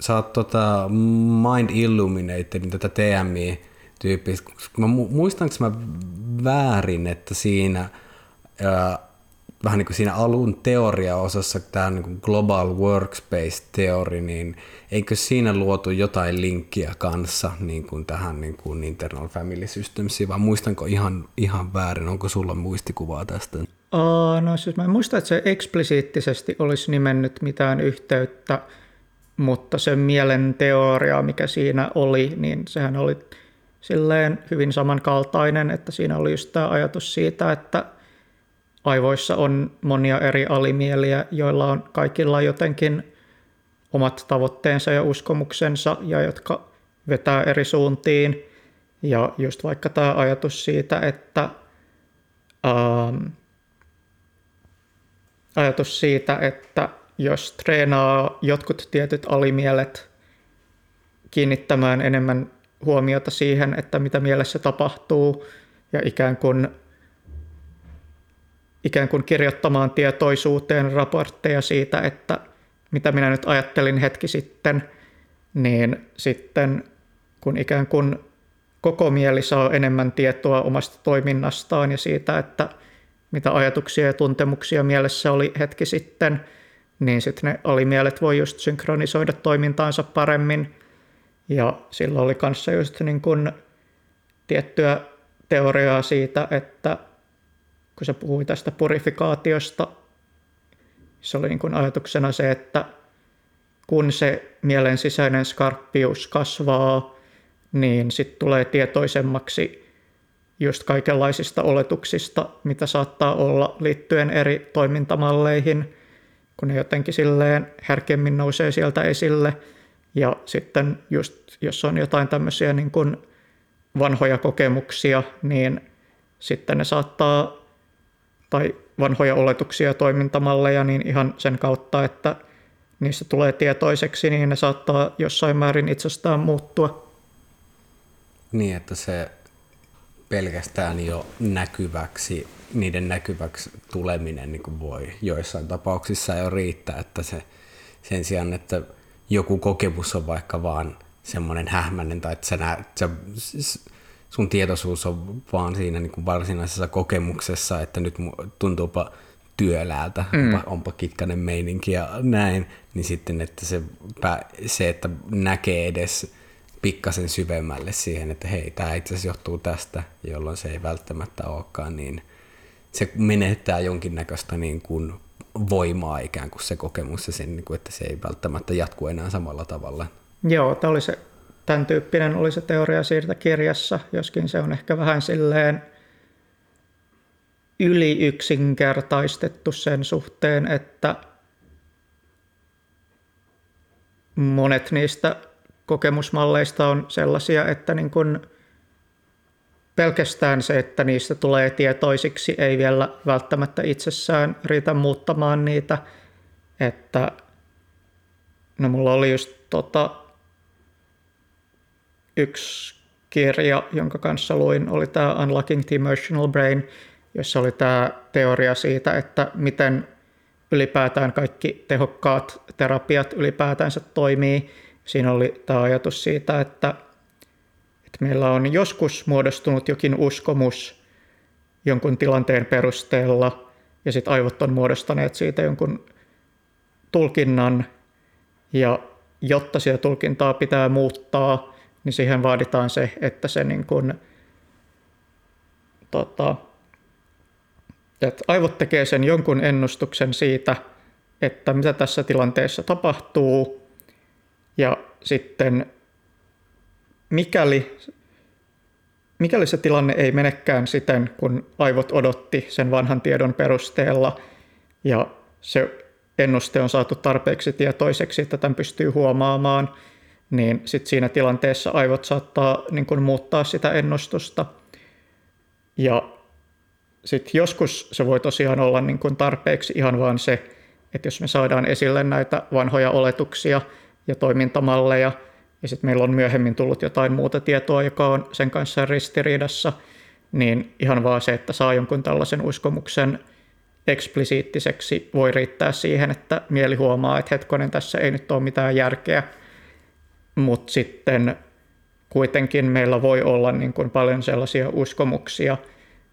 sä oot tota Mind Illuminated, tätä TMI, tyyppistä. Mä muistanko mä väärin, että siinä ää, vähän niin kuin siinä alun teoriaosassa tämä niin Global Workspace-teori, niin eikö siinä luotu jotain linkkiä kanssa niin kuin tähän niin kuin Internal Family Systemsiin, vai muistanko ihan, ihan väärin, onko sulla muistikuvaa tästä? No siis mä en muista, että se eksplisiittisesti olisi nimennyt mitään yhteyttä, mutta se mielen teoria, mikä siinä oli, niin sehän oli silleen hyvin samankaltainen, että siinä oli just tämä ajatus siitä, että aivoissa on monia eri alimieliä, joilla on kaikilla jotenkin omat tavoitteensa ja uskomuksensa ja jotka vetää eri suuntiin. Ja just vaikka tämä ajatus siitä, että ähm, ajatus siitä, että jos treenaa jotkut tietyt alimielet kiinnittämään enemmän huomiota siihen, että mitä mielessä tapahtuu ja ikään kuin, ikään kuin kirjoittamaan tietoisuuteen raportteja siitä, että mitä minä nyt ajattelin hetki sitten, niin sitten kun ikään kuin koko mieli saa enemmän tietoa omasta toiminnastaan ja siitä, että mitä ajatuksia ja tuntemuksia mielessä oli hetki sitten, niin sitten ne alimielet voi just synkronisoida toimintaansa paremmin. Ja sillä oli kanssa just niin kuin tiettyä teoriaa siitä, että kun se puhui tästä purifikaatiosta, se oli niin kuin ajatuksena se, että kun se mielen sisäinen skarppius kasvaa, niin sitten tulee tietoisemmaksi just kaikenlaisista oletuksista, mitä saattaa olla liittyen eri toimintamalleihin, kun ne jotenkin silleen herkemmin nousee sieltä esille – ja sitten just, jos on jotain tämmöisiä niin kuin vanhoja kokemuksia, niin sitten ne saattaa, tai vanhoja oletuksia ja toimintamalleja, niin ihan sen kautta, että niistä tulee tietoiseksi, niin ne saattaa jossain määrin itsestään muuttua. Niin, että se pelkästään jo näkyväksi, niiden näkyväksi tuleminen niin kuin voi joissain tapauksissa jo riittää, että se sen sijaan, että joku kokemus on vaikka vaan semmoinen hähmäinen tai että sä näet, sä, sun tietoisuus on vaan siinä niin kuin varsinaisessa kokemuksessa, että nyt tuntuupa työläältä, mm. onpa, onpa kitkainen meininki ja näin, niin sitten että se, se että näkee edes pikkasen syvemmälle siihen, että hei, tämä itse asiassa johtuu tästä, jolloin se ei välttämättä olekaan, niin se menettää jonkinnäköistä niin kuin voimaa ikään kuin se kokemus ja sen, niin kuin, että se ei välttämättä jatku enää samalla tavalla. Joo, tämä oli se, tämän tyyppinen oli se teoria siitä kirjassa, joskin se on ehkä vähän silleen yli yksinkertaistettu sen suhteen, että monet niistä kokemusmalleista on sellaisia, että niin kuin pelkästään se, että niistä tulee tietoisiksi, ei vielä välttämättä itsessään riitä muuttamaan niitä. Että no mulla oli just tota, yksi kirja, jonka kanssa luin, oli tämä Unlocking the Emotional Brain, jossa oli tämä teoria siitä, että miten ylipäätään kaikki tehokkaat terapiat ylipäätänsä toimii. Siinä oli tämä ajatus siitä, että, että meillä on joskus muodostunut jokin uskomus jonkun tilanteen perusteella, ja sitten aivot on muodostaneet siitä jonkun tulkinnan, ja jotta sitä tulkintaa pitää muuttaa, niin siihen vaaditaan se, että se niin kuin, tota, että aivot tekee sen jonkun ennustuksen siitä, että mitä tässä tilanteessa tapahtuu, ja sitten mikäli, mikäli se tilanne ei menekään siten, kun aivot odotti sen vanhan tiedon perusteella, ja se ennuste on saatu tarpeeksi tietoiseksi, että tämän pystyy huomaamaan, niin sitten siinä tilanteessa aivot saattaa niin kuin muuttaa sitä ennustusta. Ja sitten joskus se voi tosiaan olla niin kuin tarpeeksi ihan vaan se, että jos me saadaan esille näitä vanhoja oletuksia ja toimintamalleja, ja sitten meillä on myöhemmin tullut jotain muuta tietoa, joka on sen kanssa ristiriidassa, niin ihan vaan se, että saa jonkun tällaisen uskomuksen eksplisiittiseksi voi riittää siihen, että mieli huomaa, että hetkonen, tässä ei nyt ole mitään järkeä, mutta sitten kuitenkin meillä voi olla niin kuin paljon sellaisia uskomuksia,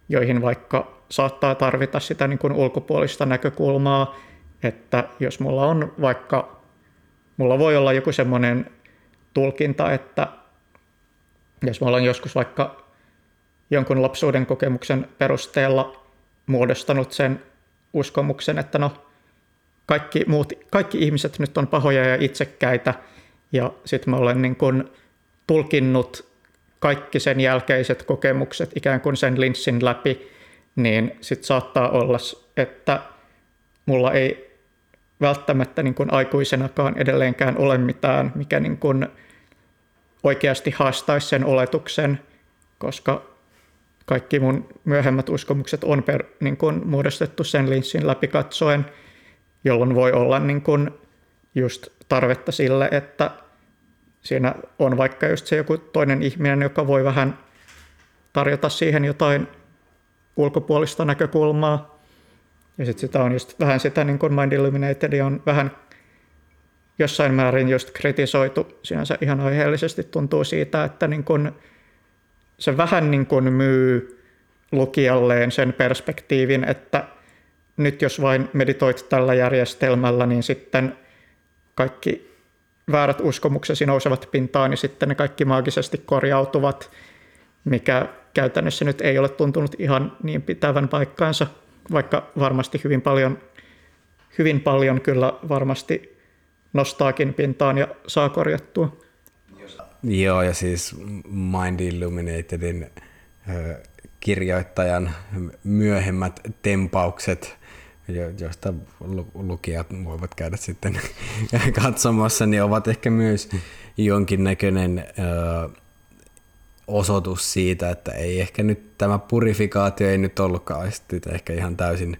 joihin vaikka saattaa tarvita sitä niin kuin ulkopuolista näkökulmaa, että jos mulla on vaikka, mulla voi olla joku semmoinen tulkinta, että jos mulla on joskus vaikka jonkun lapsuuden kokemuksen perusteella muodostanut sen uskomuksen, että no kaikki, muut, kaikki ihmiset nyt on pahoja ja itsekkäitä, ja sitten mä olen niin kuin tulkinnut kaikki sen jälkeiset kokemukset ikään kuin sen linssin läpi, niin sitten saattaa olla, että mulla ei välttämättä niin kuin aikuisenakaan edelleenkään ole mitään, mikä niin kuin oikeasti haastaisi sen oletuksen, koska kaikki mun myöhemmät uskomukset on per, niin kuin muodostettu sen linssin läpi katsoen, jolloin voi olla niin kuin just tarvetta sille, että siinä on vaikka just se joku toinen ihminen, joka voi vähän tarjota siihen jotain ulkopuolista näkökulmaa. Ja sitten sitä on just vähän sitä niin kuin Mind Illuminated on vähän jossain määrin just kritisoitu sinänsä ihan aiheellisesti. Tuntuu siitä, että niin kuin se vähän niin kuin myy lukijalleen sen perspektiivin, että nyt jos vain meditoit tällä järjestelmällä, niin sitten kaikki väärät uskomuksesi nousevat pintaan, niin sitten ne kaikki maagisesti korjautuvat, mikä käytännössä nyt ei ole tuntunut ihan niin pitävän paikkaansa, vaikka varmasti hyvin paljon, hyvin paljon kyllä varmasti nostaakin pintaan ja saa korjattua. Joo, ja siis Mind Illuminatedin kirjoittajan myöhemmät tempaukset, joista lukijat voivat käydä sitten katsomassa, niin ovat ehkä myös jonkinnäköinen osoitus siitä, että ei ehkä nyt tämä purifikaatio ei nyt ollutkaan ehkä ihan täysin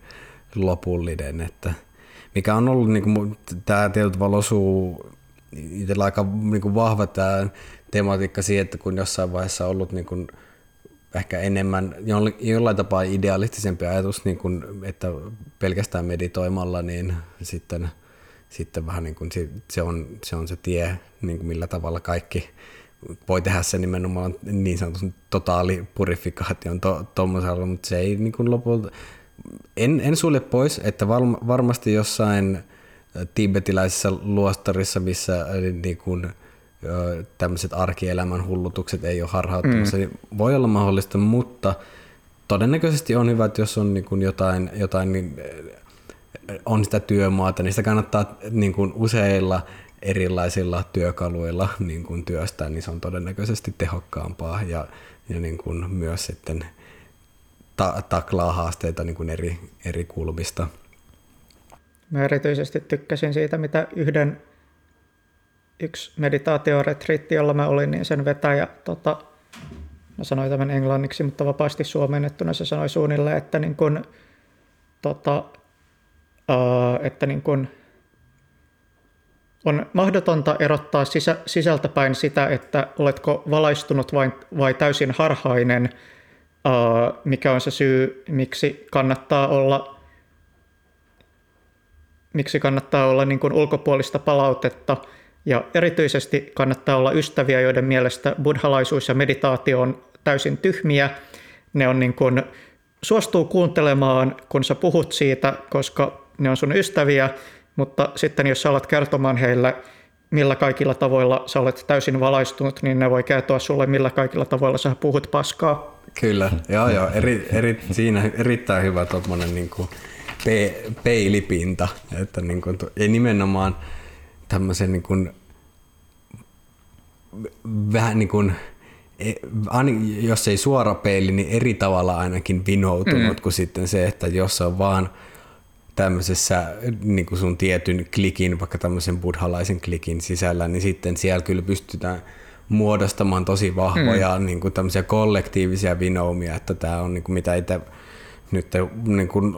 lopullinen, että mikä on ollut, niin kuin, tämä tietyllä tavalla osuu itsellä aika niin kuin vahva tämä tematiikka siihen, että kun jossain vaiheessa on ollut niin kuin, ehkä enemmän, jollain tapaa idealistisempi ajatus, niin kuin, että pelkästään meditoimalla, niin sitten, sitten vähän niin kuin se, on, se on se tie, niin kuin millä tavalla kaikki voi tehdä se nimenomaan niin sanotun totaali purifikaation tuommoisella, to, mutta se ei niin kuin lopulta, en, en sulje pois, että varm, varmasti jossain tibetiläisessä luostarissa, missä niin kuin, tämmöiset arkielämän hullutukset ei ole harhauttamassa, mm. niin voi olla mahdollista, mutta todennäköisesti on hyvä, että jos on niin kuin jotain, jotain niin, on sitä työmaata, niin sitä kannattaa niin kuin useilla erilaisilla työkaluilla niin kuin työstää, niin se on todennäköisesti tehokkaampaa ja, ja niin kuin myös sitten ta- taklaa haasteita niin kuin eri, eri kulmista. Mä erityisesti tykkäsin siitä, mitä yhden yksi meditaatioretriitti, jolla mä olin, niin sen vetäjä, tota, mä sanoin tämän englanniksi, mutta vapaasti suomennettuna se sanoi suunnilleen, että, niin kun, tota, uh, että niin kun, on mahdotonta erottaa sisä, sisältäpäin sitä, että oletko valaistunut vai, vai täysin harhainen, uh, mikä on se syy, miksi kannattaa olla miksi kannattaa olla niin kuin ulkopuolista palautetta. Ja erityisesti kannattaa olla ystäviä, joiden mielestä buddhalaisuus ja meditaatio on täysin tyhmiä. Ne on niin kuin, suostuu kuuntelemaan, kun sä puhut siitä, koska ne on sun ystäviä, mutta sitten jos sä alat kertomaan heille, millä kaikilla tavoilla sä olet täysin valaistunut, niin ne voi kertoa sulle, millä kaikilla tavoilla sä puhut paskaa. Kyllä, joo joo, eri, eri, siinä erittäin hyvä tuommoinen niin kuin pe, peilipinta, että niin kuin, ei nimenomaan tämmöisen niin kuin, vähän niin kuin, e, jos ei suora peili, niin eri tavalla ainakin vinoutunut mm. kuin sitten se, että jos on vaan tämmöisessä niin kuin sun tietyn klikin, vaikka tämmöisen buddhalaisen klikin sisällä, niin sitten siellä kyllä pystytään muodostamaan tosi vahvoja mm. niin kuin tämmöisiä kollektiivisia vinoumia, että tämä on niin kuin mitä itse nyt niin kuin,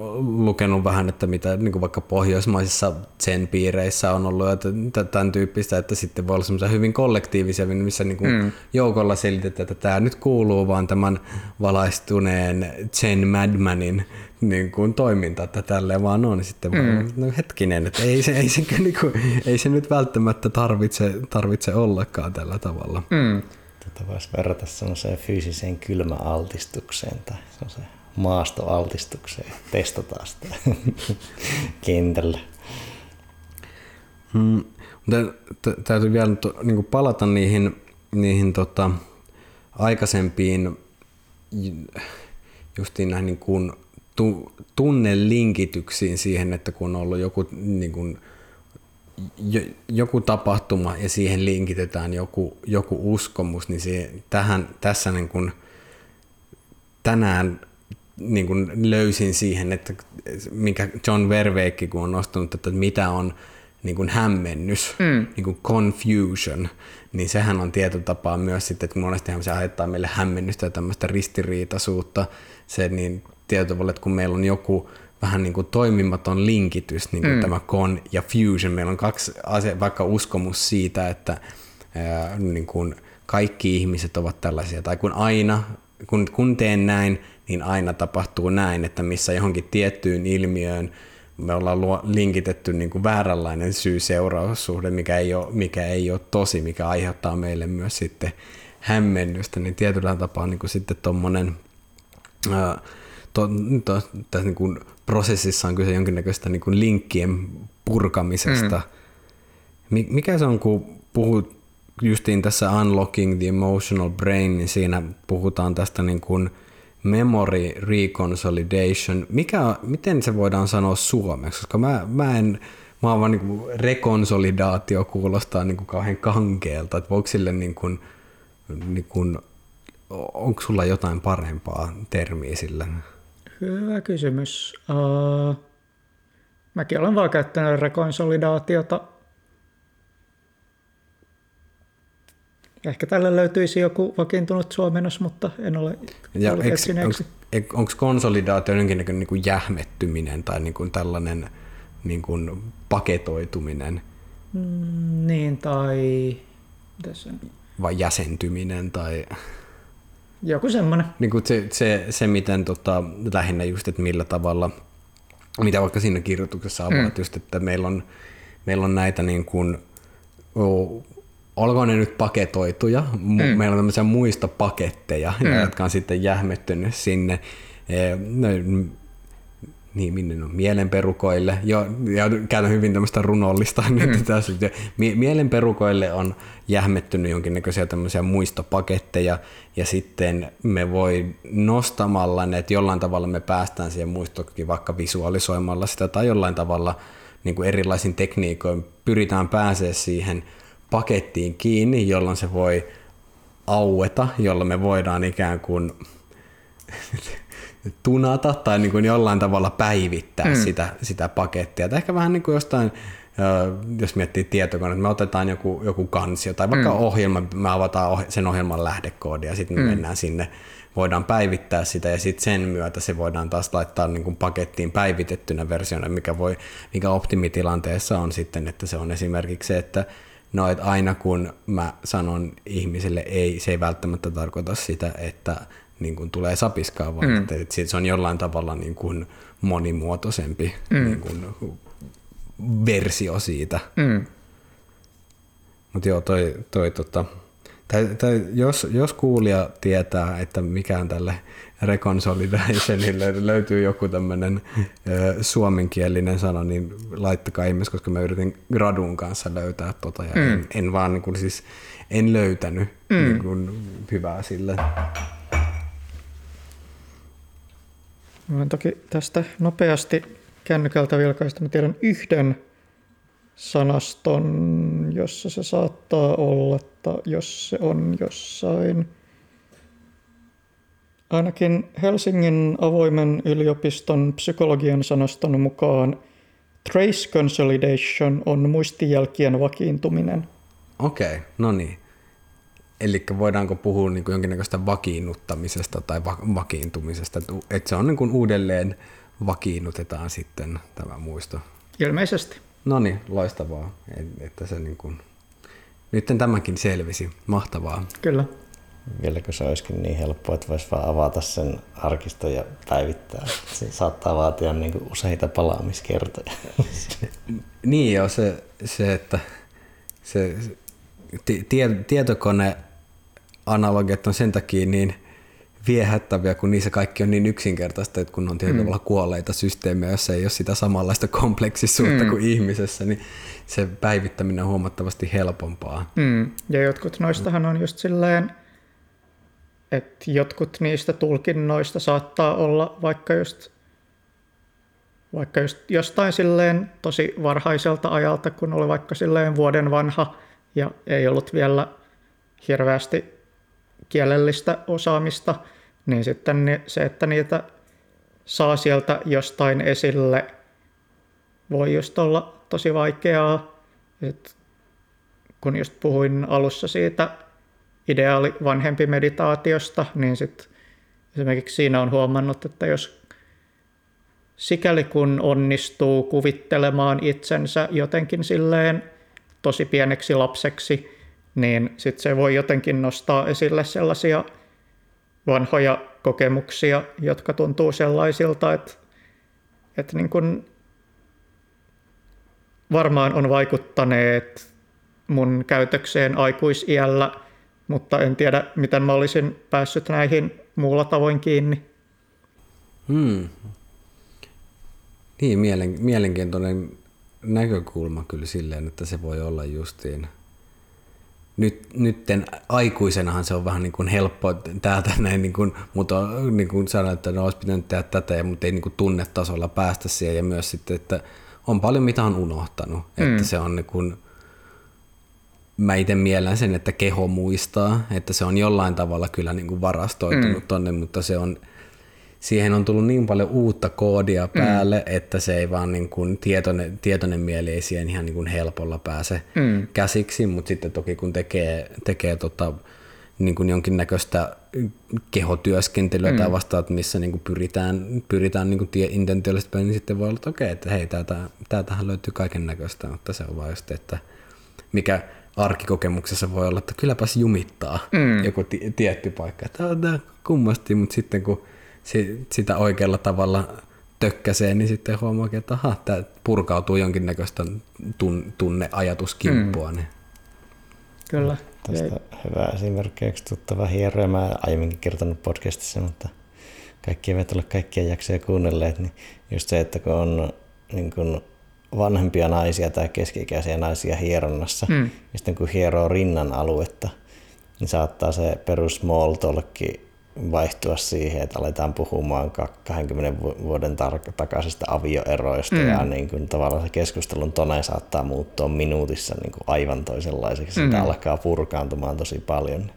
lukenut vähän, että mitä niin kuin vaikka pohjoismaisissa sen piireissä on ollut että tämän tyyppistä, että sitten voi olla semmoisia hyvin kollektiivisia, missä niin kuin mm. joukolla selitetään, että tämä nyt kuuluu vaan tämän valaistuneen Zen Madmanin niin kuin toiminta, että tälleen vaan on. Sitten mm. vaan, no hetkinen, että ei se, ei, se, niin kuin, ei se nyt välttämättä tarvitse, tarvitse ollakaan tällä tavalla. Mm. Tätä voisi verrata semmoiseen fyysiseen kylmäaltistukseen tai semmoiseen maastoaltistukseen. Testataan sitä kentällä. Hmm, täytyy vielä niin palata niihin, niihin tota, aikaisempiin justiin näihin niin kuin, tu, tunnelinkityksiin siihen, että kun on ollut joku, niin kuin, joku tapahtuma ja siihen linkitetään joku, joku uskomus, niin siihen, tähän, tässä niin kuin, tänään niin kuin löysin siihen, että mikä John Verveikki, kun on nostanut, että mitä on niin kuin hämmennys, mm. niin kuin confusion, niin sehän on tietyllä tapaa myös sitten, että monestihan se aiheuttaa meille hämmennystä ja tämmöistä ristiriitaisuutta, se niin tietyllä tavalla, että kun meillä on joku vähän niin kuin toimimaton linkitys, niin kuin mm. tämä con ja fusion, meillä on kaksi asia, vaikka uskomus siitä, että ää, niin kuin kaikki ihmiset ovat tällaisia, tai kun aina, kun, kun teen näin, niin aina tapahtuu näin, että missä johonkin tiettyyn ilmiöön me ollaan linkitetty niin kuin vääränlainen syy-seuraussuhde, mikä ei, ole, mikä ei ole tosi, mikä aiheuttaa meille myös sitten hämmennystä, niin tietyllä tapaa niin kuin sitten tuommoinen to, to, tässä niin kuin prosessissa on kyse jonkinnäköistä niin kuin linkkien purkamisesta. Mm. Mikä se on, kun puhut justiin tässä Unlocking the Emotional Brain, niin siinä puhutaan tästä niin kuin – memory reconsolidation. Mikä, miten se voidaan sanoa suomeksi? Koska mä, mä en, mä oon vaan niin rekonsolidaatio kuulostaa niin kuin kauhean kankeelta. Että voiko sille niin kuin, niin kuin, onko sulla jotain parempaa termiä sille? Hyvä kysymys. Uh, mäkin olen vaan käyttänyt rekonsolidaatiota Ehkä tällä löytyisi joku vakiintunut suomennos, mutta en ole ja Onko konsolidaatio jonkinlainen niin kuin jähmettyminen tai niin kuin tällainen niin kuin paketoituminen? Mm, niin, tai... Vai jäsentyminen tai... Joku semmoinen. Niin kuin se, se, se, miten tota, lähinnä just, että millä tavalla, mitä vaikka siinä kirjoituksessa avaat, mm. just, että meillä on, meillä on näitä niin kuin, olkoon ne nyt paketoituja, mm. meillä on tämmöisiä muistopaketteja, mm. jotka on sitten jähmettynyt sinne. E, niin minne on, mielenperukoille, jo, ja käytän hyvin tämmöistä runollista, mm. nyt tässä, mielenperukoille on jähmettynyt jonkinnäköisiä tämmöisiä muistopaketteja, ja sitten me voi nostamalla ne, että jollain tavalla me päästään siihen muistokin vaikka visualisoimalla sitä, tai jollain tavalla niin kuin erilaisin tekniikoin pyritään pääsee siihen pakettiin kiinni, jolloin se voi aueta, jolloin me voidaan ikään kuin tunata tai niin kuin jollain tavalla päivittää mm. sitä, sitä pakettia. Tai ehkä vähän niin kuin jostain, jos miettii tietokonetta, me otetaan joku, joku kansio tai vaikka mm. ohjelma, me avataan sen ohjelman lähdekoodia ja sitten me mm. mennään sinne, voidaan päivittää sitä ja sitten sen myötä se voidaan taas laittaa niin kuin pakettiin päivitettynä versiona, mikä, voi, mikä optimitilanteessa on sitten, että se on esimerkiksi se, että no, että aina kun mä sanon ihmiselle ei, se ei välttämättä tarkoita sitä, että niin kuin tulee sapiskaa, vaan mm. että, että se on jollain tavalla niin kuin monimuotoisempi mm. niin kuin versio siitä. Mm. Mutta joo, toi, toi tota, tai, tai jos, jos kuulija tietää, että mikään tälle reconsolidationille löytyy joku tämmöinen suomenkielinen sana, niin laittakaa ihmeessä, koska mä yritin gradun kanssa löytää tota ja mm. en, en vaan niin kuin, siis en löytänyt mm. niin kuin, hyvää sille. Voin toki tästä nopeasti kännykältä vilkaista. Mä tiedän yhden sanaston, jossa se saattaa olla, jos se on jossain. Ainakin Helsingin avoimen yliopiston psykologian sanaston mukaan trace consolidation on muistijälkien vakiintuminen. Okei, okay, no niin. Eli voidaanko puhua niin kuin jonkinnäköistä vakiinnuttamisesta tai va- vakiintumisesta, että se on niin kuin uudelleen vakiinnutetaan sitten tämä muisto? Ilmeisesti. No niin, loistavaa, että se niin kuin... nyt tämäkin selvisi, mahtavaa. Kyllä. Vieläkö se olisikin niin helppoa, että voisi vaan avata sen arkiston ja päivittää. Se saattaa vaatia niin kuin useita palaamiskertoja. niin joo, se, se että se, tietokone analogiat on sen takia niin viehättäviä, kun niissä kaikki on niin yksinkertaista, että kun on tietyllä mm. kuolleita systeemejä, joissa ei ole sitä samanlaista kompleksisuutta mm. kuin ihmisessä, niin se päivittäminen on huomattavasti helpompaa. Mm. Ja jotkut noistahan on just silleen, että jotkut niistä tulkinnoista saattaa olla vaikka just, vaikka just jostain silleen tosi varhaiselta ajalta, kun oli vaikka silleen vuoden vanha ja ei ollut vielä hirveästi kielellistä osaamista, niin sitten se, että niitä saa sieltä jostain esille, voi just olla tosi vaikeaa. Et kun just puhuin alussa siitä ideaali vanhempi meditaatiosta, niin sitten esimerkiksi siinä on huomannut, että jos sikäli kun onnistuu kuvittelemaan itsensä jotenkin silleen tosi pieneksi lapseksi, niin sitten se voi jotenkin nostaa esille sellaisia vanhoja kokemuksia, jotka tuntuu sellaisilta, että, että niin kuin varmaan on vaikuttaneet mun käytökseen aikuisiällä, mutta en tiedä, miten mä olisin päässyt näihin muulla tavoin kiinni. Hmm. Niin, mielen, mielenkiintoinen näkökulma kyllä silleen, että se voi olla justiin – nyt, nytten aikuisenahan se on vähän niin kuin helppo täältä näin, niin kuin, mutta niin kuin sanoin, että no, olisi pitänyt tehdä tätä, mutta ei niin kuin tunnetasolla päästä siihen ja myös sitten, että on paljon mitä on unohtanut, mm. että se on niin kuin, mä itse mielen sen, että keho muistaa, että se on jollain tavalla kyllä niin kuin varastoitunut mm. tonne, mutta se on siihen on tullut niin paljon uutta koodia mm. päälle, mm. että se ei vaan niin kuin tietoinen, tietoinen mieli ei siihen ihan niin kuin helpolla pääse mm. käsiksi, mutta sitten toki kun tekee, tekee tota, niin kuin jonkinnäköistä kehotyöskentelyä mm. tai vastaat, missä niin kuin pyritään, pyritään niin kuin tie, intentiaalisesti, niin sitten voi olla, että okei, että hei, täältä, täältähän löytyy kaiken näköistä, mutta se on vaan just, että mikä arkikokemuksessa voi olla, että kylläpäs jumittaa mm. joku t- tietty paikka. Tämä kummasti, mutta sitten kun sitä oikealla tavalla tökkäsee, niin sitten huomaakin, että aha, tämä purkautuu jonkinnäköistä tun, tunneajatuskimppua. Mm. Niin. Kyllä. Tästä hyvä esimerkki, yksi tuttava hieroja, mä aiemminkin kertonut podcastissa, mutta kaikki eivät ole kaikkia jaksoja kuunnelleet, niin just se, että kun on niin kuin vanhempia naisia tai keski-ikäisiä naisia hieronnassa, mm. ja sitten kun hieroo rinnan aluetta, niin saattaa se perus small talkki vaihtua siihen, että aletaan puhumaan 20 vuoden takaisesta avioeroista mm. ja niin kuin tavallaan se keskustelun tone saattaa muuttua minuutissa niin kuin aivan toisenlaiseksi. Mm. Sitä alkaa purkaantumaan tosi paljon.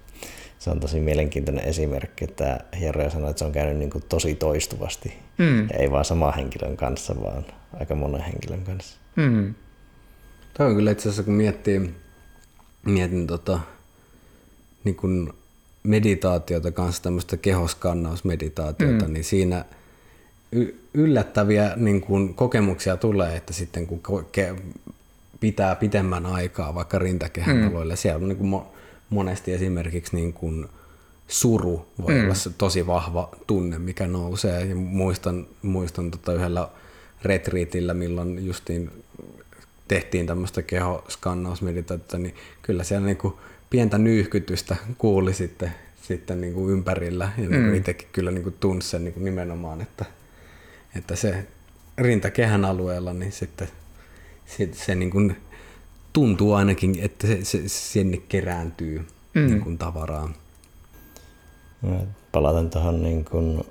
Se on tosi mielenkiintoinen esimerkki, että hieroja sanoi, että se on käynyt niin kuin tosi toistuvasti. Mm. Ja ei vaan sama henkilön kanssa, vaan aika monen henkilön kanssa. Mm. Tämä on kyllä itse asiassa, kun miettii, mietin tota, niin kuin meditaatiota kanssa, tämmöistä kehoskannausmeditaatiota, mm. niin siinä yllättäviä niin kuin kokemuksia tulee, että sitten kun ke- pitää pitemmän aikaa vaikka rintakehän mm. siellä on niin kuin mo- monesti esimerkiksi niin kuin suru voi mm. olla se tosi vahva tunne, mikä nousee. Ja muistan, muistan tota yhdellä retriitillä, milloin justiin tehtiin tämmöistä kehoskannausmeditaatiota, niin kyllä siellä niin kuin pientä nyyhkytystä kuuli sitten, sitten niin kuin ympärillä. Ja niin mm. itsekin kyllä niin kuin tunsi sen niin kuin nimenomaan, että, että se rintakehän alueella, niin sitten se, se niin kuin tuntuu ainakin, että se, se sinne kerääntyy mm. niin kuin tavaraa. Palataan tuohon niin kuin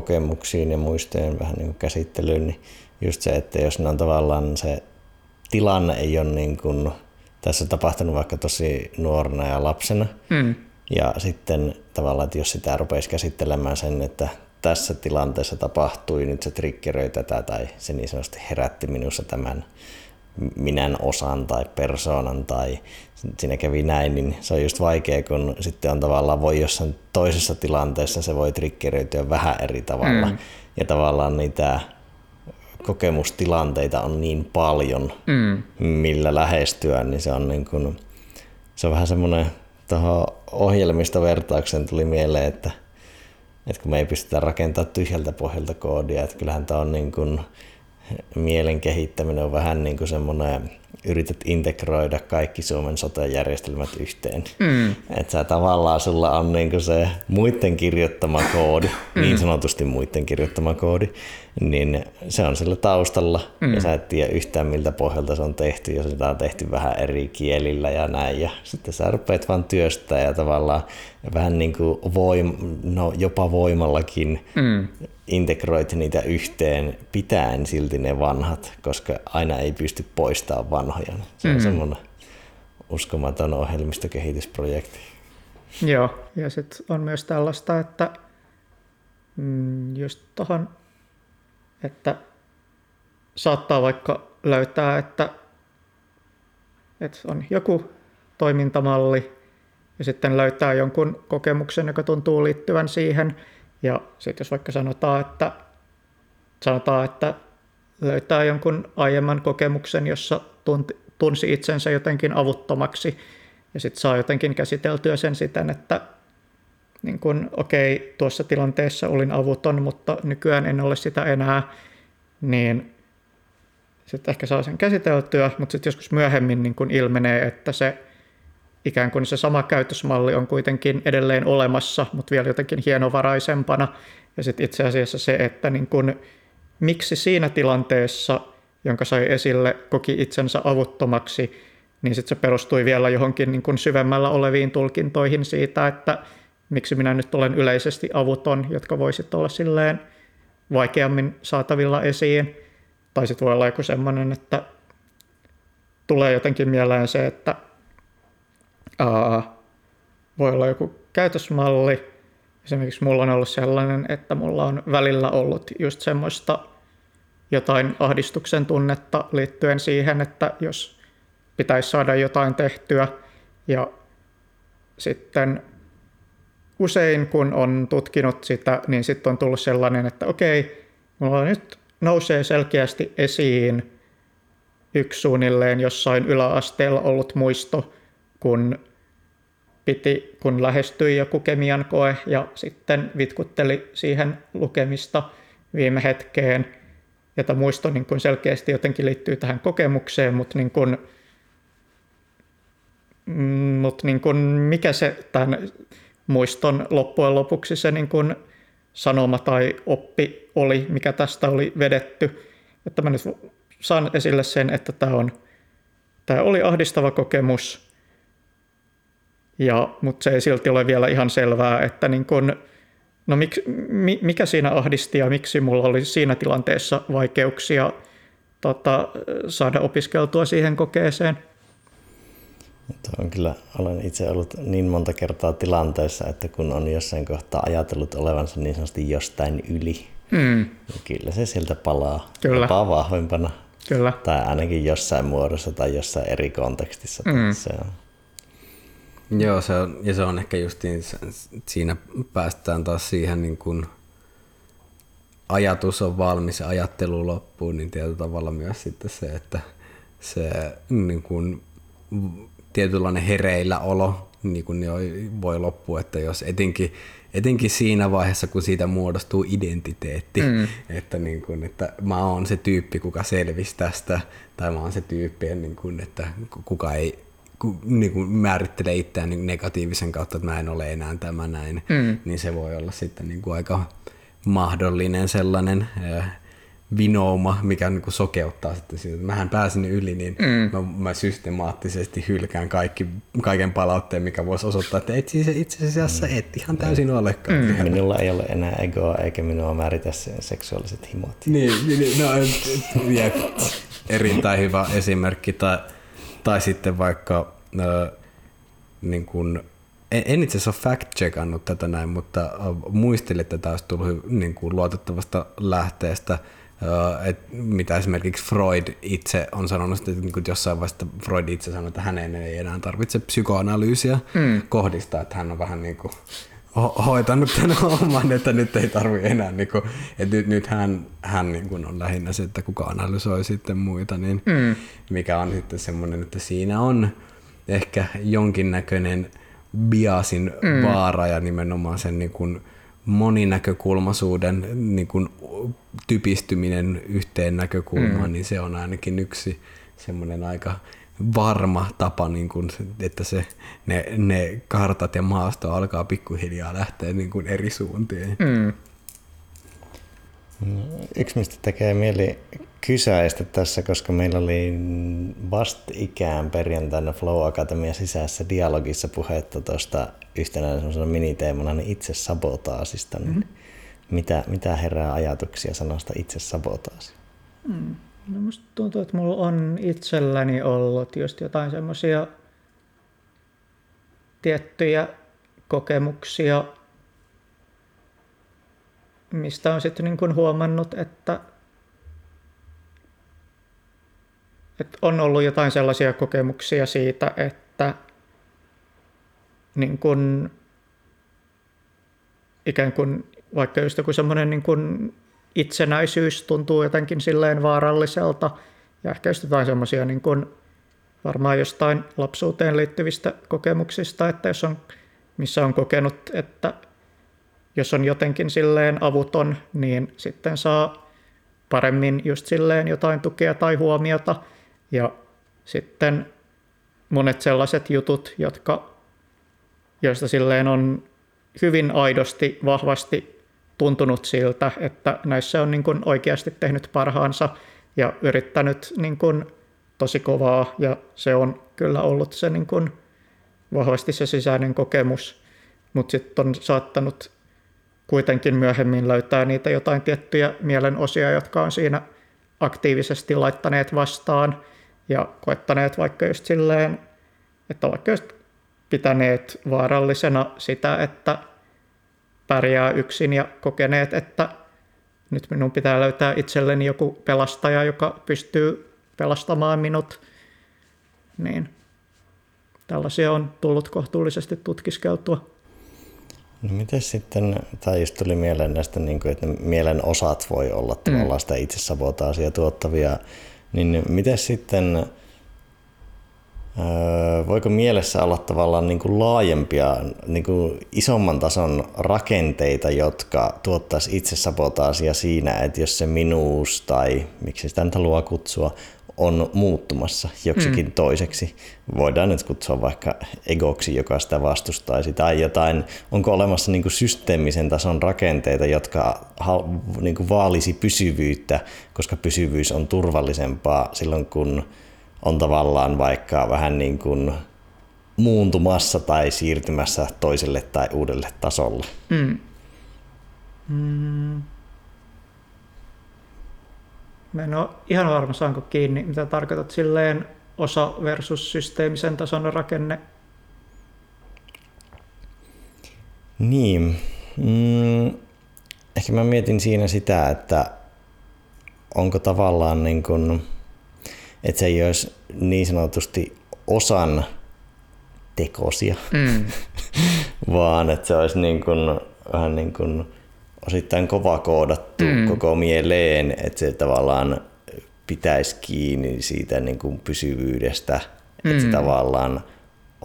kokemuksiin ja muistojen vähän niin kuin käsittelyyn, niin just se, että jos ne on tavallaan se tilanne ei ole niin kuin tässä tapahtunut vaikka tosi nuorena ja lapsena. Mm. Ja sitten tavallaan, että jos sitä rupeisi käsittelemään sen, että tässä tilanteessa tapahtui, nyt se triggeröi tätä tai se niin sanotusti herätti minussa tämän minän osan tai persoonan tai siinä kävi näin, niin se on just vaikea, kun sitten on tavallaan voi jossain toisessa tilanteessa se voi triggeröityä vähän eri tavalla. Mm. Ja tavallaan niitä kokemustilanteita on niin paljon, mm. millä lähestyä, niin se on, niin kuin, se on vähän semmoinen tuohon ohjelmistovertaukseen tuli mieleen, että, että kun me ei pystytä rakentamaan tyhjältä pohjalta koodia, että kyllähän tämä on niin kuin, mielen kehittäminen on vähän niin kuin semmoinen, yrität integroida kaikki Suomen sote-järjestelmät yhteen. Mm. Että sä tavallaan sulla on niin se muiden kirjoittama koodi, mm. niin sanotusti muiden kirjoittama koodi, niin se on sillä taustalla mm. ja sä et tiedä yhtään miltä pohjalta se on tehty ja sitä on tehty vähän eri kielillä ja näin ja sitten sä rupeat vaan työstää ja tavallaan vähän niin kuin voim, no jopa voimallakin mm. Integroit niitä yhteen pitäen silti ne vanhat, koska aina ei pysty poistamaan vanhoja. Se on mm. semmoinen uskomaton ohjelmistokehitysprojekti. Joo, ja sitten on myös tällaista, että mm, just tuohon että saattaa vaikka löytää, että, että on joku toimintamalli ja sitten löytää jonkun kokemuksen, joka tuntuu liittyvän siihen. Ja sitten jos vaikka sanotaan, että, sanotaan, että löytää jonkun aiemman kokemuksen, jossa tunsi itsensä jotenkin avuttomaksi ja sitten saa jotenkin käsiteltyä sen siten, että niin kun, okei, tuossa tilanteessa olin avuton, mutta nykyään en ole sitä enää, niin sitten ehkä saa sen käsiteltyä, mutta sitten joskus myöhemmin niin kun ilmenee, että se ikään kuin se sama käytösmalli on kuitenkin edelleen olemassa, mutta vielä jotenkin hienovaraisempana. Ja sitten itse asiassa se, että niin kun, miksi siinä tilanteessa, jonka sai esille, koki itsensä avuttomaksi, niin sitten se perustui vielä johonkin niin kun syvemmällä oleviin tulkintoihin siitä, että miksi minä nyt olen yleisesti avuton, jotka voisit olla silleen vaikeammin saatavilla esiin. Tai sitten voi olla joku semmoinen, että tulee jotenkin mieleen se, että aa, voi olla joku käytösmalli. Esimerkiksi mulla on ollut sellainen, että mulla on välillä ollut just semmoista jotain ahdistuksen tunnetta liittyen siihen, että jos pitäisi saada jotain tehtyä ja sitten usein kun on tutkinut sitä, niin sitten on tullut sellainen, että okei, mulla nyt nousee selkeästi esiin yksi suunnilleen jossain yläasteella ollut muisto, kun, piti, kun lähestyi joku kemian koe ja sitten vitkutteli siihen lukemista viime hetkeen. Ja tämä muisto niin kun selkeästi jotenkin liittyy tähän kokemukseen, mutta, niin kun, mutta niin kun mikä se tämän muiston loppujen lopuksi se niin kuin sanoma tai oppi oli, mikä tästä oli vedetty. Että mä nyt saan esille sen, että tämä, on, tämä oli ahdistava kokemus, ja, mutta se ei silti ole vielä ihan selvää, että niin kun, no mik, mikä siinä ahdisti ja miksi mulla oli siinä tilanteessa vaikeuksia tota, saada opiskeltua siihen kokeeseen. On kyllä, olen itse ollut niin monta kertaa tilanteessa, että kun on jossain kohtaa ajatellut olevansa niin sanotusti jostain yli, mm. niin kyllä se sieltä palaa. Kyllä. Jopa vahvempana. Kyllä. Tai ainakin jossain muodossa tai jossain eri kontekstissa. Mm. Se on. Joo, se on, ja se on ehkä justiin, siinä päästään taas siihen niin kuin ajatus on valmis ja ajattelu loppuu, niin tietyllä tavalla myös sitten se, että se niin kuin, tietynlainen hereillä olo niin kuin voi loppua, että jos etenkin, etenkin siinä vaiheessa, kun siitä muodostuu identiteetti, mm. että, niin kuin, että mä oon se tyyppi, kuka selvisi tästä, tai mä oon se tyyppi, niin kuin, että kuka ei niin kuin määrittelee itseään niin negatiivisen kautta, että mä en ole enää tämä näin, mm. niin se voi olla sitten niin kuin aika mahdollinen sellainen äh, vinouma, mikä niin kuin sokeuttaa sitten siitä. Mähän pääsin yli, niin mm. mä, mä, systemaattisesti hylkään kaikki, kaiken palautteen, mikä voisi osoittaa, että et siis itse asiassa et ihan täysin mm. olekaan. Mm. Minulla ei ole enää egoa eikä minua määritä seksuaaliset himot. Niin, niin no, jep, erittäin hyvä esimerkki. Tai, tai sitten vaikka äh, niin kuin, en, en itse asiassa ole fact-checkannut tätä näin, mutta äh, muistelin, että tämä olisi tullut niin kuin luotettavasta lähteestä, äh, et mitä esimerkiksi Freud itse on sanonut, että niin jossain vaiheessa Freud itse sanoi, että hänen ei enää tarvitse psykoanalyysiä mm. kohdista, että hän on vähän niin kuin ho- hoitanut tämän homman, että nyt ei tarvi enää, niin kuin, että nyt, nyt hän, hän niin kuin on lähinnä se, että kuka analysoi sitten muita, niin mm. mikä on sitten semmoinen, että siinä on ehkä jonkinnäköinen biasin mm. vaara ja nimenomaan sen niin kuin moninäkökulmaisuuden niin kuin typistyminen yhteen näkökulmaan, mm. niin se on ainakin yksi semmoinen aika varma tapa, niin kuin, että se, ne, ne kartat ja maasto alkaa pikkuhiljaa lähteä niin kuin eri suuntiin. Mm. Yksi, mistä tekee mieli kysäistä tässä, koska meillä oli ikään perjantaina Flow Akatemia sisäisessä dialogissa puhetta tuosta yhtenä semmoisena miniteemana niin itse sabotaasista. Mm-hmm. mitä, mitä herää ajatuksia sanasta itse sabotaasi? Mm. No musta tuntuu, että mulla on itselläni ollut just jotain semmoisia tiettyjä kokemuksia, mistä on sitten niin huomannut, että, että on ollut jotain sellaisia kokemuksia siitä, että niin kuin, ikään kuin vaikka just joku semmoinen niin itsenäisyys tuntuu jotenkin silleen vaaralliselta ja ehkä just jotain semmoisia niin varmaan jostain lapsuuteen liittyvistä kokemuksista, että jos on, missä on kokenut, että jos on jotenkin silleen avuton, niin sitten saa paremmin just silleen jotain tukea tai huomiota. Ja sitten monet sellaiset jutut, jotka, joista silleen on hyvin aidosti, vahvasti tuntunut siltä, että näissä on niin kuin oikeasti tehnyt parhaansa ja yrittänyt niin kuin tosi kovaa. Ja se on kyllä ollut se niin kuin vahvasti se sisäinen kokemus, mutta sitten on saattanut kuitenkin myöhemmin löytää niitä jotain tiettyjä mielenosia, jotka on siinä aktiivisesti laittaneet vastaan ja koettaneet vaikka just silleen, että vaikka just pitäneet vaarallisena sitä, että pärjää yksin ja kokeneet, että nyt minun pitää löytää itselleni joku pelastaja, joka pystyy pelastamaan minut. Niin tällaisia on tullut kohtuullisesti tutkiskeltua. No miten sitten, tai just tuli mieleen näistä, niin kuin, että mielen osat voi olla mm. tavallaan sitä itsesabotaasia tuottavia, niin miten sitten, voiko mielessä olla tavallaan niin kuin laajempia, niin kuin isomman tason rakenteita, jotka tuottaisi itsesabotaasia siinä, että jos se minuus tai miksi sitä nyt haluaa kutsua, on muuttumassa joksikin mm. toiseksi. Voidaan nyt kutsua vaikka egoksi, joka sitä vastustaisi, tai jotain, onko olemassa niin kuin systeemisen tason rakenteita, jotka niin kuin vaalisi pysyvyyttä, koska pysyvyys on turvallisempaa silloin, kun on tavallaan vaikka vähän niin kuin muuntumassa tai siirtymässä toiselle tai uudelle tasolle. Mm. Mm. Mä en ole ihan varma, saanko kiinni, mitä tarkoitat silleen osa versus systeemisen tason rakenne. Niin. Mm, ehkä mä mietin siinä sitä, että onko tavallaan niin kuin, että se ei olisi niin sanotusti osan tekosia, mm. vaan että se olisi niin kuin, vähän niin kuin osittain kova koodattu mm. koko mieleen, että se tavallaan pitäisi kiinni siitä niin kuin pysyvyydestä, mm. että se mm. tavallaan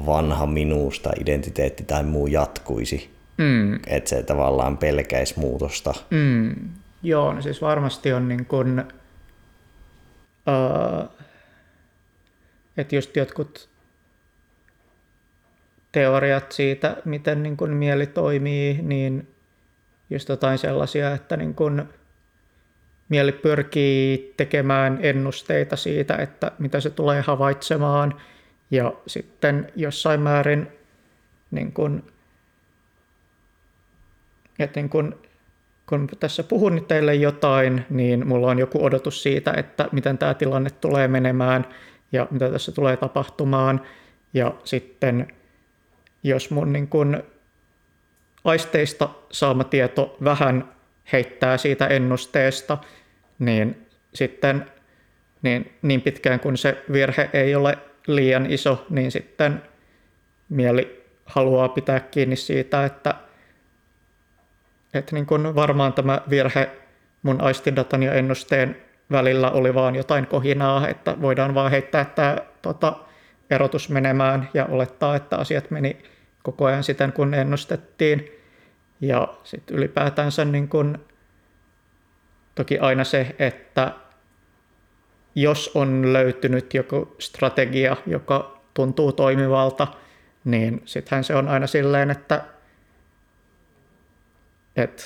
vanha minuusta, identiteetti tai muu jatkuisi. Mm. Että se tavallaan pelkäisi muutosta. Mm. Joo, no siis varmasti on niin kuin, uh, että just jotkut teoriat siitä, miten niin kuin mieli toimii, niin just jotain sellaisia, että niin kun mieli pyrkii tekemään ennusteita siitä, että mitä se tulee havaitsemaan. Ja sitten jossain määrin niin kun, että niin kun, kun tässä puhun teille jotain, niin mulla on joku odotus siitä, että miten tämä tilanne tulee menemään ja mitä tässä tulee tapahtumaan. Ja sitten jos mun niin kun aisteista saama tieto vähän heittää siitä ennusteesta, niin sitten niin, niin pitkään kun se virhe ei ole liian iso, niin sitten mieli haluaa pitää kiinni siitä, että, että niin kun varmaan tämä virhe mun aistidatan ja ennusteen välillä oli vaan jotain kohinaa, että voidaan vaan heittää tämä tota, erotus menemään ja olettaa, että asiat meni koko ajan siten, kun ennustettiin. Ja sitten ylipäätänsä niin kun, toki aina se, että jos on löytynyt joku strategia, joka tuntuu toimivalta, niin sittenhän se on aina silleen, että, että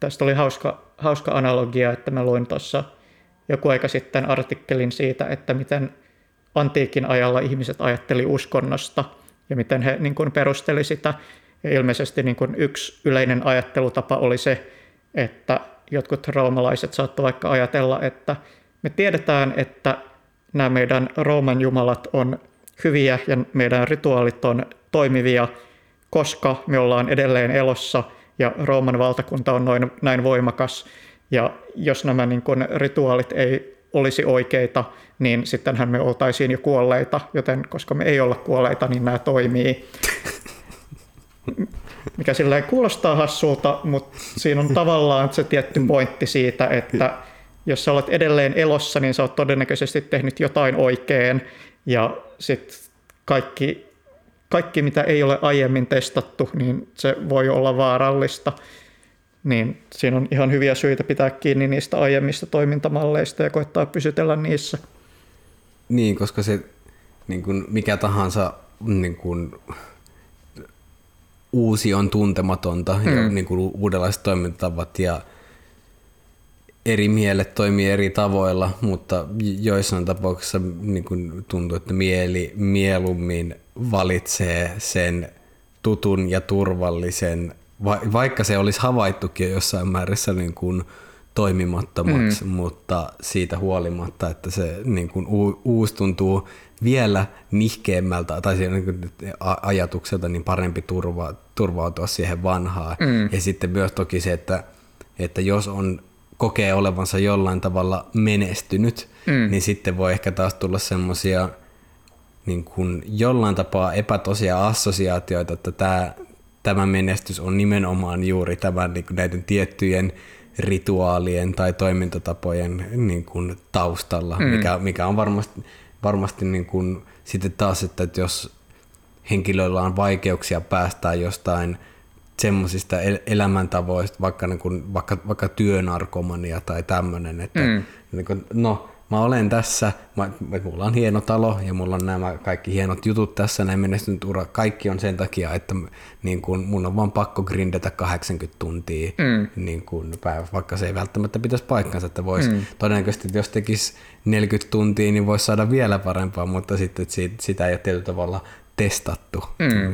tästä oli hauska, hauska analogia, että mä luin tuossa joku aika sitten artikkelin siitä, että miten antiikin ajalla ihmiset ajatteli uskonnosta – ja miten he niin kuin perusteli sitä. Ja ilmeisesti niin kuin yksi yleinen ajattelutapa oli se, että jotkut roomalaiset saattoivat vaikka ajatella, että me tiedetään, että nämä meidän Rooman jumalat on hyviä ja meidän rituaalit on toimivia, koska me ollaan edelleen elossa ja Rooman valtakunta on noin, näin voimakas. Ja jos nämä niin kuin, rituaalit ei olisi oikeita, niin sittenhän me oltaisiin jo kuolleita, joten koska me ei olla kuolleita, niin nämä toimii. Mikä sillä kuulostaa hassulta, mutta siinä on tavallaan se tietty pointti siitä, että jos sä olet edelleen elossa, niin sä oot todennäköisesti tehnyt jotain oikein, ja sitten kaikki, kaikki, mitä ei ole aiemmin testattu, niin se voi olla vaarallista niin siinä on ihan hyviä syitä pitää kiinni niistä aiemmista toimintamalleista ja koittaa pysytellä niissä. Niin, koska se niin kuin mikä tahansa niin kuin, uusi on tuntematonta mm. ja niin kuin, uudenlaiset toimintatavat ja eri mielet toimii eri tavoilla, mutta joissain tapauksissa niin kuin tuntuu, että mieli mieluummin valitsee sen tutun ja turvallisen va, vaikka se olisi havaittukin jossain määrässä niin kuin toimimattomaksi, mm. mutta siitä huolimatta, että se niin kuin u, uusi tuntuu vielä nihkeämmältä tai niin kuin ajatukselta niin parempi turva, turvautua siihen vanhaan. Mm. Ja sitten myös toki se, että, että jos on kokee olevansa jollain tavalla menestynyt, mm. niin sitten voi ehkä taas tulla semmoisia niin kuin jollain tapaa epätosia assosiaatioita, että tämä, tämä menestys on nimenomaan juuri tämän niin kuin näiden tiettyjen rituaalien tai toimintatapojen niin kuin taustalla, mm. mikä, mikä on varmasti, varmasti niin kuin, sitten taas, että, jos henkilöillä on vaikeuksia päästää jostain semmoisista elämäntavoista, vaikka, niin kuin, vaikka, vaikka työnarkomania tai tämmöinen, että mm. niin kuin, no, mä olen tässä, mä, mulla on hieno talo ja mulla on nämä kaikki hienot jutut tässä, näin menestynyt ura, kaikki on sen takia, että niin kun, mun on vaan pakko grindata 80 tuntia mm. niin kun, päivä, vaikka se ei välttämättä pitäisi paikkansa, että voisi mm. todennäköisesti, jos tekisi 40 tuntia, niin voisi saada vielä parempaa, mutta sitten että siitä, sitä ei ole tietyllä tavalla testattu. Mm.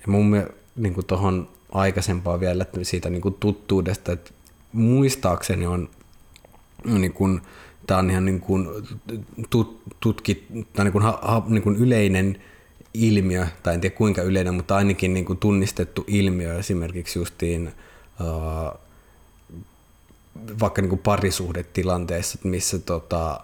Ja mun niin tuohon aikaisempaa vielä että siitä niin kuin tuttuudesta, että muistaakseni on niin kuin, tämä on ihan niin kuin tut, tutkit, tai niin kuin, ha, ha, niin kuin yleinen ilmiö, tai en tiedä kuinka yleinen, mutta ainakin niin kuin tunnistettu ilmiö esimerkiksi justiin uh, vaikka niin kuin parisuhdetilanteessa, missä, tota,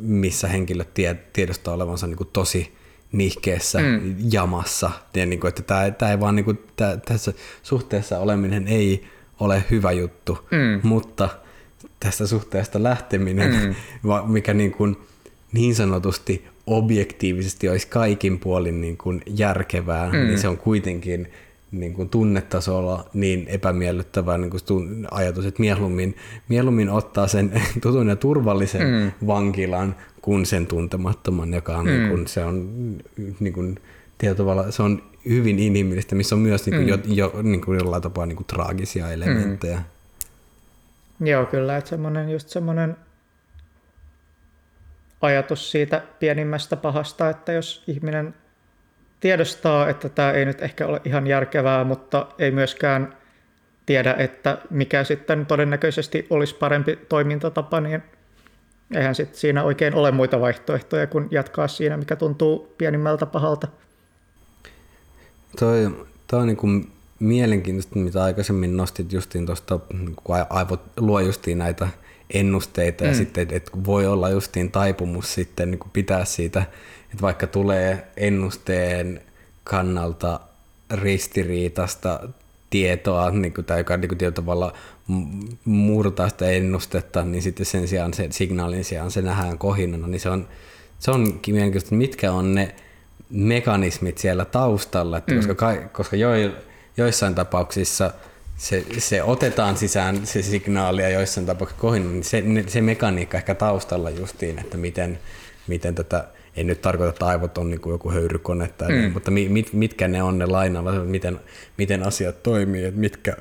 missä henkilöt tiedostaa olevansa niin kuin tosi nihkeessä mm. jamassa. Ja niin kuin, että tämä, tämä ei vaan niin kuin, tämä, tässä suhteessa oleminen ei ole hyvä juttu, mm. mutta tästä suhteesta lähteminen, mm. mikä niin, kuin, niin sanotusti objektiivisesti olisi kaikin puolin niin kuin järkevää, mm. niin se on kuitenkin niin kuin tunnetasolla niin epämiellyttävä niin kuin ajatus, että mieluummin, mieluummin ottaa sen tutun ja turvallisen mm. vankilan kuin sen tuntemattoman, joka on, mm. niin kuin, se on niin kuin, tavalla, se on hyvin inhimillistä, missä on myös niin kuin, mm. jo, jo, niin kuin jollain tapaa niin kuin, traagisia elementtejä. Mm. Joo, kyllä, että semmoinen, just semmoinen ajatus siitä pienimmästä pahasta, että jos ihminen tiedostaa, että tämä ei nyt ehkä ole ihan järkevää, mutta ei myöskään tiedä, että mikä sitten todennäköisesti olisi parempi toimintatapa, niin eihän sitten siinä oikein ole muita vaihtoehtoja kuin jatkaa siinä, mikä tuntuu pienimmältä pahalta. Toi on niin kuin mielenkiintoista, mitä aikaisemmin nostit justiin tuosta, kun aivot luo justiin näitä ennusteita mm. ja sitten, että voi olla justiin taipumus sitten niin pitää siitä, että vaikka tulee ennusteen kannalta ristiriitasta tietoa, niin kuin, tai joka niin kuin, tavalla murtaa sitä ennustetta, niin sitten sen sijaan, sen signaalin sijaan se nähdään kohinana, niin se on, se on mielenkiintoista, mitkä on ne mekanismit siellä taustalla, että mm. koska, koska jo, joissain tapauksissa se, se otetaan sisään se signaali ja joissain tapauksissa kohinana, niin se, se mekaniikka ehkä taustalla justiin, että miten, miten tätä ei nyt tarkoita, että aivot on niin kuin joku höyrykone, tai mm. niin, mutta mit, mitkä ne on ne lainaavat, miten, miten asiat toimii, että mitkä,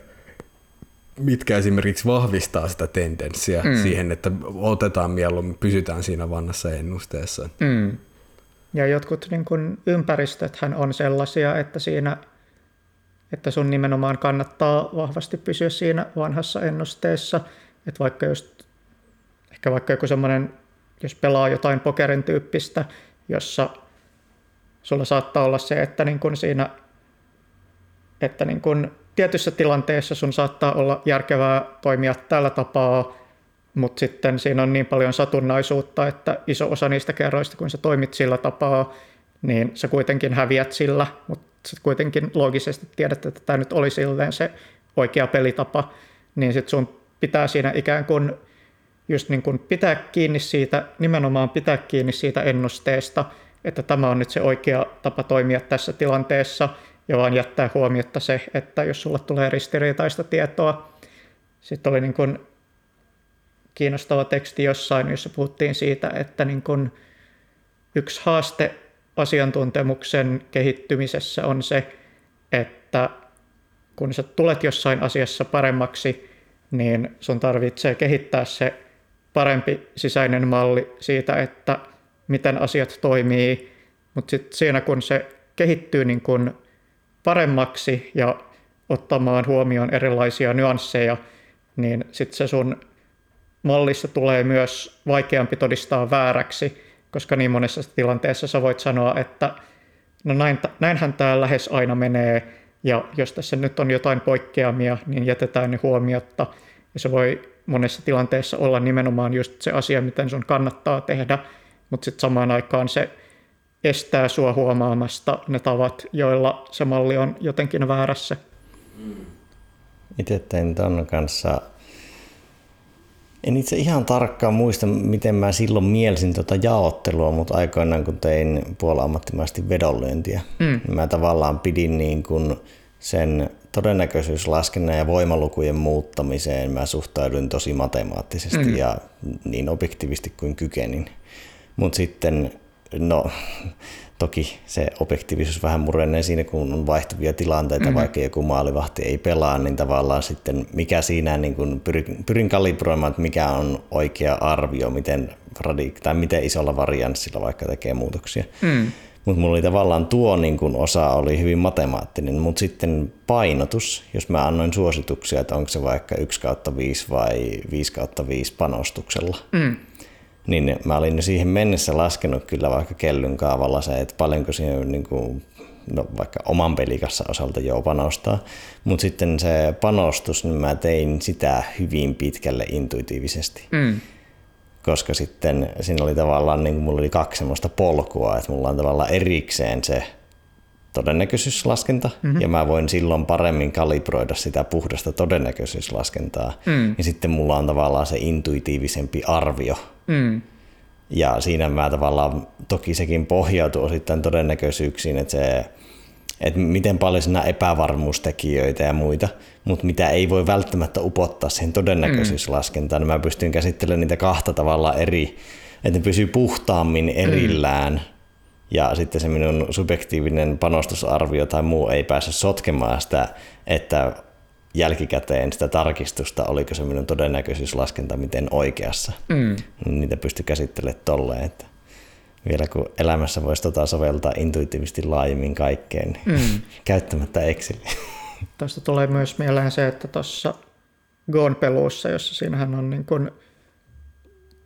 mitkä esimerkiksi vahvistaa sitä tendenssiä mm. siihen, että otetaan mieluummin, pysytään siinä vanhassa ennusteessa. Mm. Ja jotkut niin kun ympäristöthän on sellaisia, että siinä että sun nimenomaan kannattaa vahvasti pysyä siinä vanhassa ennusteessa. Että vaikka just, ehkä vaikka joku semmoinen, jos pelaa jotain pokerin tyyppistä, jossa sulla saattaa olla se, että niin kun siinä, että niin kun tietyssä tilanteessa sun saattaa olla järkevää toimia tällä tapaa, mutta sitten siinä on niin paljon satunnaisuutta, että iso osa niistä kerroista, kun sä toimit sillä tapaa, niin sä kuitenkin häviät sillä, mutta sä kuitenkin loogisesti tiedät, että tämä nyt oli silleen se oikea pelitapa, niin sitten sun pitää siinä ikään kuin just niin kuin pitää kiinni siitä, nimenomaan pitää kiinni siitä ennusteesta, että tämä on nyt se oikea tapa toimia tässä tilanteessa, ja vaan jättää huomiota se, että jos sulle tulee ristiriitaista tietoa. Sitten oli niin kuin kiinnostava teksti jossain, jossa puhuttiin siitä, että niin kuin yksi haaste asiantuntemuksen kehittymisessä on se, että kun sä tulet jossain asiassa paremmaksi, niin sun tarvitsee kehittää se parempi sisäinen malli siitä, että miten asiat toimii, mutta sitten siinä kun se kehittyy niin kun paremmaksi ja ottamaan huomioon erilaisia nyansseja, niin sitten se sun mallissa tulee myös vaikeampi todistaa vääräksi, koska niin monessa tilanteessa sä voit sanoa, että no näin, näinhän tämä lähes aina menee, ja jos tässä nyt on jotain poikkeamia, niin jätetään ne huomiotta, ja se voi monessa tilanteessa olla nimenomaan just se asia, miten sun kannattaa tehdä, mutta sitten samaan aikaan se estää sua huomaamasta ne tavat, joilla se malli on jotenkin väärässä. Itse tein ton kanssa en itse ihan tarkkaan muista, miten mä silloin mielsin tuota jaottelua, mutta aikoinaan kun tein puolammattimaisesti vedonlyöntiä, mm. niin mä tavallaan pidin niin kuin sen todennäköisyyslaskennan ja voimalukujen muuttamiseen mä suhtauduin tosi matemaattisesti mm. ja niin objektiivisesti kuin kykenin. Mutta sitten, no toki se objektiivisuus vähän murenee siinä, kun on vaihtuvia tilanteita, mm. vaikka joku maalivahti ei pelaa, niin tavallaan sitten mikä siinä niin kun pyrin, pyrin kalibroimaan, että mikä on oikea arvio, miten, radik- tai miten isolla varianssilla vaikka tekee muutoksia. Mm. Mutta mulla oli tavallaan tuo niin kun osa oli hyvin matemaattinen, mutta sitten painotus, jos mä annoin suosituksia, että onko se vaikka 1 kautta 5 vai 5 kautta 5 panostuksella, mm. Niin mä olin siihen mennessä laskenut kyllä vaikka kellyn kaavalla se, että paljonko siihen niin kuin, no vaikka oman pelikassa osalta jo panostaa, mutta sitten se panostus, niin mä tein sitä hyvin pitkälle intuitiivisesti. Mm koska sitten siinä oli tavallaan, niin kuin mulla oli kaksi semmoista polkua, että mulla on tavallaan erikseen se todennäköisyyslaskenta, mm-hmm. ja mä voin silloin paremmin kalibroida sitä puhdasta todennäköisyyslaskentaa, mm. ja sitten mulla on tavallaan se intuitiivisempi arvio. Mm. Ja siinä mä tavallaan, toki sekin pohjautuu osittain todennäköisyyksiin, että se että miten paljon siinä epävarmuustekijöitä ja muita, mutta mitä ei voi välttämättä upottaa siihen todennäköisyyslaskentaan, niin mä pystyn käsittelemään niitä kahta tavalla eri, että ne pysyy puhtaammin erillään, mm. ja sitten se minun subjektiivinen panostusarvio tai muu ei pääse sotkemaan sitä, että jälkikäteen sitä tarkistusta, oliko se minun todennäköisyyslaskenta miten oikeassa. Mm. Niin niitä pystyy käsittelemään tolleen, että vielä kun elämässä voisi tota soveltaa intuitiivisesti laajemmin kaikkeen, niin mm. käyttämättä Exceliä. Tuosta tulee myös mieleen se, että tuossa Gone-peluussa, jossa siinähän on niin kuin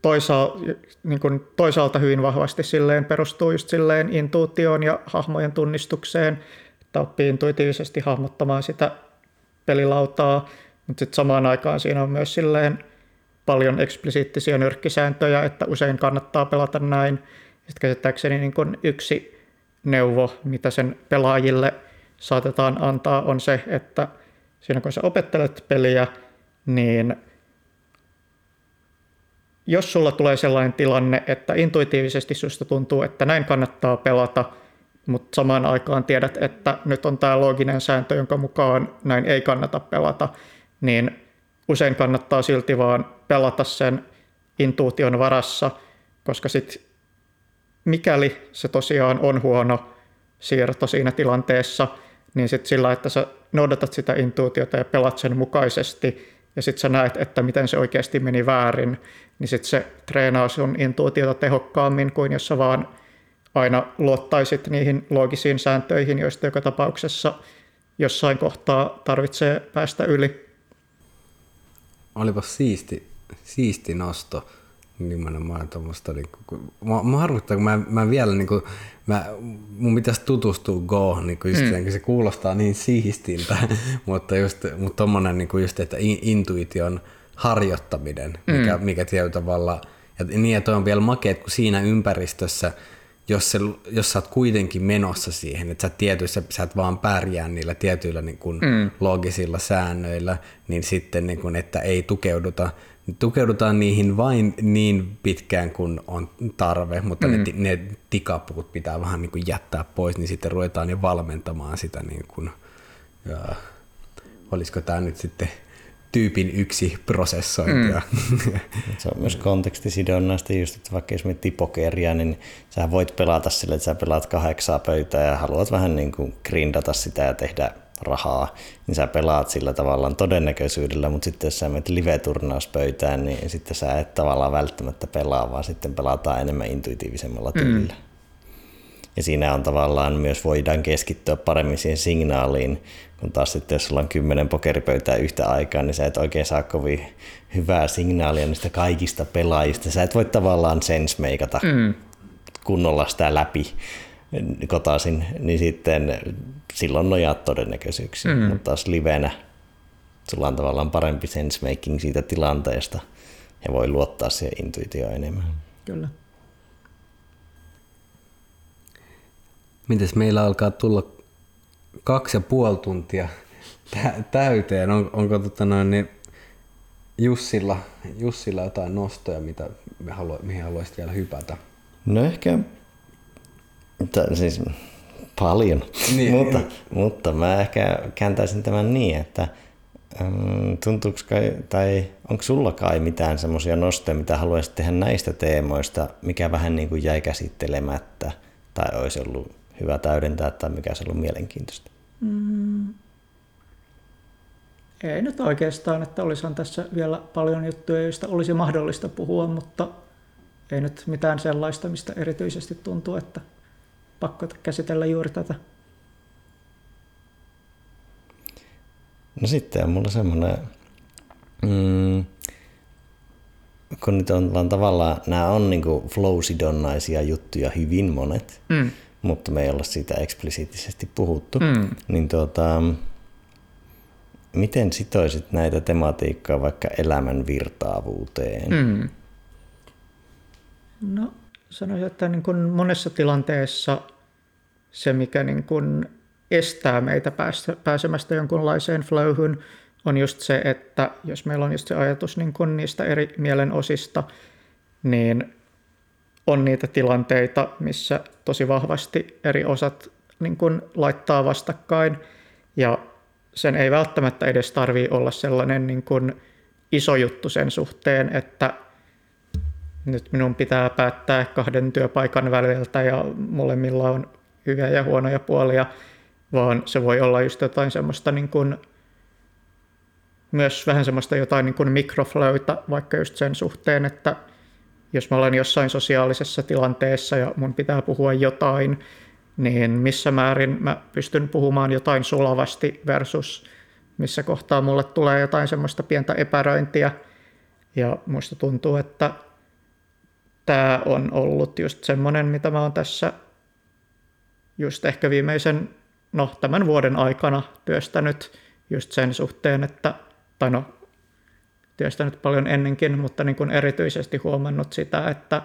toisaalta, niin kuin toisaalta hyvin vahvasti silleen perustuu just silleen intuutioon ja hahmojen tunnistukseen, että oppii intuitiivisesti hahmottamaan sitä pelilautaa, mutta sitten samaan aikaan siinä on myös silleen paljon eksplisiittisiä nyrkkisääntöjä, että usein kannattaa pelata näin, sitten käsittääkseni niin kuin yksi neuvo, mitä sen pelaajille saatetaan antaa, on se, että siinä kun sä opettelet peliä, niin jos sulla tulee sellainen tilanne, että intuitiivisesti susta tuntuu, että näin kannattaa pelata, mutta samaan aikaan tiedät, että nyt on tämä looginen sääntö, jonka mukaan näin ei kannata pelata, niin usein kannattaa silti vaan pelata sen intuition varassa, koska sitten mikäli se tosiaan on huono siirto siinä tilanteessa, niin sitten sillä, että sä noudatat sitä intuitiota ja pelat sen mukaisesti, ja sitten sä näet, että miten se oikeasti meni väärin, niin sitten se treenaa sun intuitiota tehokkaammin kuin jos sä vaan aina luottaisit niihin loogisiin sääntöihin, joista joka tapauksessa jossain kohtaa tarvitsee päästä yli. Olipa siisti, siisti nosto nimenomaan tuommoista, niin kuin, mä, mä harmittaa, kun mä, mä vielä niin kuin, mä, mun pitäisi tutustua Go, niin kuin just mm. sen, se kuulostaa niin siistiltä, mutta just, mutta tommonen niin kuin just, että intuition harjoittaminen, mikä, mm. mikä tietyllä tavalla, ja niin, että on vielä makeet, kun siinä ympäristössä, jos, se, jos sä oot kuitenkin menossa siihen, että sä, tietyissä, sä et vaan pärjää niillä tietyillä niin kuin mm. logisilla säännöillä, niin sitten niin kuin, että ei tukeuduta tukeudutaan niihin vain niin pitkään kuin on tarve, mutta mm. ne, ne tikapuut pitää vähän niin kuin jättää pois, niin sitten ruvetaan jo valmentamaan sitä, niin kuin, ja, olisiko tämä nyt sitten tyypin yksi prosessointia. Mm. Se on myös kontekstisidonnaista just, että vaikka jos miettii pokeria, niin sä voit pelata sille, että sä pelaat kahdeksaa pöytää ja haluat vähän niin kuin grindata sitä ja tehdä rahaa, niin sä pelaat sillä tavallaan todennäköisyydellä, mutta sitten jos sä menet live-turnauspöytään, niin sitten sä et tavallaan välttämättä pelaa, vaan sitten pelataan enemmän intuitiivisemmalla mm. tyylillä. Mm. Ja siinä on tavallaan myös voidaan keskittyä paremmin siihen signaaliin, kun taas sitten jos sulla on kymmenen pokeripöytää yhtä aikaa, niin sä et oikein saa kovin hyvää signaalia niistä kaikista pelaajista. Sä et voi tavallaan sensmeikata mm. kunnolla sitä läpi kotaisin, niin sitten silloin nojaat todennäköisyyksiin, mm. mutta taas livenä sulla on tavallaan parempi sensemaking siitä tilanteesta ja voi luottaa siihen intuitioon enemmän. Kyllä. Mites meillä alkaa tulla kaksi ja puoli tuntia täyteen? On, onko tota noin, niin Jussilla, Jussilla jotain nostoja, mitä me halu, mihin haluaisit vielä hypätä? No ehkä, siis Paljon, Niin. mutta, mutta mä ehkä kääntäisin tämän niin, että mm, tuntuuko kai, tai onko sulla kai mitään semmoisia nostoja, mitä haluaisit tehdä näistä teemoista, mikä vähän niin kuin jäi käsittelemättä tai olisi ollut hyvä täydentää tai mikä olisi ollut mielenkiintoista? Ei nyt oikeastaan, että olisihan tässä vielä paljon juttuja, joista olisi mahdollista puhua, mutta ei nyt mitään sellaista, mistä erityisesti tuntuu, että pakko käsitellä juuri tätä. No sitten on mulla semmoinen, mm, kun nyt on tavallaan, nämä on niinku flow-sidonnaisia juttuja hyvin monet, Mm. Mutta me ei olla siitä eksplisiittisesti puhuttu, Mm. niin tuota, miten sitoisit näitä tematiikkaa vaikka elämän virtaavuuteen? Mm. No sanoisin, että niin kuin monessa tilanteessa se, mikä niin kuin estää meitä päästä, pääsemästä jonkunlaiseen flowhun, on just se, että jos meillä on just se ajatus niin kuin niistä eri mielenosista, niin on niitä tilanteita, missä tosi vahvasti eri osat niin kuin laittaa vastakkain, ja sen ei välttämättä edes tarvii olla sellainen niin kuin iso juttu sen suhteen, että nyt minun pitää päättää kahden työpaikan väliltä ja molemmilla on hyviä ja huonoja puolia, vaan se voi olla just jotain semmoista niin kuin, myös vähän semmoista jotain niin kuin mikroflowta, vaikka just sen suhteen, että jos mä olen jossain sosiaalisessa tilanteessa ja mun pitää puhua jotain, niin missä määrin mä pystyn puhumaan jotain sulavasti versus missä kohtaa mulle tulee jotain semmoista pientä epäröintiä. Ja musta tuntuu, että tämä on ollut just semmoinen, mitä mä oon tässä just ehkä viimeisen, no tämän vuoden aikana työstänyt just sen suhteen, että, tai no työstänyt paljon ennenkin, mutta niin kuin erityisesti huomannut sitä, että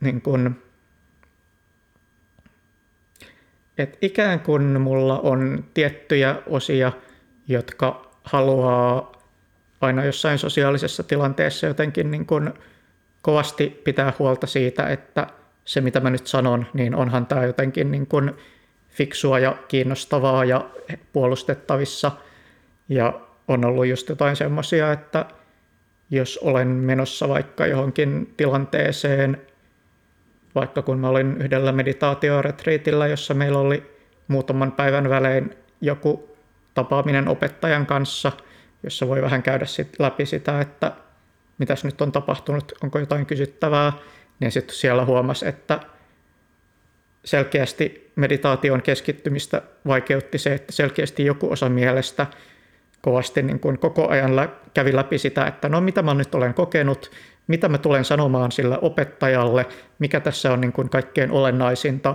niin kuin, et ikään kuin mulla on tiettyjä osia, jotka haluaa aina jossain sosiaalisessa tilanteessa jotenkin niin kuin kovasti pitää huolta siitä, että se mitä mä nyt sanon, niin onhan tämä jotenkin niin kuin fiksua ja kiinnostavaa ja puolustettavissa. Ja on ollut just jotain semmoisia, että jos olen menossa vaikka johonkin tilanteeseen, vaikka kun mä olin yhdellä meditaatioretriitillä, jossa meillä oli muutaman päivän välein joku tapaaminen opettajan kanssa, jossa voi vähän käydä sit läpi sitä, että mitäs nyt on tapahtunut, onko jotain kysyttävää, niin sitten siellä huomasi, että selkeästi meditaation keskittymistä vaikeutti se, että selkeästi joku osa mielestä kovasti niin kuin koko ajan lä- kävi läpi sitä, että no mitä mä nyt olen kokenut, mitä mä tulen sanomaan sille opettajalle, mikä tässä on niin kuin kaikkein olennaisinta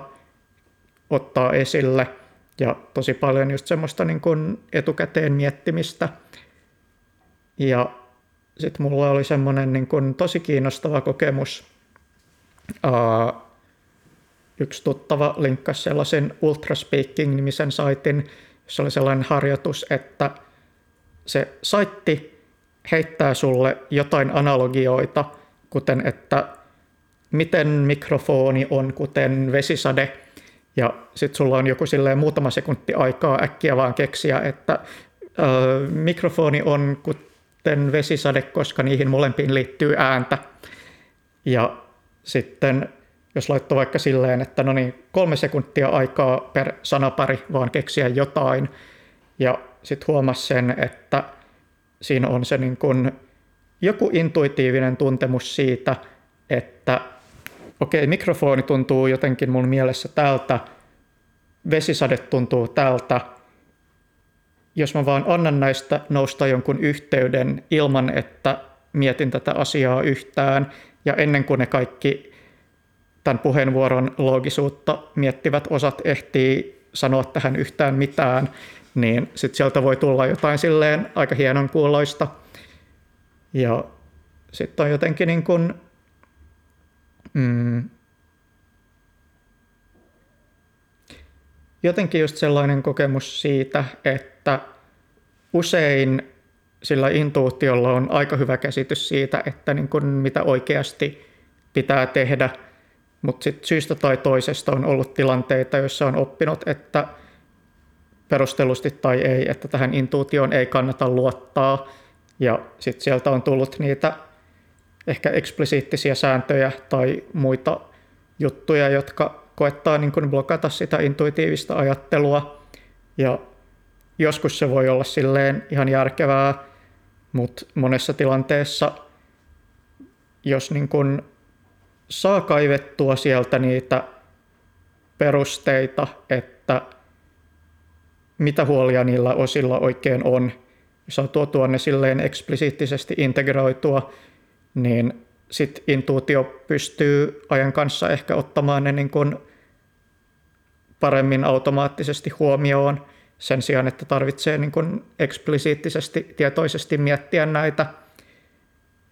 ottaa esille. Ja tosi paljon just semmoista niin kuin etukäteen miettimistä. Ja sitten mulla oli semmoinen niin kuin tosi kiinnostava kokemus. Uh, yksi tuttava linkkasi sellaisen Ultraspeaking-nimisen saitin, jossa oli sellainen harjoitus, että se saitti heittää sulle jotain analogioita, kuten että miten mikrofoni on kuten vesisade, ja sitten sulla on joku silleen muutama sekunti aikaa äkkiä vaan keksiä, että ö, mikrofoni on kuten vesisade, koska niihin molempiin liittyy ääntä. Ja sitten jos laittoi vaikka silleen, että no niin, kolme sekuntia aikaa per sanapari vaan keksiä jotain, ja sitten huomasi sen, että siinä on se niin kuin joku intuitiivinen tuntemus siitä, että okei, mikrofoni tuntuu jotenkin mun mielessä tältä, vesisade tuntuu tältä, jos mä vaan annan näistä nousta jonkun yhteyden ilman, että mietin tätä asiaa yhtään, ja ennen kuin ne kaikki tämän puheenvuoron loogisuutta miettivät osat ehtii sanoa tähän yhtään mitään, niin sitten sieltä voi tulla jotain silleen aika hienon kuuloista. Ja sitten on jotenkin niin kuin, mm, jotenkin just sellainen kokemus siitä, että usein sillä intuutiolla on aika hyvä käsitys siitä, että niin kuin mitä oikeasti pitää tehdä. mutta sitten syystä tai toisesta on ollut tilanteita, joissa on oppinut, että perustellusti tai ei, että tähän intuutioon ei kannata luottaa. Ja sitten sieltä on tullut niitä ehkä eksplisiittisiä sääntöjä tai muita juttuja, jotka koettaa niin kuin blokata sitä intuitiivista ajattelua. Ja joskus se voi olla silleen ihan järkevää, mutta monessa tilanteessa, jos niin kuin saa kaivettua sieltä niitä perusteita, että mitä huolia niillä osilla oikein on, ja saa tuotua ne silleen eksplisiittisesti integroitua, niin sitten intuutio pystyy ajan kanssa ehkä ottamaan ne niin kuin paremmin automaattisesti huomioon sen sijaan, että tarvitsee niin kuin eksplisiittisesti, tietoisesti miettiä näitä.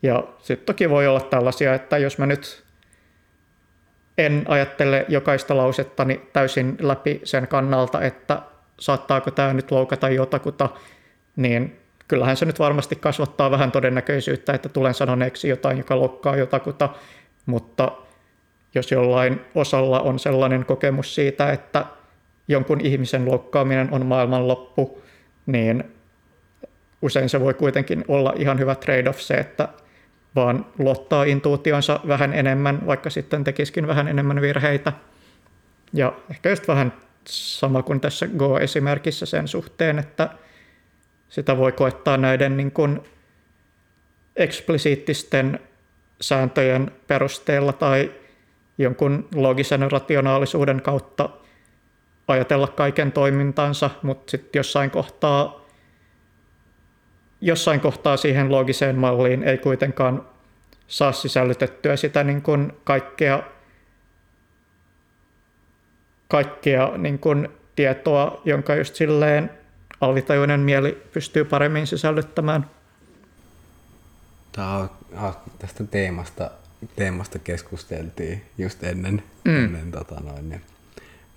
Ja sitten toki voi olla tällaisia, että jos mä nyt en ajattele jokaista lausettani täysin läpi sen kannalta, että saattaako tämä nyt loukata jotakuta, niin kyllähän se nyt varmasti kasvattaa vähän todennäköisyyttä, että tulen sanoneeksi jotain, joka loukkaa jotakuta, mutta jos jollain osalla on sellainen kokemus siitä, että jonkun ihmisen loukkaaminen on maailmanloppu, niin usein se voi kuitenkin olla ihan hyvä trade-off se, että vaan luottaa intuutionsa vähän enemmän, vaikka sitten tekisikin vähän enemmän virheitä. Ja ehkä just vähän sama kuin tässä Go-esimerkissä sen suhteen, että sitä voi koettaa näiden niin kuin eksplisiittisten sääntöjen perusteella tai jonkun logisen rationaalisuuden kautta ajatella kaiken toimintansa, mutta sitten jossain kohtaa, jossain kohtaa siihen logiseen malliin ei kuitenkaan saa sisällytettyä sitä niin kuin kaikkea, kaikkea niin kuin tietoa, jonka just silleen alitajuinen mieli pystyy paremmin sisällyttämään. Tämä on, tästä teemasta, teemasta keskusteltiin just ennen, mm. ennen tota noin, niin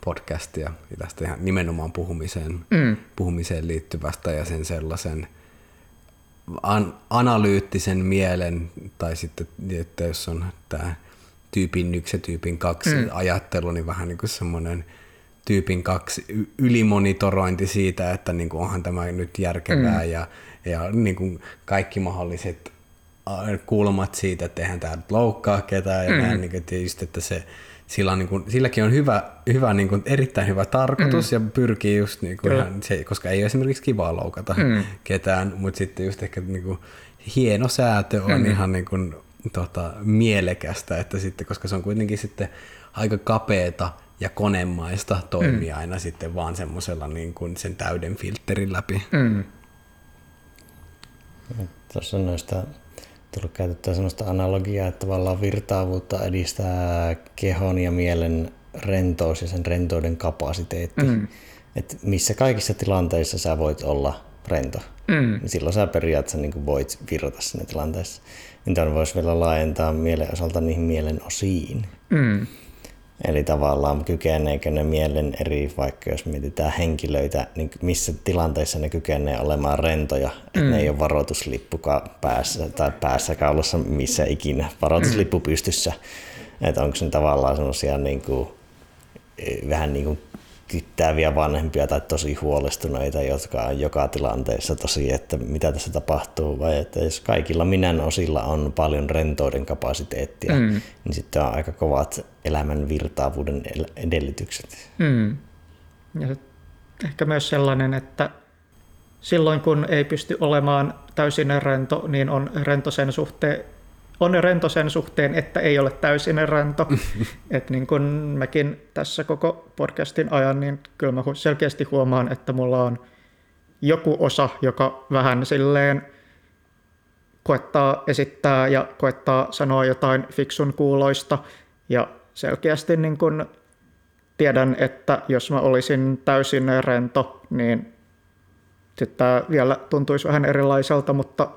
podcastia ja tästä ihan nimenomaan puhumiseen, mm. puhumiseen liittyvästä ja sen sellaisen an, analyyttisen mielen tai sitten, että jos on tämä tyypin yksi ja tyypin kaksi mm. ajattelu, niin vähän niin kuin semmoinen tyypin kaksi ylimonitorointi siitä, että niin kuin onhan tämä nyt järkevää mm. ja, ja niin kuin kaikki mahdolliset kulmat siitä, että eihän tämä loukkaa ketään ja mm. näin, niin kuin, just, että se sillä on, niin kuin, silläkin on hyvä, hyvä niin kuin, erittäin hyvä tarkoitus mm. ja pyrkii just, niin kuin, ihan, se, koska ei ole esimerkiksi kivaa loukata mm. ketään, mutta sitten just ehkä niin kuin, hieno säätö on mm. ihan niin kuin, tota, mielekästä, että sitten, koska se on kuitenkin sitten aika kapeeta ja konemaista toimia mm. aina sitten vaan semmoisella niin kuin sen täyden filterin läpi. Mm. Tuossa on noista tullut käytettyä sellaista analogiaa, että tavallaan virtaavuutta edistää kehon ja mielen rentous ja sen rentouden kapasiteetti. Mm. Että missä kaikissa tilanteissa sä voit olla rento, mm. niin silloin sä periaatteessa niin voit virrata sinne tilanteessa. Niin tämän voisi vielä laajentaa mielen osalta niihin mielen osiin. Mm. Eli tavallaan kykeneekö ne mielen eri, vaikka jos mietitään henkilöitä, niin missä tilanteissa ne kykenee olemaan rentoja, että mm. ne ei ole varoituslippu päässä tai päässä kaulassa missä ikinä, varoituslippu mm. pystyssä. Että onko ne tavallaan semmoisia niin kuin, vähän niin kuin kyttääviä vanhempia tai tosi huolestuneita, jotka on joka tilanteessa tosi, että mitä tässä tapahtuu, vai että jos kaikilla minän osilla on paljon rentouden kapasiteettia, mm. niin sitten on aika kovat elämän virtaavuuden edellytykset. Mm. Ja ehkä myös sellainen, että silloin kun ei pysty olemaan täysin rento, niin on rento sen suhteen, on rento sen suhteen, että ei ole täysin rento. Et niin kun mäkin tässä koko podcastin ajan, niin kyllä mä selkeästi huomaan, että mulla on joku osa, joka vähän silleen koettaa esittää ja koettaa sanoa jotain fiksun kuuloista. Ja selkeästi niin kun tiedän, että jos mä olisin täysin rento, niin sitten tämä vielä tuntuisi vähän erilaiselta, mutta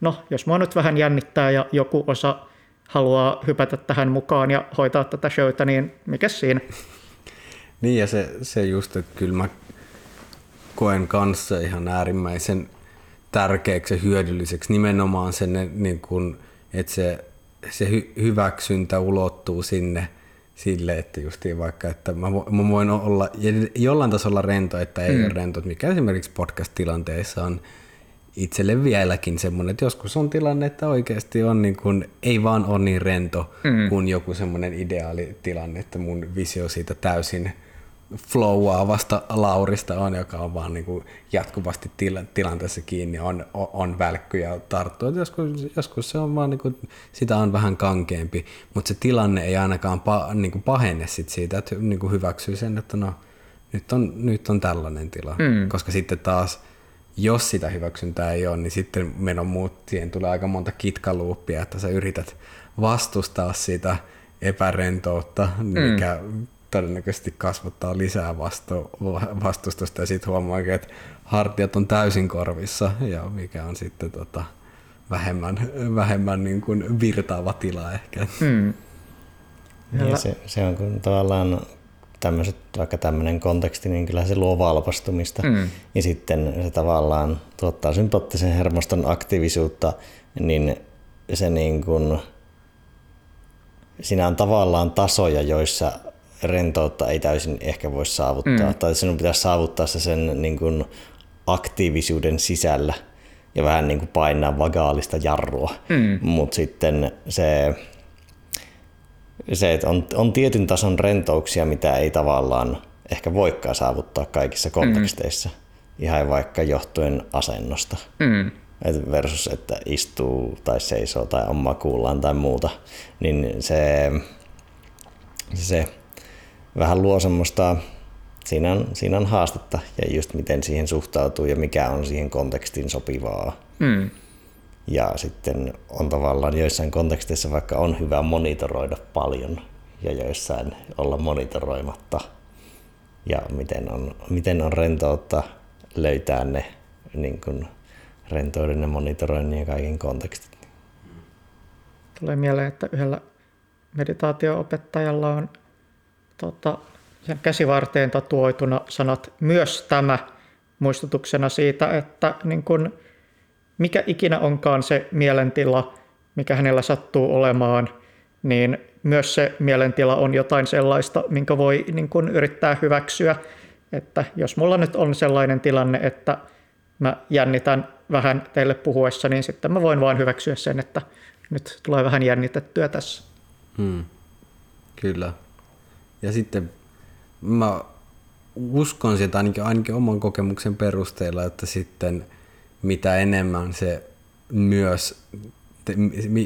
no, jos mua nyt vähän jännittää ja joku osa haluaa hypätä tähän mukaan ja hoitaa tätä showta, niin mikä siinä? niin ja se, se just, että kyllä mä koen kanssa ihan äärimmäisen tärkeäksi ja hyödylliseksi nimenomaan sen, niin kun, että se se hy- hyväksyntä ulottuu sinne sille, että justiin vaikka, että mä, vo- mä voin olla jollain tasolla rento, että ei mm. ole rento, mikä esimerkiksi podcast-tilanteessa on itselle vieläkin semmoinen, että joskus on tilanne, että oikeasti on niin kuin, ei vaan ole niin rento mm. kuin joku semmoinen ideaali tilanne, että mun visio siitä täysin flowaavasta Laurista on, joka on vaan niin kuin jatkuvasti tila, tilanteessa kiinni, on, on, on välkky ja tarttuu. Joskus, joskus se on vaan, niin kuin, sitä on vähän kankeampi, mutta se tilanne ei ainakaan pa, niin kuin pahene sit siitä, että niin kuin hyväksyy sen, että no, nyt on, nyt on tällainen tila. Mm. Koska sitten taas, jos sitä hyväksyntää ei ole, niin sitten meidän muut, siihen tulee aika monta kitkaluuppia, että sä yrität vastustaa sitä epärentoutta, mikä mm todennäköisesti kasvattaa lisää vastu, vastustusta ja sitten huomaa, että hartiat on täysin korvissa ja mikä on sitten tota, vähemmän, vähemmän niin kuin virtaava tila ehkä. Hmm. Ja se, se on kun tavallaan tämmöiset, vaikka tämmöinen konteksti, niin kyllä se luo valpastumista. Mm. Ja sitten se tavallaan tuottaa sympaattisen hermoston aktiivisuutta, niin se niin kuin, siinä on tavallaan tasoja, joissa rentoutta ei täysin ehkä voi saavuttaa, mm. tai sinun pitäisi saavuttaa se sen niin kuin aktiivisuuden sisällä ja vähän niin kuin painaa vagaalista jarrua, mm. mutta sitten se, se että on, on tietyn tason rentouksia, mitä ei tavallaan ehkä voikaan saavuttaa kaikissa konteksteissa, mm. ihan vaikka johtuen asennosta. Mm. Et versus, että istuu tai seisoo tai on makuullaan tai muuta, niin se, se vähän luo semmoista, siinä on, siinä on haastetta ja just miten siihen suhtautuu ja mikä on siihen kontekstiin sopivaa. Mm. Ja sitten on tavallaan joissain konteksteissa vaikka on hyvä monitoroida paljon ja joissain olla monitoroimatta. Ja miten on, miten on rentoutta löytää ne niin kuin rentouden ja monitoroinnin ja kaiken kontekstit. Tulee mieleen, että yhdellä meditaatio-opettajalla on tota, sen käsivarteen tatuoituna sanat myös tämä muistutuksena siitä, että niin kun, mikä ikinä onkaan se mielentila, mikä hänellä sattuu olemaan, niin myös se mielentila on jotain sellaista, minkä voi niin kun, yrittää hyväksyä. Että jos mulla nyt on sellainen tilanne, että mä jännitän vähän teille puhuessa, niin sitten mä voin vain hyväksyä sen, että nyt tulee vähän jännitettyä tässä. Hmm. Kyllä. Ja sitten mä uskon sitä ainakin, ainakin oman kokemuksen perusteella, että sitten mitä enemmän se myös,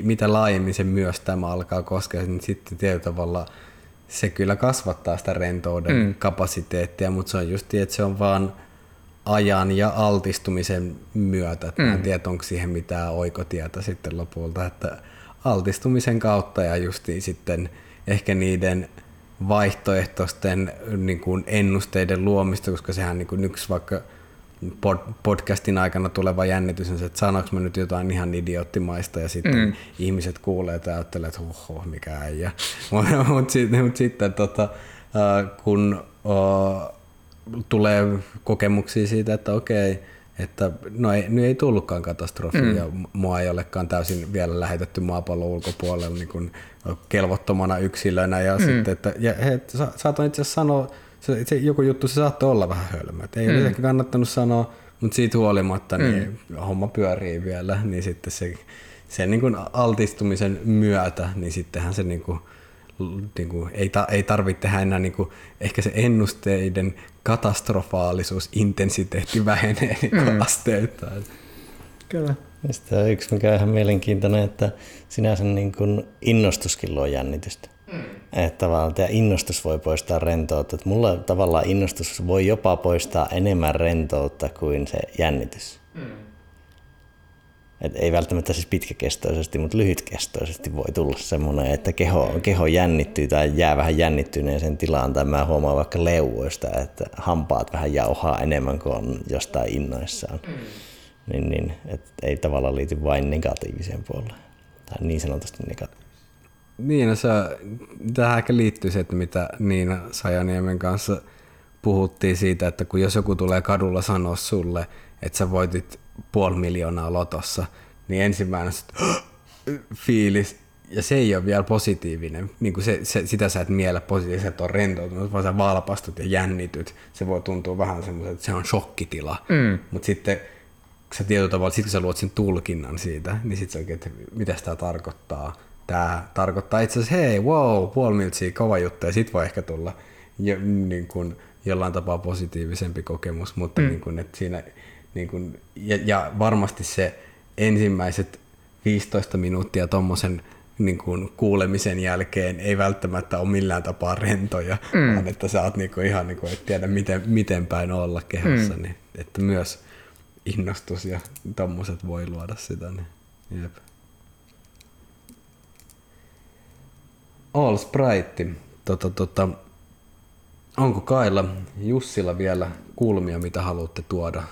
mitä laajemmin se myös tämä alkaa koskea, niin sitten tietyllä tavalla se kyllä kasvattaa sitä rentouden mm. kapasiteettia, mutta se on just että se on vaan ajan ja altistumisen myötä. Mm. en tiedä, onko siihen mitään oikotietä sitten lopulta, että altistumisen kautta ja justiin sitten ehkä niiden vaihtoehtoisten niin kuin ennusteiden luomista, koska sehän niin kuin yksi vaikka pod, podcastin aikana tuleva jännitys on se, että sanoinko mä nyt jotain ihan idioottimaista ja sitten mm. ihmiset kuulee ja ajattelee, että oho, mikä äijä. Mutta mut sitten, mut sitten tota, kun uh, tulee kokemuksia siitä, että okei, että no ei, nyt ei tullutkaan katastrofi mm. ja mua ei olekaan täysin vielä lähetetty maapallon ulkopuolelle niin kuin kelvottomana yksilönä ja mm. sitten, että ja, he, sa, saatoin itse asiassa sanoa, se, se, joku juttu se saattoi olla vähän hölmö, että ei mm. olisi ehkä kannattanut sanoa, mutta siitä huolimatta niin mm. homma pyörii vielä, niin sitten se, se niin kuin altistumisen myötä, niin sittenhän se niin kuin, niin kuin, ei, ta, ei tarvitse tehdä enää niin kuin, ehkä se ennusteiden katastrofaalisuus, intensiteetti vähenee niin mm. asteittain. Kyllä. On yksi, mikä on ihan mielenkiintoinen, että sinänsä niin kuin innostuskin luo jännitystä. Mm. Että tavallaan tämä innostus voi poistaa rentoutta. Että mulla tavallaan innostus voi jopa poistaa enemmän rentoutta kuin se jännitys. Mm. Et ei välttämättä siis pitkäkestoisesti, mutta lyhytkestoisesti voi tulla semmoinen, että keho, keho jännittyy tai jää vähän jännittyneeseen tilaan. Tai mä huomaan vaikka leuvoista, että hampaat vähän jauhaa enemmän kuin on jostain innoissaan. Mm. Niin, niin, et ei tavallaan liity vain negatiiviseen puoleen. Tai niin sanotusti negatiiviseen. Niin, no se, tähän ehkä liittyy se, että mitä Niina Sajaniemen kanssa puhuttiin siitä, että kun jos joku tulee kadulla sanoa sulle, että sä voitit puoli miljoonaa lotossa, niin ensimmäinen fiilis ja se ei ole vielä positiivinen. Niin kuin se, se, sitä sä et miellä positiivisesti, että on rentoutunut, vaan sä valpastut ja jännityt. Se voi tuntua vähän semmoiselta, että se on shokkitila. Mm. Mutta sitten sä tietyllä tavalla, sit kun sä luot sen tulkinnan siitä, niin sitten se oikein, että mitä tämä tarkoittaa. Tämä tarkoittaa itse asiassa, hei, wow, puoli miltsiä, kova juttu, ja sit voi ehkä tulla jo, niin kuin, jollain tapaa positiivisempi kokemus, mutta mm. niin kuin, että siinä, niin kuin, ja, ja varmasti se ensimmäiset 15 minuuttia tuommoisen niin kuin kuulemisen jälkeen ei välttämättä ole millään tapaa rentoja, mm. vaan että sä oot niin kuin ihan niin kuin, et tiedä miten, miten päin olla kehossa, mm. niin, että myös innostus ja tommoset voi luoda sitä. Niin, jep. All Sprite. Tota, tota, onko Kailla Jussilla vielä kulmia, mitä haluatte tuoda?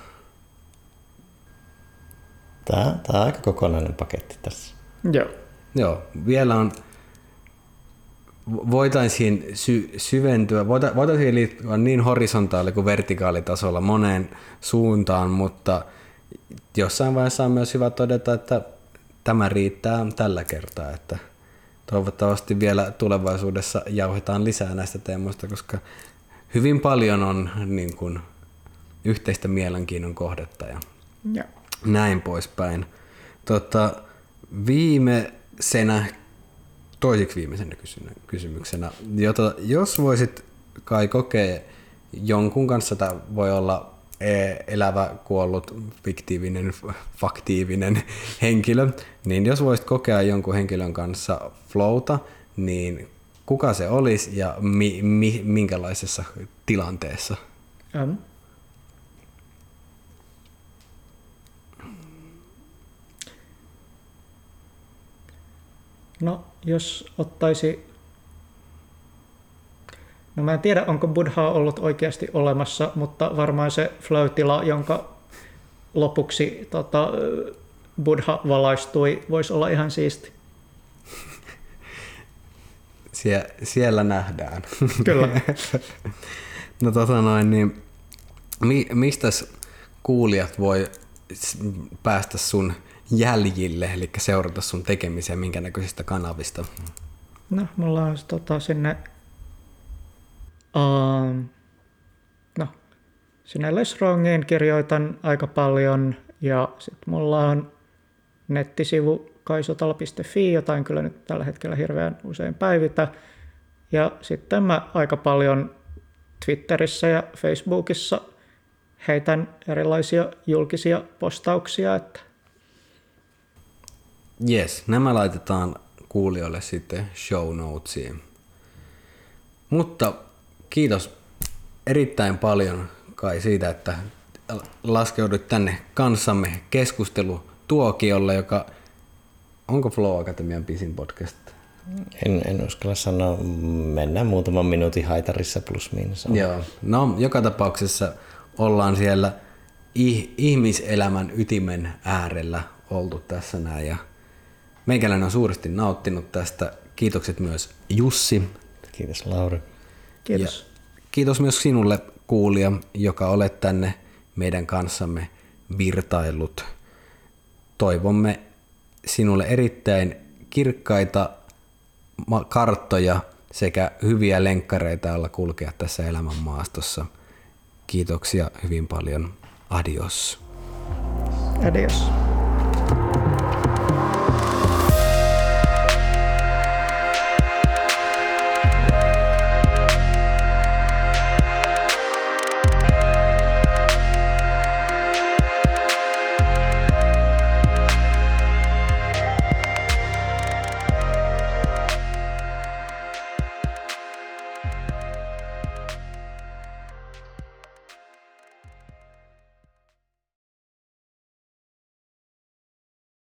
Tämä, tämä on aika kokonainen paketti tässä. Joo. Joo, vielä on, voitaisiin sy- syventyä, voita, voitaisiin liittyä niin horisontaali- kuin vertikaalitasolla moneen suuntaan, mutta jossain vaiheessa on myös hyvä todeta, että tämä riittää tällä kertaa, että toivottavasti vielä tulevaisuudessa jauhetaan lisää näistä teemoista, koska hyvin paljon on niin kuin, yhteistä mielenkiinnon kohdetta ja ja. näin poispäin. Tota, viime senä, toiseksi viimeisenä kysymyksenä, jota, jos voisit kai kokea jonkun kanssa, tämä voi olla e, elävä, kuollut, fiktiivinen, faktiivinen henkilö, niin jos voisit kokea jonkun henkilön kanssa flowta, niin kuka se olisi ja mi, mi, minkälaisessa tilanteessa? Um. No, jos ottaisi... No mä en tiedä, onko Buddha ollut oikeasti olemassa, mutta varmaan se flow-tila, jonka lopuksi tota, Buddha valaistui, voisi olla ihan siisti. Sie- siellä nähdään. Kyllä. no tota noin, niin mi- mistä kuulijat voi päästä sun jäljille, eli seurata sun tekemisiä minkä näköisistä kanavista? No, mulla on tota, sinne, uh, no, sinne Lesrongiin kirjoitan aika paljon ja sitten mulla on nettisivu kaisotala.fi, jota en kyllä nyt tällä hetkellä hirveän usein päivitä. Ja sitten mä aika paljon Twitterissä ja Facebookissa heitän erilaisia julkisia postauksia, että Yes, nämä laitetaan kuulijoille sitten show notesiin. Mutta kiitos erittäin paljon kai siitä, että laskeudut tänne kanssamme keskustelutuokiolle, joka onko Flow Akatemian pisin podcast? En, en uskalla sanoa, mennään muutaman minuutin haitarissa plus miinus. Joo, no joka tapauksessa ollaan siellä ihmiselämän ytimen äärellä oltu tässä näin ja Meikäläinen on suuresti nauttinut tästä. Kiitokset myös Jussi. Kiitos Lauri. Kiitos. Ja kiitos myös sinulle kuulija, joka olet tänne meidän kanssamme virtaillut. Toivomme sinulle erittäin kirkkaita karttoja sekä hyviä lenkkareita alla kulkea tässä elämän maastossa. Kiitoksia hyvin paljon. Adios. Adios.